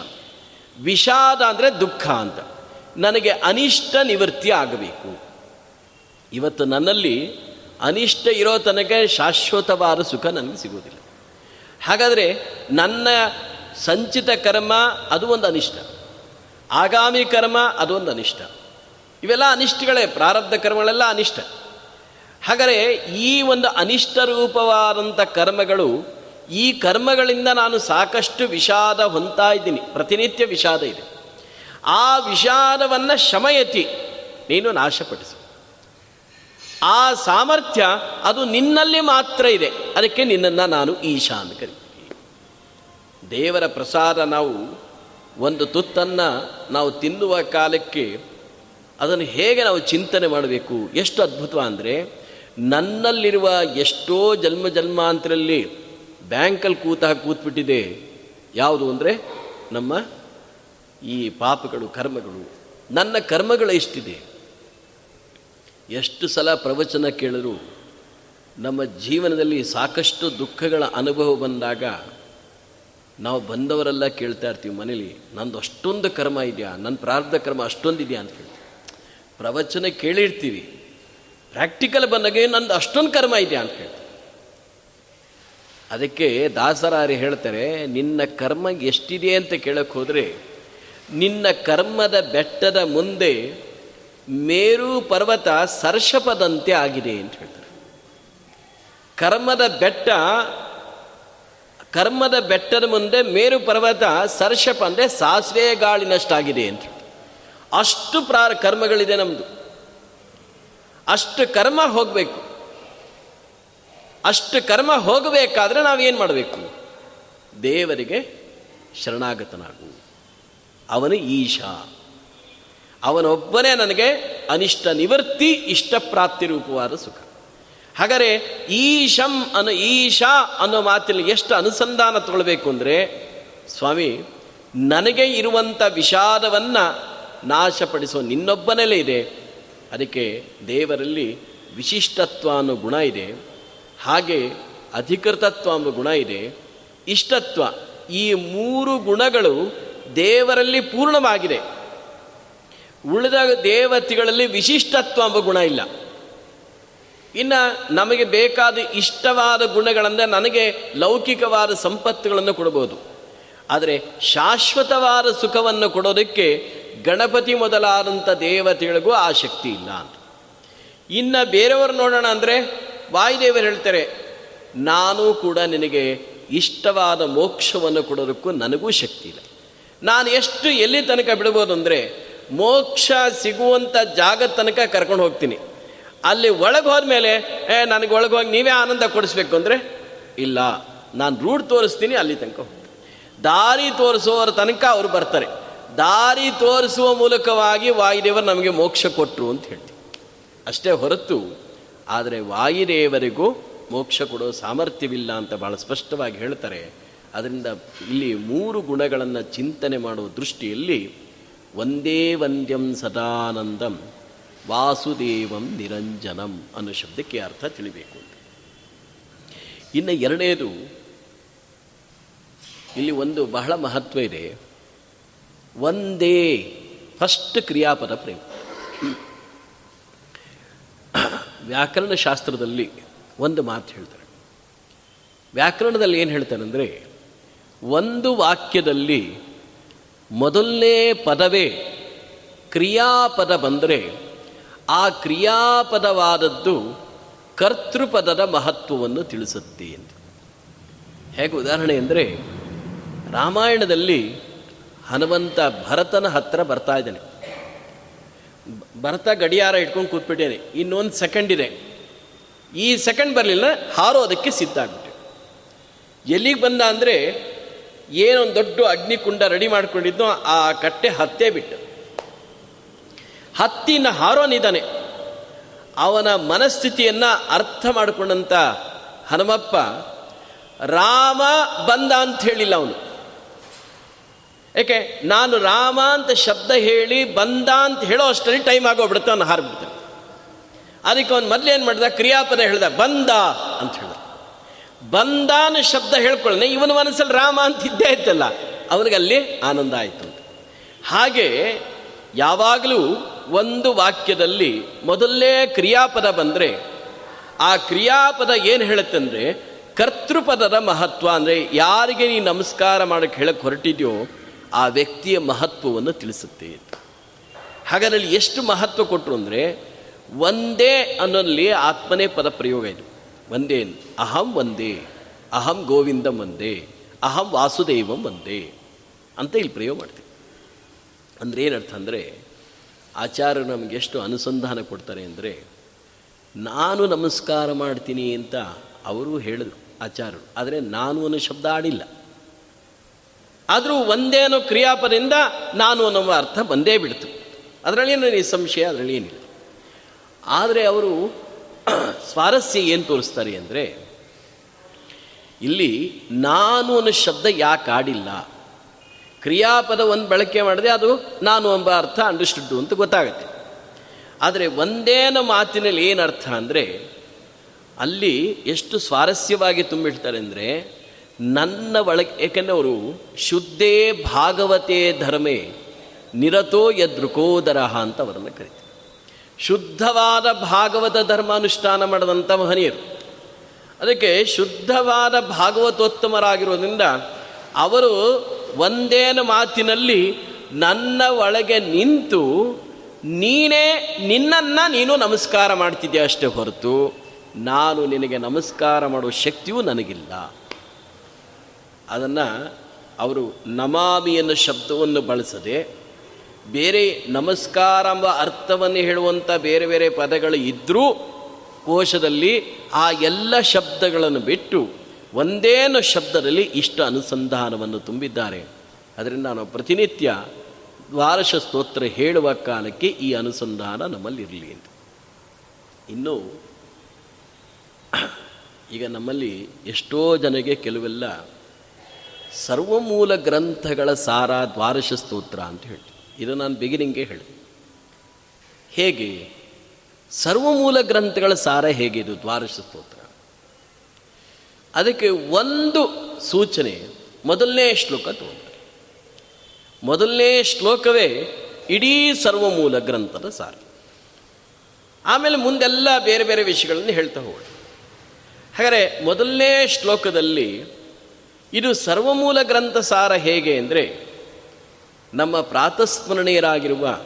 ವಿಷಾದ ಅಂದರೆ ದುಃಖ ಅಂತ. ನನಗೆ ಅನಿಷ್ಟ ನಿವೃತ್ತಿ ಆಗಬೇಕು. ಇವತ್ತು ನನ್ನಲ್ಲಿ ಅನಿಷ್ಟ ಇರೋ ತನಕ ಶಾಶ್ವತವಾದ ಸುಖ ನನಗೆ ಸಿಗೋದಿಲ್ಲ ಹಾಗಾದರೆ ನನ್ನ ಸಂಚಿತ ಕರ್ಮ ಅದು ಒಂದು ಅನಿಷ್ಟ. ಆಗಾಮಿ ಕರ್ಮ ಅದು ಒಂದು ಅನಿಷ್ಟ. ಇವೆಲ್ಲ ಅನಿಷ್ಟಗಳೇ, ಪ್ರಾರಬ್ಧ ಕರ್ಮಗಳೆಲ್ಲ ಅನಿಷ್ಟ. ಹಾಗಾದರೆ ಈ ಒಂದು ಅನಿಷ್ಟ ರೂಪವಾದಂಥ ಕರ್ಮಗಳು ಈ ಕರ್ಮಗಳಿಂದ ನಾನು ಸಾಕಷ್ಟು ವಿಷಾದ ಹೊಂತಾ ಇದ್ದೀನಿ. ಪ್ರತಿನಿತ್ಯ ವಿಷಾದ ಇದೆ. ಆ ವಿಷಾದವನ್ನು ಶಮಯತಿ, ನೀನು ನಾಶಪಡಿಸು. ಆ ಸಾಮರ್ಥ್ಯ ಅದು ನಿನ್ನಲ್ಲಿ ಮಾತ್ರ ಇದೆ. ಅದಕ್ಕೆ ನಿನ್ನನ್ನು ನಾನು ಈಶಾ ಅಂತ ಕರಿತೀನಿ ದೇವರ ಪ್ರಸಾದ ನಾವು ಒಂದು ತುತ್ತನ್ನು ನಾವು ತಿನ್ನುವ ಕಾಲಕ್ಕೆ ಅದನ್ನು ಹೇಗೆ ನಾವು ಚಿಂತನೆ ಮಾಡಬೇಕು, ಎಷ್ಟು ಅದ್ಭುತ ಅಂದರೆ ನನ್ನಲ್ಲಿರುವ ಎಷ್ಟೋ ಜನ್ಮ ಜನ್ಮಾಂತರಲ್ಲಿ ಬ್ಯಾಂಕಲ್ಲಿ ಕೂತ ಕೂತ್ಬಿಟ್ಟಿದೆ. ಯಾವುದು ಅಂದರೆ ನಮ್ಮ ಈ ಪಾಪಗಳು, ಕರ್ಮಗಳು. ನನ್ನ ಕರ್ಮಗಳು ಎಷ್ಟಿದೆ ಎಷ್ಟು ಸಲ ಪ್ರವಚನ ಕೇಳಿದ್ರು ನಮ್ಮ ಜೀವನದಲ್ಲಿ ಸಾಕಷ್ಟು ದುಃಖಗಳ ಅನುಭವ ಬಂದಾಗ ನಾವು ಬಂದವರೆಲ್ಲ ಕೇಳ್ತಾ ಇರ್ತೀವಿ ಮನೇಲಿ, ನಂದು ಅಷ್ಟೊಂದು ಕರ್ಮ ಇದೆಯಾ? ನನ್ನ ಪ್ರಾರ್ಥ ಕರ್ಮ ಅಷ್ಟೊಂದು ಇದೆಯಾ ಅಂತ ಕೇಳ್ತೀವಿ. ಪ್ರವಚನ ಕೇಳಿರ್ತೀವಿ. ಪ್ರಾಕ್ಟಿಕಲ್ ಬಂದಾಗ ನಂದು ಅಷ್ಟೊಂದು ಕರ್ಮ ಇದೆಯಾ? ಅಂತ ಕೇಳ್ತೀವಿ. ಅದಕ್ಕೆ ದಾಸರಾರಿ ಹೇಳ್ತಾರೆ, ನಿನ್ನ ಕರ್ಮ ಎಷ್ಟಿದೆ ಅಂತ ಕೇಳಕ್ಕೆ ಹೋದರೆ, ನಿನ್ನ ಕರ್ಮದ ಬೆಟ್ಟದ ಮುಂದೆ ಮೇರು ಪರ್ವತ ಸರ್ಷಪದಂತೆ ಆಗಿದೆ ಅಂತ ಹೇಳ್ತಾರೆ. ಕರ್ಮದ ಬೆಟ್ಟ, ಕರ್ಮದ ಬೆಟ್ಟದ ಮುಂದೆ ಮೇರು ಪರ್ವತ ಸರ್ಷಪ ಅಂದರೆ ಸಾಸಿವೆ ಗಾಳಿನಷ್ಟಾಗಿದೆ ಅಂತ ಅಷ್ಟು ಪ್ರಾರ, ಕರ್ಮಗಳಿದೆ ನಮ್ಮದು ಅಷ್ಟು ಕರ್ಮ ಹೋಗಬೇಕು. ಅಷ್ಟು ಕರ್ಮ ಹೋಗಬೇಕಾದ್ರೆ ನಾವೇನು ಮಾಡಬೇಕು? ದೇವರಿಗೆ ಶರಣಾಗತನಾಗು. ಅವನು ಈಶಾ. ಅವನೊಬ್ಬನೇ ನನಗೆ ಅನಿಷ್ಟ ನಿವೃತ್ತಿ ಇಷ್ಟಪ್ರಾಪ್ತಿ ರೂಪವಾದ ಸುಖ. ಹಾಗಾದರೆ ಈಶಂ ಅನ್ನೋ ಈಶಾ ಅನ್ನೋ ಮಾತಿನಲ್ಲಿ ಎಷ್ಟು ಅನುಸಂಧಾನ ತಗೊಳ್ಬೇಕು ಅಂದರೆ, ಸ್ವಾಮಿ, ನನಗೆ ಇರುವಂಥ ವಿಷಾದವನ್ನು ನಾಶಪಡಿಸೋ ನಿನ್ನೊಬ್ಬನಲ್ಲೇ ಇದೆ. ಅದಕ್ಕೆ ದೇವರಲ್ಲಿ ವಿಶಿಷ್ಟತ್ವ ಅನ್ನೋ ಗುಣ ಇದೆ. ಹಾಗೆ ಅಧಿಕೃತತ್ವ ಎಂಬ ಗುಣ ಇದೆ. ಇಷ್ಟತ್ವ ಈ ಮೂರು ಗುಣಗಳು ದೇವರಲ್ಲಿ ಪೂರ್ಣವಾಗಿದೆ. ಉಳಿದ ದೇವತೆಗಳಲ್ಲಿ ವಿಶಿಷ್ಟತ್ವ ಎಂಬ ಗುಣ ಇಲ್ಲ. ಇನ್ನು ನಮಗೆ ಬೇಕಾದ ಇಷ್ಟವಾದ ಗುಣಗಳಂದರೆ ನನಗೆ ಲೌಕಿಕವಾದ ಸಂಪತ್ತುಗಳನ್ನು ಕೊಡಬಹುದು ಆದರೆ ಶಾಶ್ವತವಾದ ಸುಖವನ್ನು ಕೊಡೋದಕ್ಕೆ ಗಣಪತಿ ಮೊದಲಾದಂಥ ದೇವತೆಗಳಿಗೂ ಆ ಶಕ್ತಿ ಇಲ್ಲ ಅಂತ. ಇನ್ನು ಬೇರೆಯವರು ನೋಡೋಣ ಅಂದರೆ ವಾಯುದೇವರು ಹೇಳ್ತಾರೆ, ನಾನು ಕೂಡ ನಿನಗೆ ಇಷ್ಟವಾದ ಮೋಕ್ಷವನ್ನು ಕೊಡೋದಕ್ಕೂ ನನಗೂ ಶಕ್ತಿ ಇಲ್ಲ. ನಾನು ಎಷ್ಟು ಎಲ್ಲಿ ತನಕ ಬಿಡ್ಬೋದು ಅಂದರೆ, ಮೋಕ್ಷ ಸಿಗುವಂಥ ಜಾಗ ತನಕ ಕರ್ಕೊಂಡು ಹೋಗ್ತೀನಿ. ಅಲ್ಲಿ ಒಳಗೆ ಹೋದ್ಮೇಲೆ, ಏ, ನನಗೆ ಒಳಗೆ ಹೋಗಿ ನೀವೇ ಆನಂದ ಕೊಡಿಸ್ಬೇಕು ಅಂದರೆ, ಇಲ್ಲ, ನಾನು ರೂಟ್ ತೋರಿಸ್ತೀನಿ, ಅಲ್ಲಿ ತನಕ ಹೋಗ್ತೀನಿ. ದಾರಿ ತೋರಿಸುವವರ ತನಕ ಅವರು ಬರ್ತಾರೆ. ದಾರಿ ತೋರಿಸುವ ಮೂಲಕವಾಗಿ ವಾಯುದೇವರು ನಮಗೆ ಮೋಕ್ಷ ಕೊಟ್ಟರು ಅಂತ ಹೇಳ್ತೀವಿ ಅಷ್ಟೇ ಹೊರತು ಆದರೆ ವಾಯುದೇವರಿಗೂ ಮೋಕ್ಷ ಕೊಡೋ ಸಾಮರ್ಥ್ಯವಿಲ್ಲ ಅಂತ ಭಾಳ ಸ್ಪಷ್ಟವಾಗಿ ಹೇಳ್ತಾರೆ. ಅದರಿಂದ ಇಲ್ಲಿ ಮೂರು ಗುಣಗಳನ್ನು ಚಿಂತನೆ ಮಾಡುವ ದೃಷ್ಟಿಯಲ್ಲಿ ಒಂದೇ ವಂದ್ಯಂ ಸದಾನಂದಂ, ವಾಸುದೇವಂ ನಿರಂಜನಂ ಅನ್ನೋ ಶಬ್ದಕ್ಕೆ ಅರ್ಥ ತಿಳಿಬೇಕು ಅಂತ. ಇನ್ನು ಎರಡನೇದು, ಇಲ್ಲಿ ಒಂದು ಬಹಳ ಮಹತ್ವ ಇದೆ. ಒಂದೇ ಫಸ್ಟ್ ಕ್ರಿಯಾಪದ ಪ್ರೇಮ ವ್ಯಾಕರಣ ಶಾಸ್ತ್ರದಲ್ಲಿ ಒಂದು ಮಾತು ಹೇಳ್ತಾರೆ. ವ್ಯಾಕರಣದಲ್ಲಿ ಏನು ಹೇಳ್ತಾರೆ ಅಂದರೆ ಒಂದು ವಾಕ್ಯದಲ್ಲಿ ಮೊದಲನೇ ಪದವೇ ಕ್ರಿಯಾಪದ ಬಂದರೆ, ಆ ಕ್ರಿಯಾಪದವಾದದ್ದು ಕರ್ತೃಪದದ ಮಹತ್ವವನ್ನು ತಿಳಿಸುತ್ತೆ ಅಂತ. ಹೇಗೆ ಉದಾಹರಣೆ ಅಂದರೆ, ರಾಮಾಯಣದಲ್ಲಿ ಹನುಮಂತ ಭರತನ ಹತ್ತಿರ ಬರ್ತಾ ಇದ್ದಾನೆ. ಭರತ ಗಡಿಯಾರ ಇಟ್ಕೊಂಡು ಕೂತ್ಬಿಟ್ಟೇನೆ. ಇನ್ನೊಂದು ಸೆಕೆಂಡ್ ಇದೆ. ಈ ಸೆಕೆಂಡ್ ಬರಲಿಲ್ಲ ಹಾರೋದಕ್ಕೆ ಸಿದ್ಧ ಆಗ್ಬಿಟ್ಟೆ. ಎಲ್ಲಿಗೆ ಬಂದ ಅಂದರೆ, ಏನೊಂದು ದೊಡ್ಡ ಅಗ್ನಿಕುಂಡ ರೆಡಿ ಮಾಡ್ಕೊಂಡಿದ್ದು ಆ ಕಟ್ಟೆ ಹತ್ತೇ ಬಿಟ್ಟು. ಹತ್ತಿನ ಹಾರೋನಿದ್ದಾನೆ ಅವನ ಮನಸ್ಥಿತಿಯನ್ನು ಅರ್ಥ ಮಾಡಿಕೊಂಡಂಥ ಹನುಮಪ್ಪ, ರಾಮ ಬಂದ ಅಂತ ಹೇಳಿಲ್ಲ ಅವನು. ಯಾಕೆ ನಾನು ರಾಮ ಅಂತ ಶಬ್ದ ಹೇಳಿ ಬಂದ ಅಂತ ಹೇಳೋ ಅಷ್ಟರಲ್ಲಿ ಟೈಮ್ ಆಗೋಗ್ಬಿಡುತ್ತೆ ಅವನು ಹಾರ್ಬಿಡ್ತಾನೆ ಅದಕ್ಕೆ ಅವನು ಮೊದಲು ಏನು ಮಾಡಿದ? ಕ್ರಿಯಾಪದ ಹೇಳ್ದ, ಬಂದ ಅಂತ ಹೇಳ್ದ. ಬಂದಾನ ಶಬ್ದ ಹೇಳ್ಕೊಳ್ಳೆ ಇವನ ಮನಸ್ಸಲ್ಲಿ ರಾಮ ಅಂತ ಇದ್ದೇ ಇತ್ತಲ್ಲ ಅವನಿಗೆ ಅಲ್ಲಿ ಆನಂದ ಆಯಿತು ಹಾಗೆ ಯಾವಾಗಲೂ ಒಂದು ವಾಕ್ಯದಲ್ಲಿ ಮೊದಲನೇ ಕ್ರಿಯಾಪದ ಬಂದರೆ, ಆ ಕ್ರಿಯಾಪದ ಏನು ಹೇಳುತ್ತಂದರೆ ಕರ್ತೃಪದದ ಮಹತ್ವ ಅಂದರೆ, ಯಾರಿಗೆ ನೀ ನಮಸ್ಕಾರ ಮಾಡೋಕ್ಕೆ ಹೇಳಕ್ಕೆ ಹೊರಟಿದ್ಯೋ ಆ ವ್ಯಕ್ತಿಯ ಮಹತ್ವವನ್ನು ತಿಳಿಸುತ್ತೆ. ಹಾಗಾದಲ್ಲಿ ಎಷ್ಟು ಮಹತ್ವ ಕೊಟ್ಟರು ಅಂದರೆ, ಒಂದೇ ಅನ್ನೋಲ್ಲಿ ಆತ್ಮನೇ ಪದ ಪ್ರಯೋಗ ಇದು. ಒಂದೇ ಅಹಂ ಒಂದೇ. ಅಹಂ ಗೋವಿಂದಂ ಒಂದೇ. ಅಹಂ ವಾಸುದೇವಂ ಒಂದೇ. ಅಂತ ಇಲ್ಲಿ ಪ್ರಯೋಗ ಮಾಡ್ತೀವಿ. ಅಂದರೆ ಏನರ್ಥ ಅಂದರೆ, ಆಚಾರ್ಯರು ನಮಗೆ ಎಷ್ಟು ಅನುಸಂಧಾನ ಕೊಡ್ತಾರೆ ಅಂದರೆ, ನಾನು ನಮಸ್ಕಾರ ಮಾಡ್ತೀನಿ ಅಂತ ಅವರು ಹೇಳಿದರು ಆಚಾರ್ಯರು. ಆದರೆ ನಾನು ಅನ್ನೋ ಶಬ್ದ ಆಡಿಲ್ಲ. ಆದರೂ ಒಂದೇನೋ ಕ್ರಿಯಾಪದಿಂದ ನಾನು ಅನ್ನುವ ಅರ್ಥ ಬಂದೇ ಬಿಡ್ತು. ಅದರಲ್ಲಿ ಅದರಲ್ಲೇನು ಸಂಶಯ, ಅದರಲ್ಲಿ ಏನಿಲ್ಲ. ಆದರೆ ಅವರು ಸ್ವಾರಸ್ಯ ಏನು ತೋರಿಸ್ತಾರೆ ಅಂದರೆ, ಇಲ್ಲಿ ನಾನು ಅನ್ನೋ ಶಬ್ದ ಯಾಕೆ ಆಡಿಲ್ಲ? ಕ್ರಿಯಾಪದ ಒಂದು ಬಳಕೆ ಮಾಡಿದೆ, ಅದು ನಾನು ಎಂಬ ಅರ್ಥ ಅಂಡರ್ಸ್ಟುಡ್ಡು ಅಂತ ಗೊತ್ತಾಗುತ್ತೆ. ಆದರೆ ಒಂದೇನ ಮಾತಿನಲ್ಲಿ ಏನು ಅರ್ಥ ಅಂದರೆ, ಅಲ್ಲಿ ಎಷ್ಟು ಸ್ವಾರಸ್ಯವಾಗಿ ತುಂಬಿಡ್ತಾರೆ ಅಂದರೆ ನನ್ನ ಒಳಗೆ ಏಕೆಂದರೆ ಅವರು ಶುದ್ಧೇ ಭಾಗವತೆ ಧರ್ಮೇ ನಿರತೋ ಯದೃಕೋದರ ಅಂತ ಅವರನ್ನು ಕರೀತಾರೆ. ಶುದ್ಧವಾದ ಭಾಗವತ ಧರ್ಮಾನುಷ್ಠಾನ ಮಾಡಿದಂಥ ಮಹನೀಯರು. ಅದಕ್ಕೆ ಶುದ್ಧವಾದ ಭಾಗವತೋತ್ತಮರಾಗಿರೋದ್ರಿಂದ ಅವರು ಒಂದೇನ ಮಾತಿನಲ್ಲಿ ನನ್ನ ಒಳಗೆ ನಿಂತು ನೀನೇ ನಿನ್ನನ್ನು ನೀನು ನಮಸ್ಕಾರ ಮಾಡ್ತಿದ್ದೆ ಅಷ್ಟೇ ಹೊರತು, ನಾನು ನಿನಗೆ ನಮಸ್ಕಾರ ಮಾಡುವ ಶಕ್ತಿಯೂ ನನಗಿಲ್ಲ. ಅದನ್ನು ಅವರು ನಮಾಮಿ ಅನ್ನೋ ಶಬ್ದವನ್ನು ಬಳಸದೆ ಬೇರೆ ನಮಸ್ಕಾರ ಎಂಬ ಅರ್ಥವನ್ನು ಹೇಳುವಂಥ ಬೇರೆ ಬೇರೆ ಪದಗಳು ಇದ್ದರೂ ಕೋಶದಲ್ಲಿ ಆ ಎಲ್ಲ ಶಬ್ದಗಳನ್ನು ಬಿಟ್ಟು ಒಂದೇನು ಶಬ್ದದಲ್ಲಿ ಇಷ್ಟ ಅನುಸಂಧಾನವನ್ನು ತುಂಬಿದ್ದಾರೆ. ಅದರಿಂದ ನಾವು ಪ್ರತಿನಿತ್ಯ ದ್ವಾರಶ ಸ್ತೋತ್ರ ಹೇಳುವ ಕಾಲಕ್ಕೆ ಈ ಅನುಸಂಧಾನ ನಮ್ಮಲ್ಲಿರಲಿ ಅಂತ. ಇನ್ನು ಈಗ ನಮ್ಮಲ್ಲಿ ಎಷ್ಟೋ ಜನಗೆ ಕೆಲವೆಲ್ಲ ಸರ್ವಮೂಲ ಗ್ರಂಥಗಳ ಸಾರ ದ್ವಾರಶ ಸ್ತೋತ್ರ ಅಂತ ಹೇಳಿ. ಇದು ನಾನು ಬಿಗಿನಿಂಗೇ ಹೇಳಿದೆ. ಹೇಗೆ? ಸರ್ವಮೂಲ ಗ್ರಂಥಗಳ ಸಾರ ಹೇಗೆ ಇದು? ದ್ವಾರಶ ಸ್ತೋತ್ರ. ಅದಕ್ಕೆ ಒಂದು ಸೂಚನೆ ಮೊದಲನೇ ಶ್ಲೋಕ ತಗೊಂಡ್ರೆ ಮೊದಲನೇ ಶ್ಲೋಕವೇ ಇಡೀ ಸರ್ವಮೂಲ ಗ್ರಂಥದ ಸಾರ. ಆಮೇಲೆ ಮುಂದೆಲ್ಲ ಬೇರೆ ಬೇರೆ ವಿಷಯಗಳನ್ನು ಹೇಳ್ತಾ ಹೋಗೋಣ. ಹಾಗಾದರೆ ಮೊದಲನೇ ಶ್ಲೋಕದಲ್ಲಿ ಇದು ಸರ್ವಮೂಲ ಗ್ರಂಥ ಸಾರ ಹೇಗೆ ಅಂದರೆ ನಮ್ಮ ಪ್ರಾತಸ್ಮರಣೀಯರಾಗಿರುವ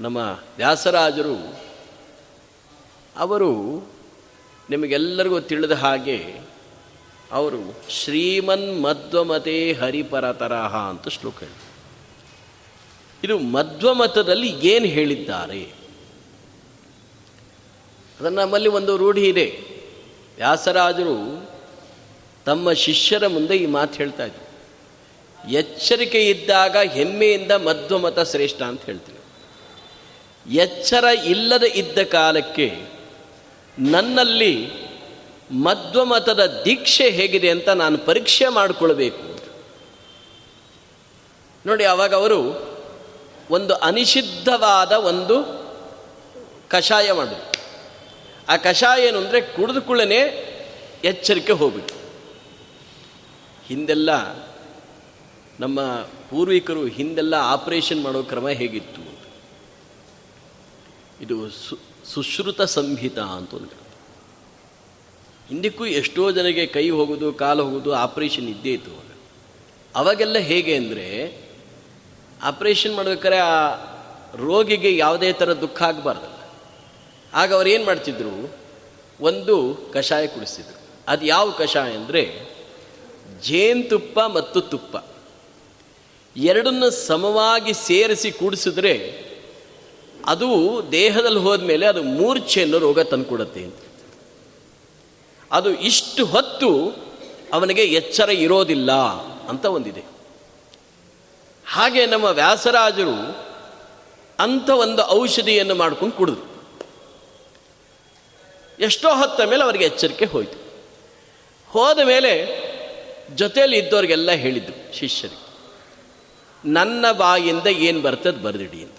ನಮ್ಮ ವ್ಯಾಸರಾಜರು, ಅವರು ನಿಮಗೆಲ್ಲರಿಗೂ ತಿಳಿದ ಹಾಗೆ ಅವರು ಶ್ರೀಮನ್ ಮಧ್ವಮತೆ ಹರಿಪರತರಹ ಅಂತ ಶ್ಲೋಕ ಹೇಳಿ ಇದು ಮಧ್ವಮತದಲ್ಲಿ ಏನು ಹೇಳಿದ್ದಾರೆ? ಅದನ್ನು ನಮ್ಮಲ್ಲಿ ಒಂದು ರೂಢಿ ಇದೆ. ವ್ಯಾಸರಾಜರು ತಮ್ಮ ಶಿಷ್ಯರ ಮುಂದೆ ಈ ಮಾತು ಹೇಳ್ತಾ ಇದ್ದೆ ಎಚ್ಚರಿಕೆ ಇದ್ದಾಗ ಹೆಮ್ಮೆಯಿಂದ ಮಧ್ವಮತ ಶ್ರೇಷ್ಠ ಅಂತ ಹೇಳ್ತೀನಿ. ಎಚ್ಚರ ಇಲ್ಲದೆ ಇದ್ದ ಕಾಲಕ್ಕೆ ನನ್ನಲ್ಲಿ ಮಧ್ವಮತದ ದೀಕ್ಷೆ ಹೇಗಿದೆ ಅಂತ ನಾನು ಪರೀಕ್ಷೆ ಮಾಡಿಕೊಳ್ಬೇಕು. ನೋಡಿ, ಅವಾಗ ಅವರು ಒಂದು ಅನಿಷಿದ್ಧವಾದ ಒಂದು ಕಷಾಯ ಮಾಡಿದ್ರು. ಆ ಕಷಾಯ ಏನು ಅಂದರೆ ಕುಡಿದು ಕುಳ್ಳನೆ ಎಚ್ಚರಿಕೆ ಹೋಗ್ಬಿಟ್ಟು ಹಿಂದೆಲ್ಲ ನಮ್ಮ ಪೂರ್ವಿಕರು ಹಿಂದೆಲ್ಲ ಆಪರೇಷನ್ ಮಾಡೋ ಕ್ರಮ ಹೇಗಿತ್ತು ಇದು ಸು ಸುಶ್ರುತ ಸಂಹಿತ ಅಂತ ಒಂದು ಹಿಂದಕ್ಕೂ ಎಷ್ಟೋ ಜನಗೆ ಕೈ ಹೋಗೋದು, ಕಾಲು ಹೋಗೋದು, ಆಪರೇಷನ್ ಇದ್ದೇ ಇತ್ತು ಅವಾಗ. ಅವಾಗೆಲ್ಲ ಹೇಗೆ ಅಂದರೆ, ಆಪರೇಷನ್ ಮಾಡ್ಬೇಕಾದ್ರೆ ಆ ರೋಗಿಗೆ ಯಾವುದೇ ಥರ ದುಃಖ ಆಗಬಾರ್ದಲ್ಲ. ಆಗ ಅವ್ರು ಏನು ಮಾಡ್ತಿದ್ರು? ಒಂದು ಕಷಾಯ ಕುಡಿಸ್ತಿದ್ರು. ಅದು ಯಾವ ಕಷಾಯ ಅಂದರೆ ಜೇನುತುಪ್ಪ ಮತ್ತು ತುಪ್ಪ. ಎರಡನ್ನು ಸಮವಾಗಿ ಸೇರಿಸಿ ಕೂಡಿಸಿದ್ರೆ ಅದು ದೇಹದಲ್ಲಿ ಹೋದ್ಮೇಲೆ ಅದು ಮೂರ್ಛೆಯನ್ನು ರೋಗ ತಂದುಕೊಡುತ್ತೆ ಅಂತ. ಅದು ಇಷ್ಟು ಹೊತ್ತು ಅವನಿಗೆ ಎಚ್ಚರ ಇರೋದಿಲ್ಲ ಅಂತ ಒಂದಿದೆ. ಹಾಗೆ ನಮ್ಮ ವ್ಯಾಸರಾಜರು ಅಂಥ ಒಂದು ಔಷಧಿಯನ್ನು ಮಾಡ್ಕೊಂಡು ಕುಡಿದ್ರು. ಎಷ್ಟೋ ಹೊತ್ತ ಮೇಲೆ ಅವರಿಗೆ ಎಚ್ಚರಿಕೆ ಹೋಯಿತು. ಹೋದ ಮೇಲೆ ಜೊತೆಯಲ್ಲಿ ಇದ್ದವ್ರಿಗೆಲ್ಲ ಹೇಳಿದರು ಶಿಷ್ಯರಿಗೆ, ನನ್ನ ಬಾಯಿಂದ ಏನು ಬರ್ತದೆ ಬರೆದಿಡಿ ಅಂತ.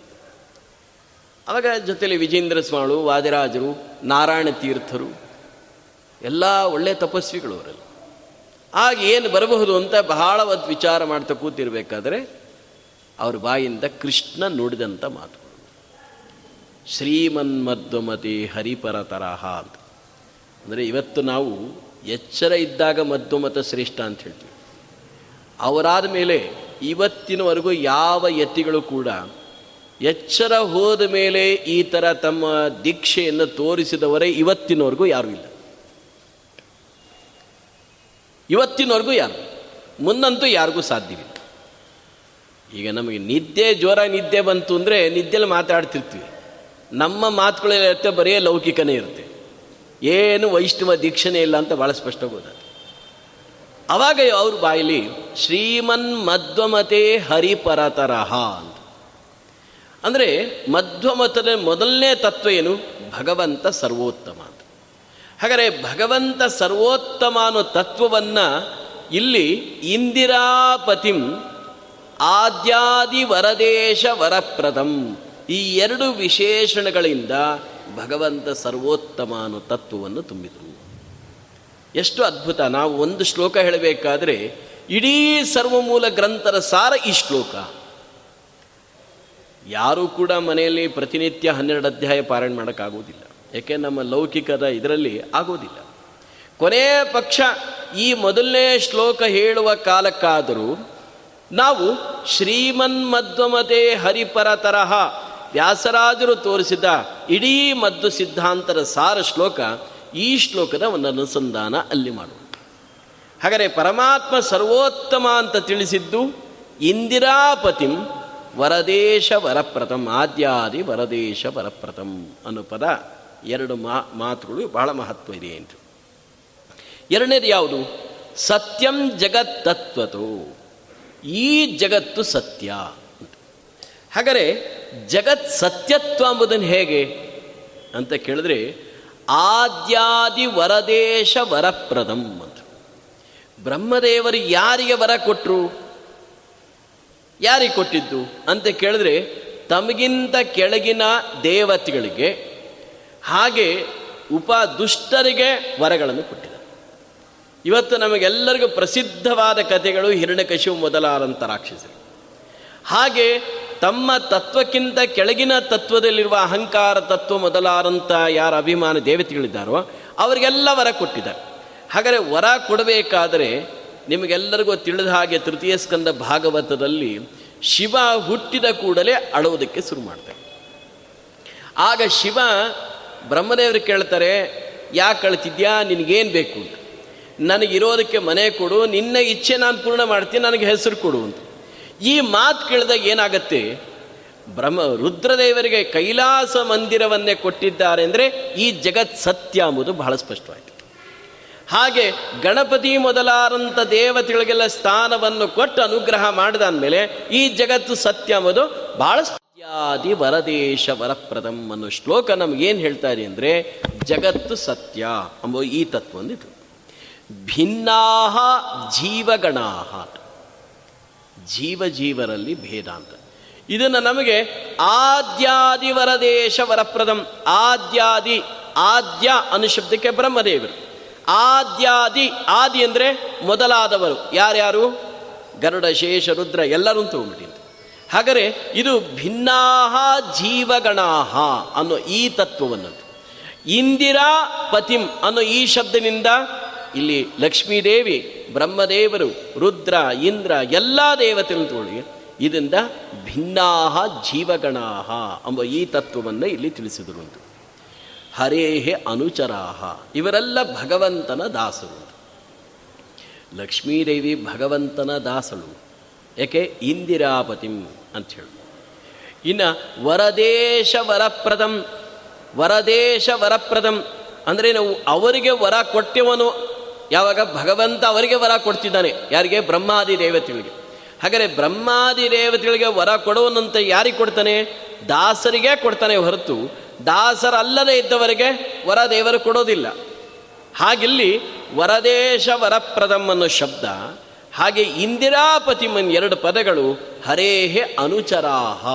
ಅವಾಗ ಜೊತೆಯಲ್ಲಿ ವಿಜೇಂದ್ರ ಸ್ವಾಮಿ, ವಾದಿರಾಜರು, ನಾರಾಯಣ ತೀರ್ಥರು, ಎಲ್ಲ ಒಳ್ಳೆ ತಪಸ್ವಿಗಳು ಅವರಲ್ಲಿ. ಆಗ ಏನು ಬರಬಹುದು ಅಂತ ಬಹಳ ಹೊತ್ತು ವಿಚಾರ ಮಾಡ್ತಾ ಕೂತಿರ್ಬೇಕಾದ್ರೆ ಅವ್ರ ಬಾಯಿಂದ ಕೃಷ್ಣ ನುಡಿದಂಥ ಮಾತು. ಶ್ರೀಮನ್ಮಧ್ವಮತಿ ಹರಿಪರ ತರಹ ಅಂತ. ಅಂದರೆ ಇವತ್ತು ನಾವು ಎಚ್ಚರ ಇದ್ದಾಗ ಮಧ್ವಮತ ಶ್ರೇಷ್ಠ ಅಂತ ಹೇಳ್ತೀವಿ. ಅವರಾದ ಮೇಲೆ ಇವತ್ತಿನವರೆಗೂ ಯಾವ ಯತಿಗಳು ಕೂಡ ಎಚ್ಚರ ಹೋದ ಮೇಲೆ ಈ ಥರ ತಮ್ಮ ದೀಕ್ಷೆಯನ್ನು ತೋರಿಸಿದವರೇ ಇವತ್ತಿನವರೆಗೂ ಯಾರೂ ಇಲ್ಲ. ಇವತ್ತಿನವರೆಗೂ ಯಾರು? ಮುಂದಂತೂ ಯಾರಿಗೂ ಸಾಧ್ಯವಿಲ್ಲ. ಈಗ ನಮಗೆ ನಿದ್ದೆ, ಜ್ವರ ನಿದ್ದೆ ಬಂತು ಅಂದರೆ ನಿದ್ದೆಯಲ್ಲಿ ಮಾತಾಡ್ತಿರ್ತೀವಿ. ನಮ್ಮ ಮಾತುಗಳೆಲ್ಲ ಬರೀ ಲೌಕಿಕನೇ ಇರುತ್ತೆ. ಏನು ವೈಷ್ಣವ ದೀಕ್ಷಣೆ ಇಲ್ಲ ಅಂತ ಭಾಳ ಸ್ಪಷ್ಟ ಗೊತ್ತಾಗ್ತದೆ ಅವಾಗ ಅವ್ರ ಬಾಯಲ್ಲಿ ಶ್ರೀಮನ್ ಮಧ್ವಮತೆ ಹರಿಪರತರಹ ಅಂತ. ಅಂದರೆ ಮಧ್ವಮತದ ಮೊದಲನೇ ತತ್ವ ಏನು? ಭಗವಂತ ಸರ್ವೋತ್ತಮ ಅಂತ. ಹಾಗಾದರೆ ಭಗವಂತ ಸರ್ವೋತ್ತಮ ಅನ್ನೋ ತತ್ವವನ್ನು ಇಲ್ಲಿ ಇಂದಿರಾಪತಿಂ ಆದ್ಯಾದಿ ವರದೇಶ ವರಪ್ರದಂ ಈ ಎರಡು ವಿಶೇಷಣಗಳಿಂದ ಭಗವಂತ ಸರ್ವೋತ್ತಮ ಅನ್ನೋ ತತ್ವವನ್ನು ತುಂಬಿದರು. ಎಷ್ಟು ಅದ್ಭುತ, ನಾವು ಒಂದು ಶ್ಲೋಕ ಹೇಳಬೇಕಾದ್ರೆ ಇಡೀ ಸರ್ವಮೂಲ ಗ್ರಂಥರ ಸಾರ ಈ ಶ್ಲೋಕ. ಯಾರೂ ಕೂಡ ಮನೆಯಲ್ಲಿ ಪ್ರತಿನಿತ್ಯ ಹನ್ನೆರಡು ಅಧ್ಯಾಯ ಪಾರಾಯಣ ಮಾಡೋಕ್ಕಾಗೋದಿಲ್ಲ. ಯಾಕೆ ನಮ್ಮ ಲೌಕಿಕದ ಇದರಲ್ಲಿ ಆಗೋದಿಲ್ಲ. ಕೊನೆಯ ಪಕ್ಷ ಈ ಮೊದಲನೇ ಶ್ಲೋಕ ಹೇಳುವ ಕಾಲಕ್ಕಾದರೂ ನಾವು ಶ್ರೀಮನ್ಮಧ್ವಮತೆ ಹರಿಪರ ತರಹ ವ್ಯಾಸರಾಜರು ತೋರಿಸಿದ ಇಡೀ ಮದ್ದು ಸಿದ್ಧಾಂತರ ಸಾರ ಶ್ಲೋಕ ಈ ಶ್ಲೋಕದ ಒಂದು ಅನುಸಂಧಾನ ಅಲ್ಲಿ ಮಾಡುವ ಹಾಗಾದರೆ ಪರಮಾತ್ಮ ಸರ್ವೋತ್ತಮ ಅಂತ ತಿಳಿಸಿದ್ದು ಇಂದಿರಾಪತಿಂ ವರದೇಶ ವರಪ್ರಥಮ್ ಆದ್ಯಾದಿ ವರದೇಶ ವರಪ್ರಥಮ್ ಅನುಪದ ಪದ ಎರಡು ಮಾ ಮಾತುಗಳು ಬಹಳ ಮಹತ್ವ ಇದೆ ಅಂತ. ಎರಡನೇದು ಯಾವುದು? ಸತ್ಯಂ ಜಗತ್ತತ್ವತು, ಈ ಜಗತ್ತು ಸತ್ಯ ಹಾಗಾದರೆ ಜಗತ್ ಸತ್ಯತ್ವ ಎಂಬುದನ್ನು ಹೇಗೆ ಅಂತ ಕೇಳಿದ್ರೆ, ಆದ್ಯಾದಿ ವರದೇಶ ವರಪ್ರದಂ ಅಂತ. ಬ್ರಹ್ಮದೇವರು ಯಾರಿಗೆ ವರ ಕೊಟ್ಟರು ಯಾರಿಗೆ ಕೊಟ್ಟಿದ್ದು? ಅಂತ ಕೇಳಿದ್ರೆ, ತಮಗಿಂತ ಕೆಳಗಿನ ದೇವತೆಗಳಿಗೆ, ಹಾಗೆ ಉಪ ದುಷ್ಟರಿಗೆ ವರಗಳನ್ನು ಕೊಟ್ಟಿದ್ದಾರೆ. ಇವತ್ತು ನಮಗೆಲ್ಲರಿಗೂ ಪ್ರಸಿದ್ಧವಾದ ಕಥೆಗಳು ಹಿರಣ್ಯಕಶಿವು ಮೊದಲಾದಂಥ ರಾಕ್ಷಸರು. ಹಾಗೆ ತಮ್ಮ ತತ್ವಕ್ಕಿಂತ ಕೆಳಗಿನ ತತ್ವದಲ್ಲಿರುವ ಅಹಂಕಾರ ತತ್ವ ಮೊದಲಾದಂಥ ಯಾರ ಅಭಿಮಾನ ದೇವತೆಗಳಿದ್ದಾರೋ ಅವರಿಗೆಲ್ಲ ವರ ಕೊಟ್ಟಿದ್ದಾರೆ. ಹಾಗಾದರೆ ವರ ಕೊಡಬೇಕಾದರೆ ನಿಮಗೆಲ್ಲರಿಗೂ ತಿಳಿದ ಹಾಗೆ ತೃತೀಯ ಸ್ಕಂದ ಭಾಗವತದಲ್ಲಿ ಶಿವ ಹುಟ್ಟಿದ ಕೂಡಲೇ ಅಳುವುದಕ್ಕೆ ಶುರು ಮಾಡ್ತಾರೆ. ಆಗ ಶಿವ ಬ್ರಹ್ಮದೇವರು ಕೇಳ್ತಾರೆ ಯಾಕೆ ಕಳ್ತಿದ್ಯಾ? ನಿನಗೇನು ಬೇಕು? ನನಗಿರೋದಕ್ಕೆ ಮನೆ ಕೊಡು, ನಿನ್ನ ಇಚ್ಛೆ ನಾನು ಪೂರ್ಣ ಮಾಡ್ತೀನಿ, ನನಗೆ ಹೆಸರು ಕೊಡು ಅಂತ. ಈ ಮಾತು ಕೇಳಿದಾಗ ಏನಾಗತ್ತೆ? ಬ್ರಹ್ಮ, ರುದ್ರದೇವರಿಗೆ ಕೈಲಾಸ ಮಂದಿರವನ್ನೇ ಕೊಟ್ಟಿದ್ದಾರೆ ಅಂದರೆ ಈ ಜಗತ್ ಸತ್ಯ ಎಂಬುದು ಬಹಳ ಸ್ಪಷ್ಟವಾಯಿತು. ಹಾಗೆ ಗಣಪತಿ ಮೊದಲಾದಂಥ ದೇವತೆಗಳಿಗೆಲ್ಲ ಸ್ಥಾನವನ್ನು ಕೊಟ್ಟು ಅನುಗ್ರಹ ಮಾಡಿದ ಅಂದಮೇಲೆ ಈ ಜಗತ್ತು ಸತ್ಯ ಎಂಬುದು ಬಹಳ ಸತ್ಯಾದಿ ವರದೇಶ ವರಪ್ರದಂ ಅನ್ನೋ ಶ್ಲೋಕ ನಮಗೇನು ಹೇಳ್ತಾ ಇದೆ ಅಂದರೆ ಜಗತ್ತು ಸತ್ಯ ಅಂಬೋ ಈ ತತ್ವ ಭಿನ್ನಾ ಜೀವಗಣಾಹ. ಜೀವ ಜೀವರಲ್ಲಿ ಭೇದ ಅಂತ. ಇದನ್ನು ನಮಗೆ ಆದ್ಯಾದಿ ವರದೇಶ ವರಪ್ರದಂ, ಆದ್ಯಾದಿ, ಆದ್ಯ ಅನುಶಬ್ದಕ್ಕೆ ಶಬ್ದಕ್ಕೆ ಬ್ರಹ್ಮದೇವರು. ಆದ್ಯಾದಿ, ಆದಿ ಅಂದರೆ ಮೊದಲಾದವರು. ಯಾರ್ಯಾರು? ಗರುಡ, ಶೇಷ, ರುದ್ರ ಎಲ್ಲರೂ ತಗೊಂಡ್ಬಿಟ್ಟಿಂತ ಹಾಗರೆ ಇದು ಭಿನ್ನಾಹ ಜೀವಗಣಾಹ ಅನ್ನೋ ಈ ತತ್ವವನ್ನು ಇಂದಿರಾ ಪತಿಂ ಅನ್ನೋ ಈ ಶಬ್ದನಿಂದ ಇಲ್ಲಿ ಲಕ್ಷ್ಮೀದೇವಿ ಬ್ರಹ್ಮದೇವರು, ರುದ್ರ, ಇಂದ್ರ, ಎಲ್ಲ ದೇವತೆಗಳು ಇದರಿಂದ ಭಿನ್ನಾಹ ಜೀವಗಣಾಹ ಎಂಬ ಈ ತತ್ವವನ್ನು ಇಲ್ಲಿ ತಿಳಿಸಿದರು ಅಂತ. ಹರೇಹೆ ಅನುಚರಾಹ, ಇವರೆಲ್ಲ ಭಗವಂತನ ದಾಸರು. ಲಕ್ಷ್ಮೀದೇವಿ ಭಗವಂತನ ದಾಸಳು ಯಾಕೆ ಇಂದಿರಾಪತಿಂ ಅಂತ ಹೇಳಿ. ಇನ್ನು ವರದೇಶ ವರಪ್ರದಂ ವರದೇಶ ವರಪ್ರದಂ, ಅಂದರೆ ನಾವು ಅವರಿಗೆ ವರ ಕೊಟ್ಟೆವನು ಯಾವಾಗ ಭಗವಂತ ಅವರಿಗೆ ವರ ಕೊಡ್ತಿದ್ದಾನೆ, ಯಾರಿಗೆ? ಬ್ರಹ್ಮಾದಿ ದೇವತೆಗಳಿಗೆ. ಹಾಗಾದರೆ ಬ್ರಹ್ಮಾದಿ ದೇವತೆಗಳಿಗೆ ವರ ಕೊಡುವನಂತೆ ಯಾರಿಗೆ ಕೊಡ್ತಾನೆ? ದಾಸರಿಗೆ ಕೊಡ್ತಾನೆ ಹೊರತು, ದಾಸರಲ್ಲದೆ ಇದ್ದವರಿಗೆ ವರ ದೇವರು ಕೊಡೋದಿಲ್ಲ. ಹಾಗಿಲ್ಲಿ ವರದೇಶ ವರಪ್ರದಂ ಅನ್ನೋ ಶಬ್ದ, ಹಾಗೆ ಇಂದಿರಾಪತಿಮನ್ ಎರಡು ಪದಗಳು ಹರೇಹೆ ಅನುಚರಾಹ,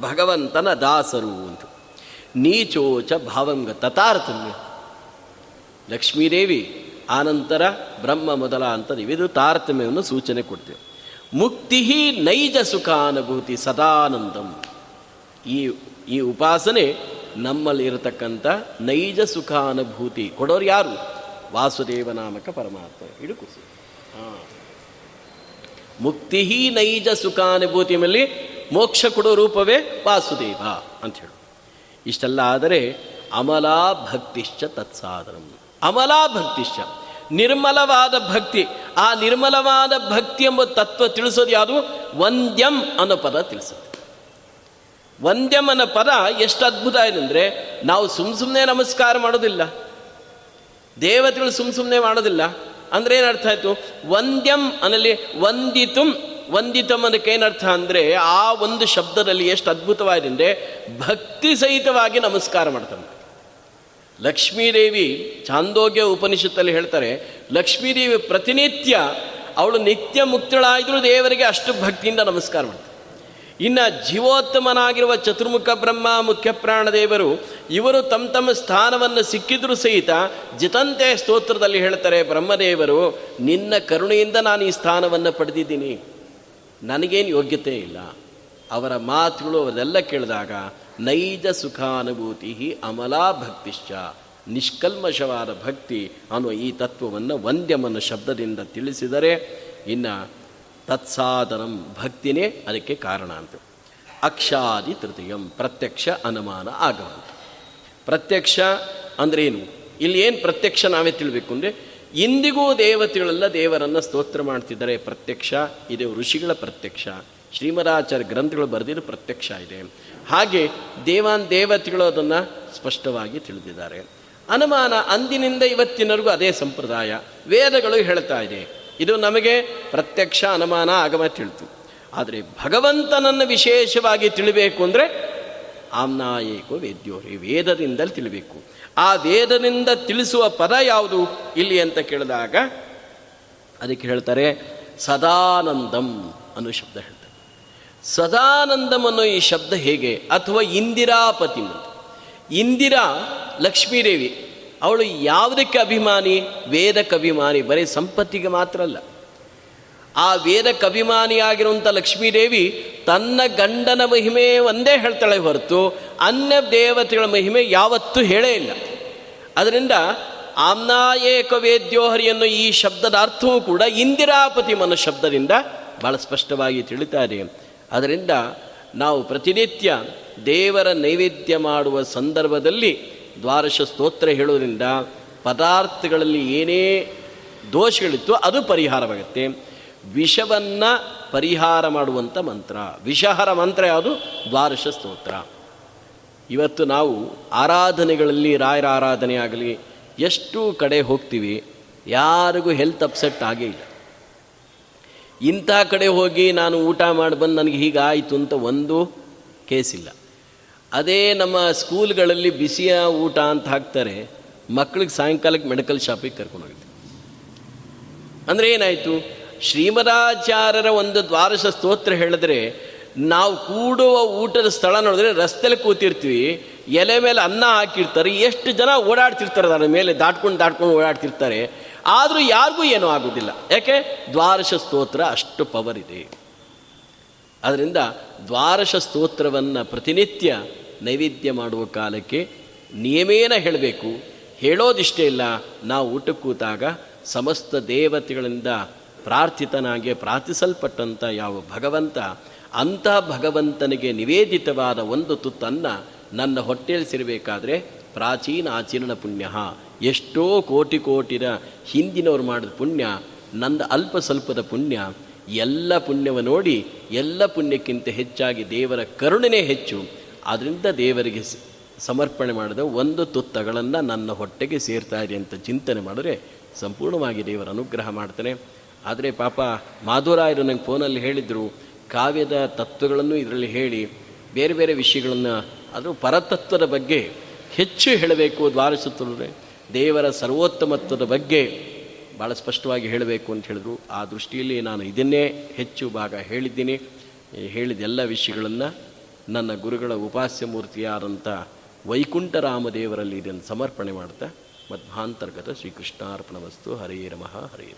ಭಗವಂತನ ದಾಸರು ಅಂತ. ನೀಚೋಚ ಭಾವಂಗ ತತಾರತಮ್ಯ ಲಕ್ಷ್ಮೀದೇವಿ ಆನಂತರ ಬ್ರಹ್ಮ ಮೊದಲ ಅಂತ ಇದು ತಾರತಮ್ಯವನ್ನು ಸೂಚನೆ ಕೊಡ್ತೇವೆ. ಮುಕ್ತಿ ನೈಜ ಸುಖಾನುಭೂತಿ ಸದಾನಂದಂ. ಈ ಈ ಉಪಾಸನೆ ನಮ್ಮಲ್ಲಿ ಇರತಕ್ಕಂಥ ನೈಜ ಸುಖಾನುಭೂತಿ ಕೊಡೋರು ಯಾರು? ವಾಸುದೇವ ನಾಮಕ ಪರಮಾತ್ಮ. ಇಡುಕು ಹಾಂ. ಮುಕ್ತಿ ನೈಜ ಸುಖಾನುಭೂತಿ ಮೇಲೆ ಮೋಕ್ಷ ಕೊಡೋ ರೂಪವೇ ವಾಸುದೇವ ಅಂತ ಹೇಳು. ಇಷ್ಟೆಲ್ಲ ಆದರೆ ಅಮಲಾ ಭಕ್ತಿಶ್ಚ ತತ್ಸಾಧನಂ ಅಮಲಾ ಭಕ್ತಿಶ್ಚ ನಿರ್ಮಲವಾದ ಭಕ್ತಿ. ಆ ನಿರ್ಮಲವಾದ ಭಕ್ತಿ ಎಂಬ ತತ್ವ ತಿಳಿಸೋದು ಯಾವುದು? ವಂದ್ಯಂ ಅನ್ನೋ ಪದ ತಿಳಿಸುತ್ತೆ. ವಂದ್ಯಂ ಅನ್ನೋ ಪದ ಎಷ್ಟು ಅದ್ಭುತ ಅಂದರೆ ನಾವು ಸುಮ್ ಸುಮ್ಮನೆ ನಮಸ್ಕಾರ ಮಾಡೋದಿಲ್ಲ. ದೇವತೆಗಳು ಸುಮ್ ಸುಮ್ಮನೆ ಮಾಡೋದಿಲ್ಲ. ಅಂದ್ರೆ ಏನರ್ಥ ಆಯಿತು? ವಂದ್ಯಂ ಅನ್ನಲ್ಲಿ ವಂದಿತುಂ, ವಂದಿತಂ ಅನ್ನಕ್ಕೆ ಏನರ್ಥ ಅಂದರೆ, ಆ ಒಂದು ಶಬ್ದದಲ್ಲಿ ಎಷ್ಟು ಅದ್ಭುತವಾಗಿದೆ ಅಂದರೆ, ಭಕ್ತಿ ಸಹಿತವಾಗಿ ನಮಸ್ಕಾರ ಮಾಡ್ತಾನೆ ಲಕ್ಷ್ಮೀದೇವಿ ಚಾಂದೋಗ್ಯ ಉಪನಿಷತ್ತಲ್ಲಿ ಹೇಳ್ತಾರೆ, ಲಕ್ಷ್ಮೀದೇವಿ ಪ್ರತಿನಿತ್ಯ ಅವಳು ನಿತ್ಯ ಮುಕ್ತಳಾದರೂ ದೇವರಿಗೆ ಅಷ್ಟು ಭಕ್ತಿಯಿಂದ ನಮಸ್ಕಾರ ಮಾಡ್ತಾರೆ ಇನ್ನು ಜೀವೋತ್ತಮನಾಗಿರುವ ಚತುರ್ಮುಖ ಬ್ರಹ್ಮ ಮುಖ್ಯ ಪ್ರಾಣದೇವರು ಇವರು ತಮ್ಮ ತಮ್ಮ ಸ್ಥಾನವನ್ನು ಸಿಕ್ಕಿದ್ರೂ ಸಹಿತ ಜಿತಂತೆ ಸ್ತೋತ್ರದಲ್ಲಿ ಹೇಳ್ತಾರೆ, ಬ್ರಹ್ಮದೇವರು, ನಿನ್ನ ಕರುಣೆಯಿಂದ ನಾನು ಈ ಸ್ಥಾನವನ್ನು ಪಡೆದಿದ್ದೀನಿ. ನನಗೇನು ಯೋಗ್ಯತೆ ಇಲ್ಲ. ಅವರ ಮಾತುಗಳು ಅವರೆಲ್ಲ ಕೇಳಿದಾಗ ನೈಜ ಸುಖಾನುಭೂತಿ ಅಮಲಾ ಭಕ್ತಿಶ್ಚ. ನಿಷ್ಕಲ್ಮಶವಾದ ಭಕ್ತಿ ಅನ್ನುವ ಈ ತತ್ವವನ್ನು ವಂದ್ಯಮನ ಶಬ್ದದಿಂದ ತಿಳಿಸಿದರೆ ಇನ್ನು ತತ್ಸಾಧನಂ ಭಕ್ತಿನೇ ಅದಕ್ಕೆ ಕಾರಣ ಅಂತ. ಅಕ್ಷಾದಿ ತೃತೀಯಂ ಪ್ರತ್ಯಕ್ಷ ಅನುಮಾನ ಆಗಮನ ಪ್ರತ್ಯಕ್ಷ ಅಂದ್ರೇನು? ಇಲ್ಲಿ ಏನು ಪ್ರತ್ಯಕ್ಷ ನಾವೇ ತಿಳಬೇಕು ಅಂದರೆ ಇಂದಿಗೂ ದೇವತೆಗಳೆಲ್ಲ ದೇವರನ್ನು ಸ್ತೋತ್ರ ಮಾಡ್ತಿದ್ದಾರೆ. ಪ್ರತ್ಯಕ್ಷ, ಇದು ಋಷಿಗಳ ಪ್ರತ್ಯಕ್ಷ. ಶ್ರೀಮದಾಚಾರ್ಯ ಗ್ರಂಥಗಳು ಬರೆದಿರೋ ಪ್ರತ್ಯಕ್ಷ ಇದೆ. ಹಾಗೆ ದೇವಾನ್ ದೇವತೆಗಳು ಅದನ್ನು ಸ್ಪಷ್ಟವಾಗಿ ತಿಳಿದಿದ್ದಾರೆ. ಅನುಮಾನ ಅಂದಿನಿಂದ ಇವತ್ತಿನವರೆಗೂ ಅದೇ ಸಂಪ್ರದಾಯ. ವೇದಗಳು ಹೇಳ್ತಾ ಇದೆ. ಇದು ನಮಗೆ ಪ್ರತ್ಯಕ್ಷ ಅನುಮಾನ ಆಗಮ ತಿಳಿತು. ಆದರೆ ಭಗವಂತನನ್ನು ವಿಶೇಷವಾಗಿ ತಿಳಿಬೇಕು ಅಂದರೆ ಆಮ್ನಾಯೇಕೋ ವೇದ್ಯೋರಿ ವೇದದಿಂದಲೇ ತಿಳಿಬೇಕು. ಆ ವೇದದಿಂದ ತಿಳಿಸುವ ಪದ ಯಾವುದು? ಇಲ್ಲಿ ಅಂತ ಕೇಳಿದಾಗ ಅದಕ್ಕೆ ಹೇಳ್ತಾರೆ ಸದಾನಂದಂ ಅನ್ನೋ ಶಬ್ದ ಹೇಳ್ತಾರೆ. ಸದಾನಂದಂ ಅನ್ನೋ ಈ ಶಬ್ದ ಹೇಗೆ? ಅಥವಾ ಇಂದಿರಾಪತಿ ಇಂದಿರಾ ಲಕ್ಷ್ಮೀದೇವಿ, ಅವಳು ಯಾವುದಕ್ಕೆ ಅಭಿಮಾನಿ? ವೇದಕ್ಕೆ ಅಭಿಮಾನಿ ಬರೀ ಸಂಪತ್ತಿಗೆ ಮಾತ್ರ ಅಲ್ಲ. ಆ ವೇದಕ್ಕೆ ಅಭಿಮಾನಿಯಾಗಿರುವಂಥ ಲಕ್ಷ್ಮೀದೇವಿ ತನ್ನ ಗಂಡನ ಮಹಿಮೆ ಒಂದೇ ಹೇಳ್ತಾಳೆ ಹೊರತು ಅನ್ಯ ದೇವತೆಗಳ ಮಹಿಮೆ ಯಾವತ್ತೂ ಹೇಳೇ ಇಲ್ಲ. ಅದರಿಂದ ಆಮ್ನಾಯೇಕ ವೇದ್ಯೋಹರಿ ಅನ್ನೋ ಈ ಶಬ್ದದ ಅರ್ಥವೂ ಕೂಡ ಇಂದಿರಾಪತಿ ಮನ ಶಬ್ದದಿಂದ ಬಹಳ ಸ್ಪಷ್ಟವಾಗಿ ತಿಳಿತಾರೆ. ಅದರಿಂದ ನಾವು ಪ್ರತಿನಿತ್ಯ ದೇವರ ನೈವೇದ್ಯ ಮಾಡುವ ಸಂದರ್ಭದಲ್ಲಿ ದ್ವಾರಶ ಸ್ತೋತ್ರ ಹೇಳೋದ್ರಿಂದ ಪದಾರ್ಥಗಳಲ್ಲಿ ಏನೇ ದೋಷಗಳಿತ್ತು ಅದು ಪರಿಹಾರವಾಗುತ್ತೆ. ವಿಷವನ್ನು ಪರಿಹಾರ ಮಾಡುವಂಥ ಮಂತ್ರ. ವಿಷಹರ ಮಂತ್ರ ಯಾವುದು? ದ್ವಾರಶ ಸ್ತೋತ್ರ. ಇವತ್ತು ನಾವು ಆರಾಧನೆಗಳಲ್ಲಿ, ರಾಯರ ಆರಾಧನೆ ಆಗಲಿ ಎಷ್ಟು ಕಡೆ ಹೋಗ್ತೀವಿ, ಯಾರಿಗೂ ಹೆಲ್ತ್ ಅಪ್ಸೆಟ್ ಆಗೇ ಇಲ್ಲ. ಇಂಥ ಕಡೆ ಹೋಗಿ ನಾನು ಊಟ ಮಾಡಿ ಬಂದು ನನಗೆ ಹೀಗಾಯಿತು ಅಂತ ಒಂದು ಕೇಸಿಲ್ಲ. ಅದೇ ನಮ್ಮ ಸ್ಕೂಲ್ಗಳಲ್ಲಿ ಬಿಸಿಯ ಊಟ ಅಂತ ಹಾಕ್ತಾರೆ ಮಕ್ಕಳಿಗೆ ಸಾಯಂಕಾಲಕ್ಕೆ ಮೆಡಿಕಲ್ ಶಾಪಿಗೆ ಕರ್ಕೊಂಡು ಹೋಗಿದ್ದೆ. ಅಂದರೆ ಏನಾಯಿತು? ಶ್ರೀಮದಾಚಾರ್ಯರ ಒಂದು ದ್ವಾರಶ ಸ್ತೋತ್ರ ಹೇಳಿದ್ರೆ, ನಾವು ಕೂಡುವ ಊಟದ ಸ್ಥಳ ನೋಡಿದ್ರೆ ರಸ್ತೆಯಲ್ಲಿ ಕೂತಿರ್ತೀವಿ, ಎಲೆ ಮೇಲೆ ಅನ್ನ ಹಾಕಿರ್ತಾರೆ, ಎಷ್ಟು ಜನ ಓಡಾಡ್ತಿರ್ತಾರೆ ಅದರ ಮೇಲೆ, ದಾಟ್ಕೊಂಡು ದಾಟ್ಕೊಂಡು ಓಡಾಡ್ತಿರ್ತಾರೆ. ಆದರೂ ಯಾರಿಗೂ ಏನೂ ಆಗುವುದಿಲ್ಲ ಯಾಕೆ? ದ್ವಾರಶ ಸ್ತೋತ್ರ ಅಷ್ಟು ಪವರ್ ಇದೆ. ಅದರಿಂದ ದ್ವಾರಶ ಸ್ತೋತ್ರವನ್ನು ಪ್ರತಿನಿತ್ಯ ನೈವೇದ್ಯ ಮಾಡುವ ಕಾಲಕ್ಕೆ ನಿಯಮೇನ ಹೇಳಬೇಕು. ಹೇಳೋದಿಷ್ಟೇ ಇಲ್ಲ, ನಾವು ಊಟ ಕೂತಾಗ ಸಮಸ್ತ ದೇವತೆಗಳಿಂದ ಪ್ರಾರ್ಥಿತನಾಗಿ ಪ್ರಾರ್ಥಿಸಲ್ಪಟ್ಟಂಥ ಯಾವ ಭಗವಂತ ಅಂಥ ಭಗವಂತನಿಗೆ ನಿವೇದಿತವಾದ ಒಂದು ತುತ್ತನ್ನು ನನ್ನ ಹೊಟ್ಟೆಯಲ್ಲಿ ಸಿರಬೇಕಾದ್ರೆ ಪ್ರಾಚೀನ ಆಚರಣ ಪುಣ್ಯ ಎಷ್ಟೋ ಕೋಟಿ ಕೋಟಿರ ಹಿಂದಿನವ್ರು ಮಾಡಿದ ಪುಣ್ಯ ನನ್ನ ಅಲ್ಪ ಸ್ವಲ್ಪದ ಪುಣ್ಯ, ಎಲ್ಲ ಪುಣ್ಯವ ನೋಡಿ, ಎಲ್ಲ ಪುಣ್ಯಕ್ಕಿಂತ ಹೆಚ್ಚಾಗಿ ದೇವರ ಕರುಣೆನೇ ಹೆಚ್ಚು. ಅದರಿಂದ ದೇವರಿಗೆ ಸಮರ್ಪಣೆ ಮಾಡಿದ ಒಂದು ತುತ್ತಗಳನ್ನು ನನ್ನ ಹೊಟ್ಟೆಗೆ ಸೇರ್ತಾ ಇದೆ ಅಂತ ಚಿಂತನೆ ಮಾಡಿದ್ರೆ ಸಂಪೂರ್ಣವಾಗಿ ದೇವರ ಅನುಗ್ರಹ ಮಾಡ್ತಾನೆ. ಆದರೆ ಪಾಪ ಮಾಧುರಾಯರು ನಂಗೆ ಫೋನಲ್ಲಿ ಹೇಳಿದರು, ಕಾವ್ಯದ ತತ್ವಗಳನ್ನು ಇದರಲ್ಲಿ ಹೇಳಿ, ಬೇರೆ ಬೇರೆ ವಿಷಯಗಳನ್ನು ಅದು ಪರತತ್ವದ ಬಗ್ಗೆ ಹೆಚ್ಚು ಹೇಳಬೇಕು ದ್ವಾರಸತ್ವದ ದೇವರ ಸರ್ವೋತ್ತಮತ್ವದ ಬಗ್ಗೆ ಭಾಳ ಸ್ಪಷ್ಟವಾಗಿ ಹೇಳಬೇಕು ಅಂತ ಹೇಳಿದ್ರು. ಆ ದೃಷ್ಟಿಯಲ್ಲಿ ನಾನು ಇದನ್ನೇ ಹೆಚ್ಚು ಭಾಗ ಹೇಳಿದ್ದೀನಿ. ಹೇಳಿದ ಎಲ್ಲ ವಿಷಯಗಳನ್ನು ನನ್ನ ಗುರುಗಳ ಉಪಾಸ್ಯ ಮೂರ್ತಿಯಾದಂಥ ವೈಕುಂಠರಾಮದೇವರಲ್ಲಿ ಇದನ್ನು ಸಮರ್ಪಣೆ ಮಾಡ್ತಾ ಮಧ್ವಾಂತರ್ಗತ ಶ್ರೀಕೃಷ್ಣಾರ್ಪಣ ವಸ್ತು. ಹರೇ ನಮಃ, ಹರೇ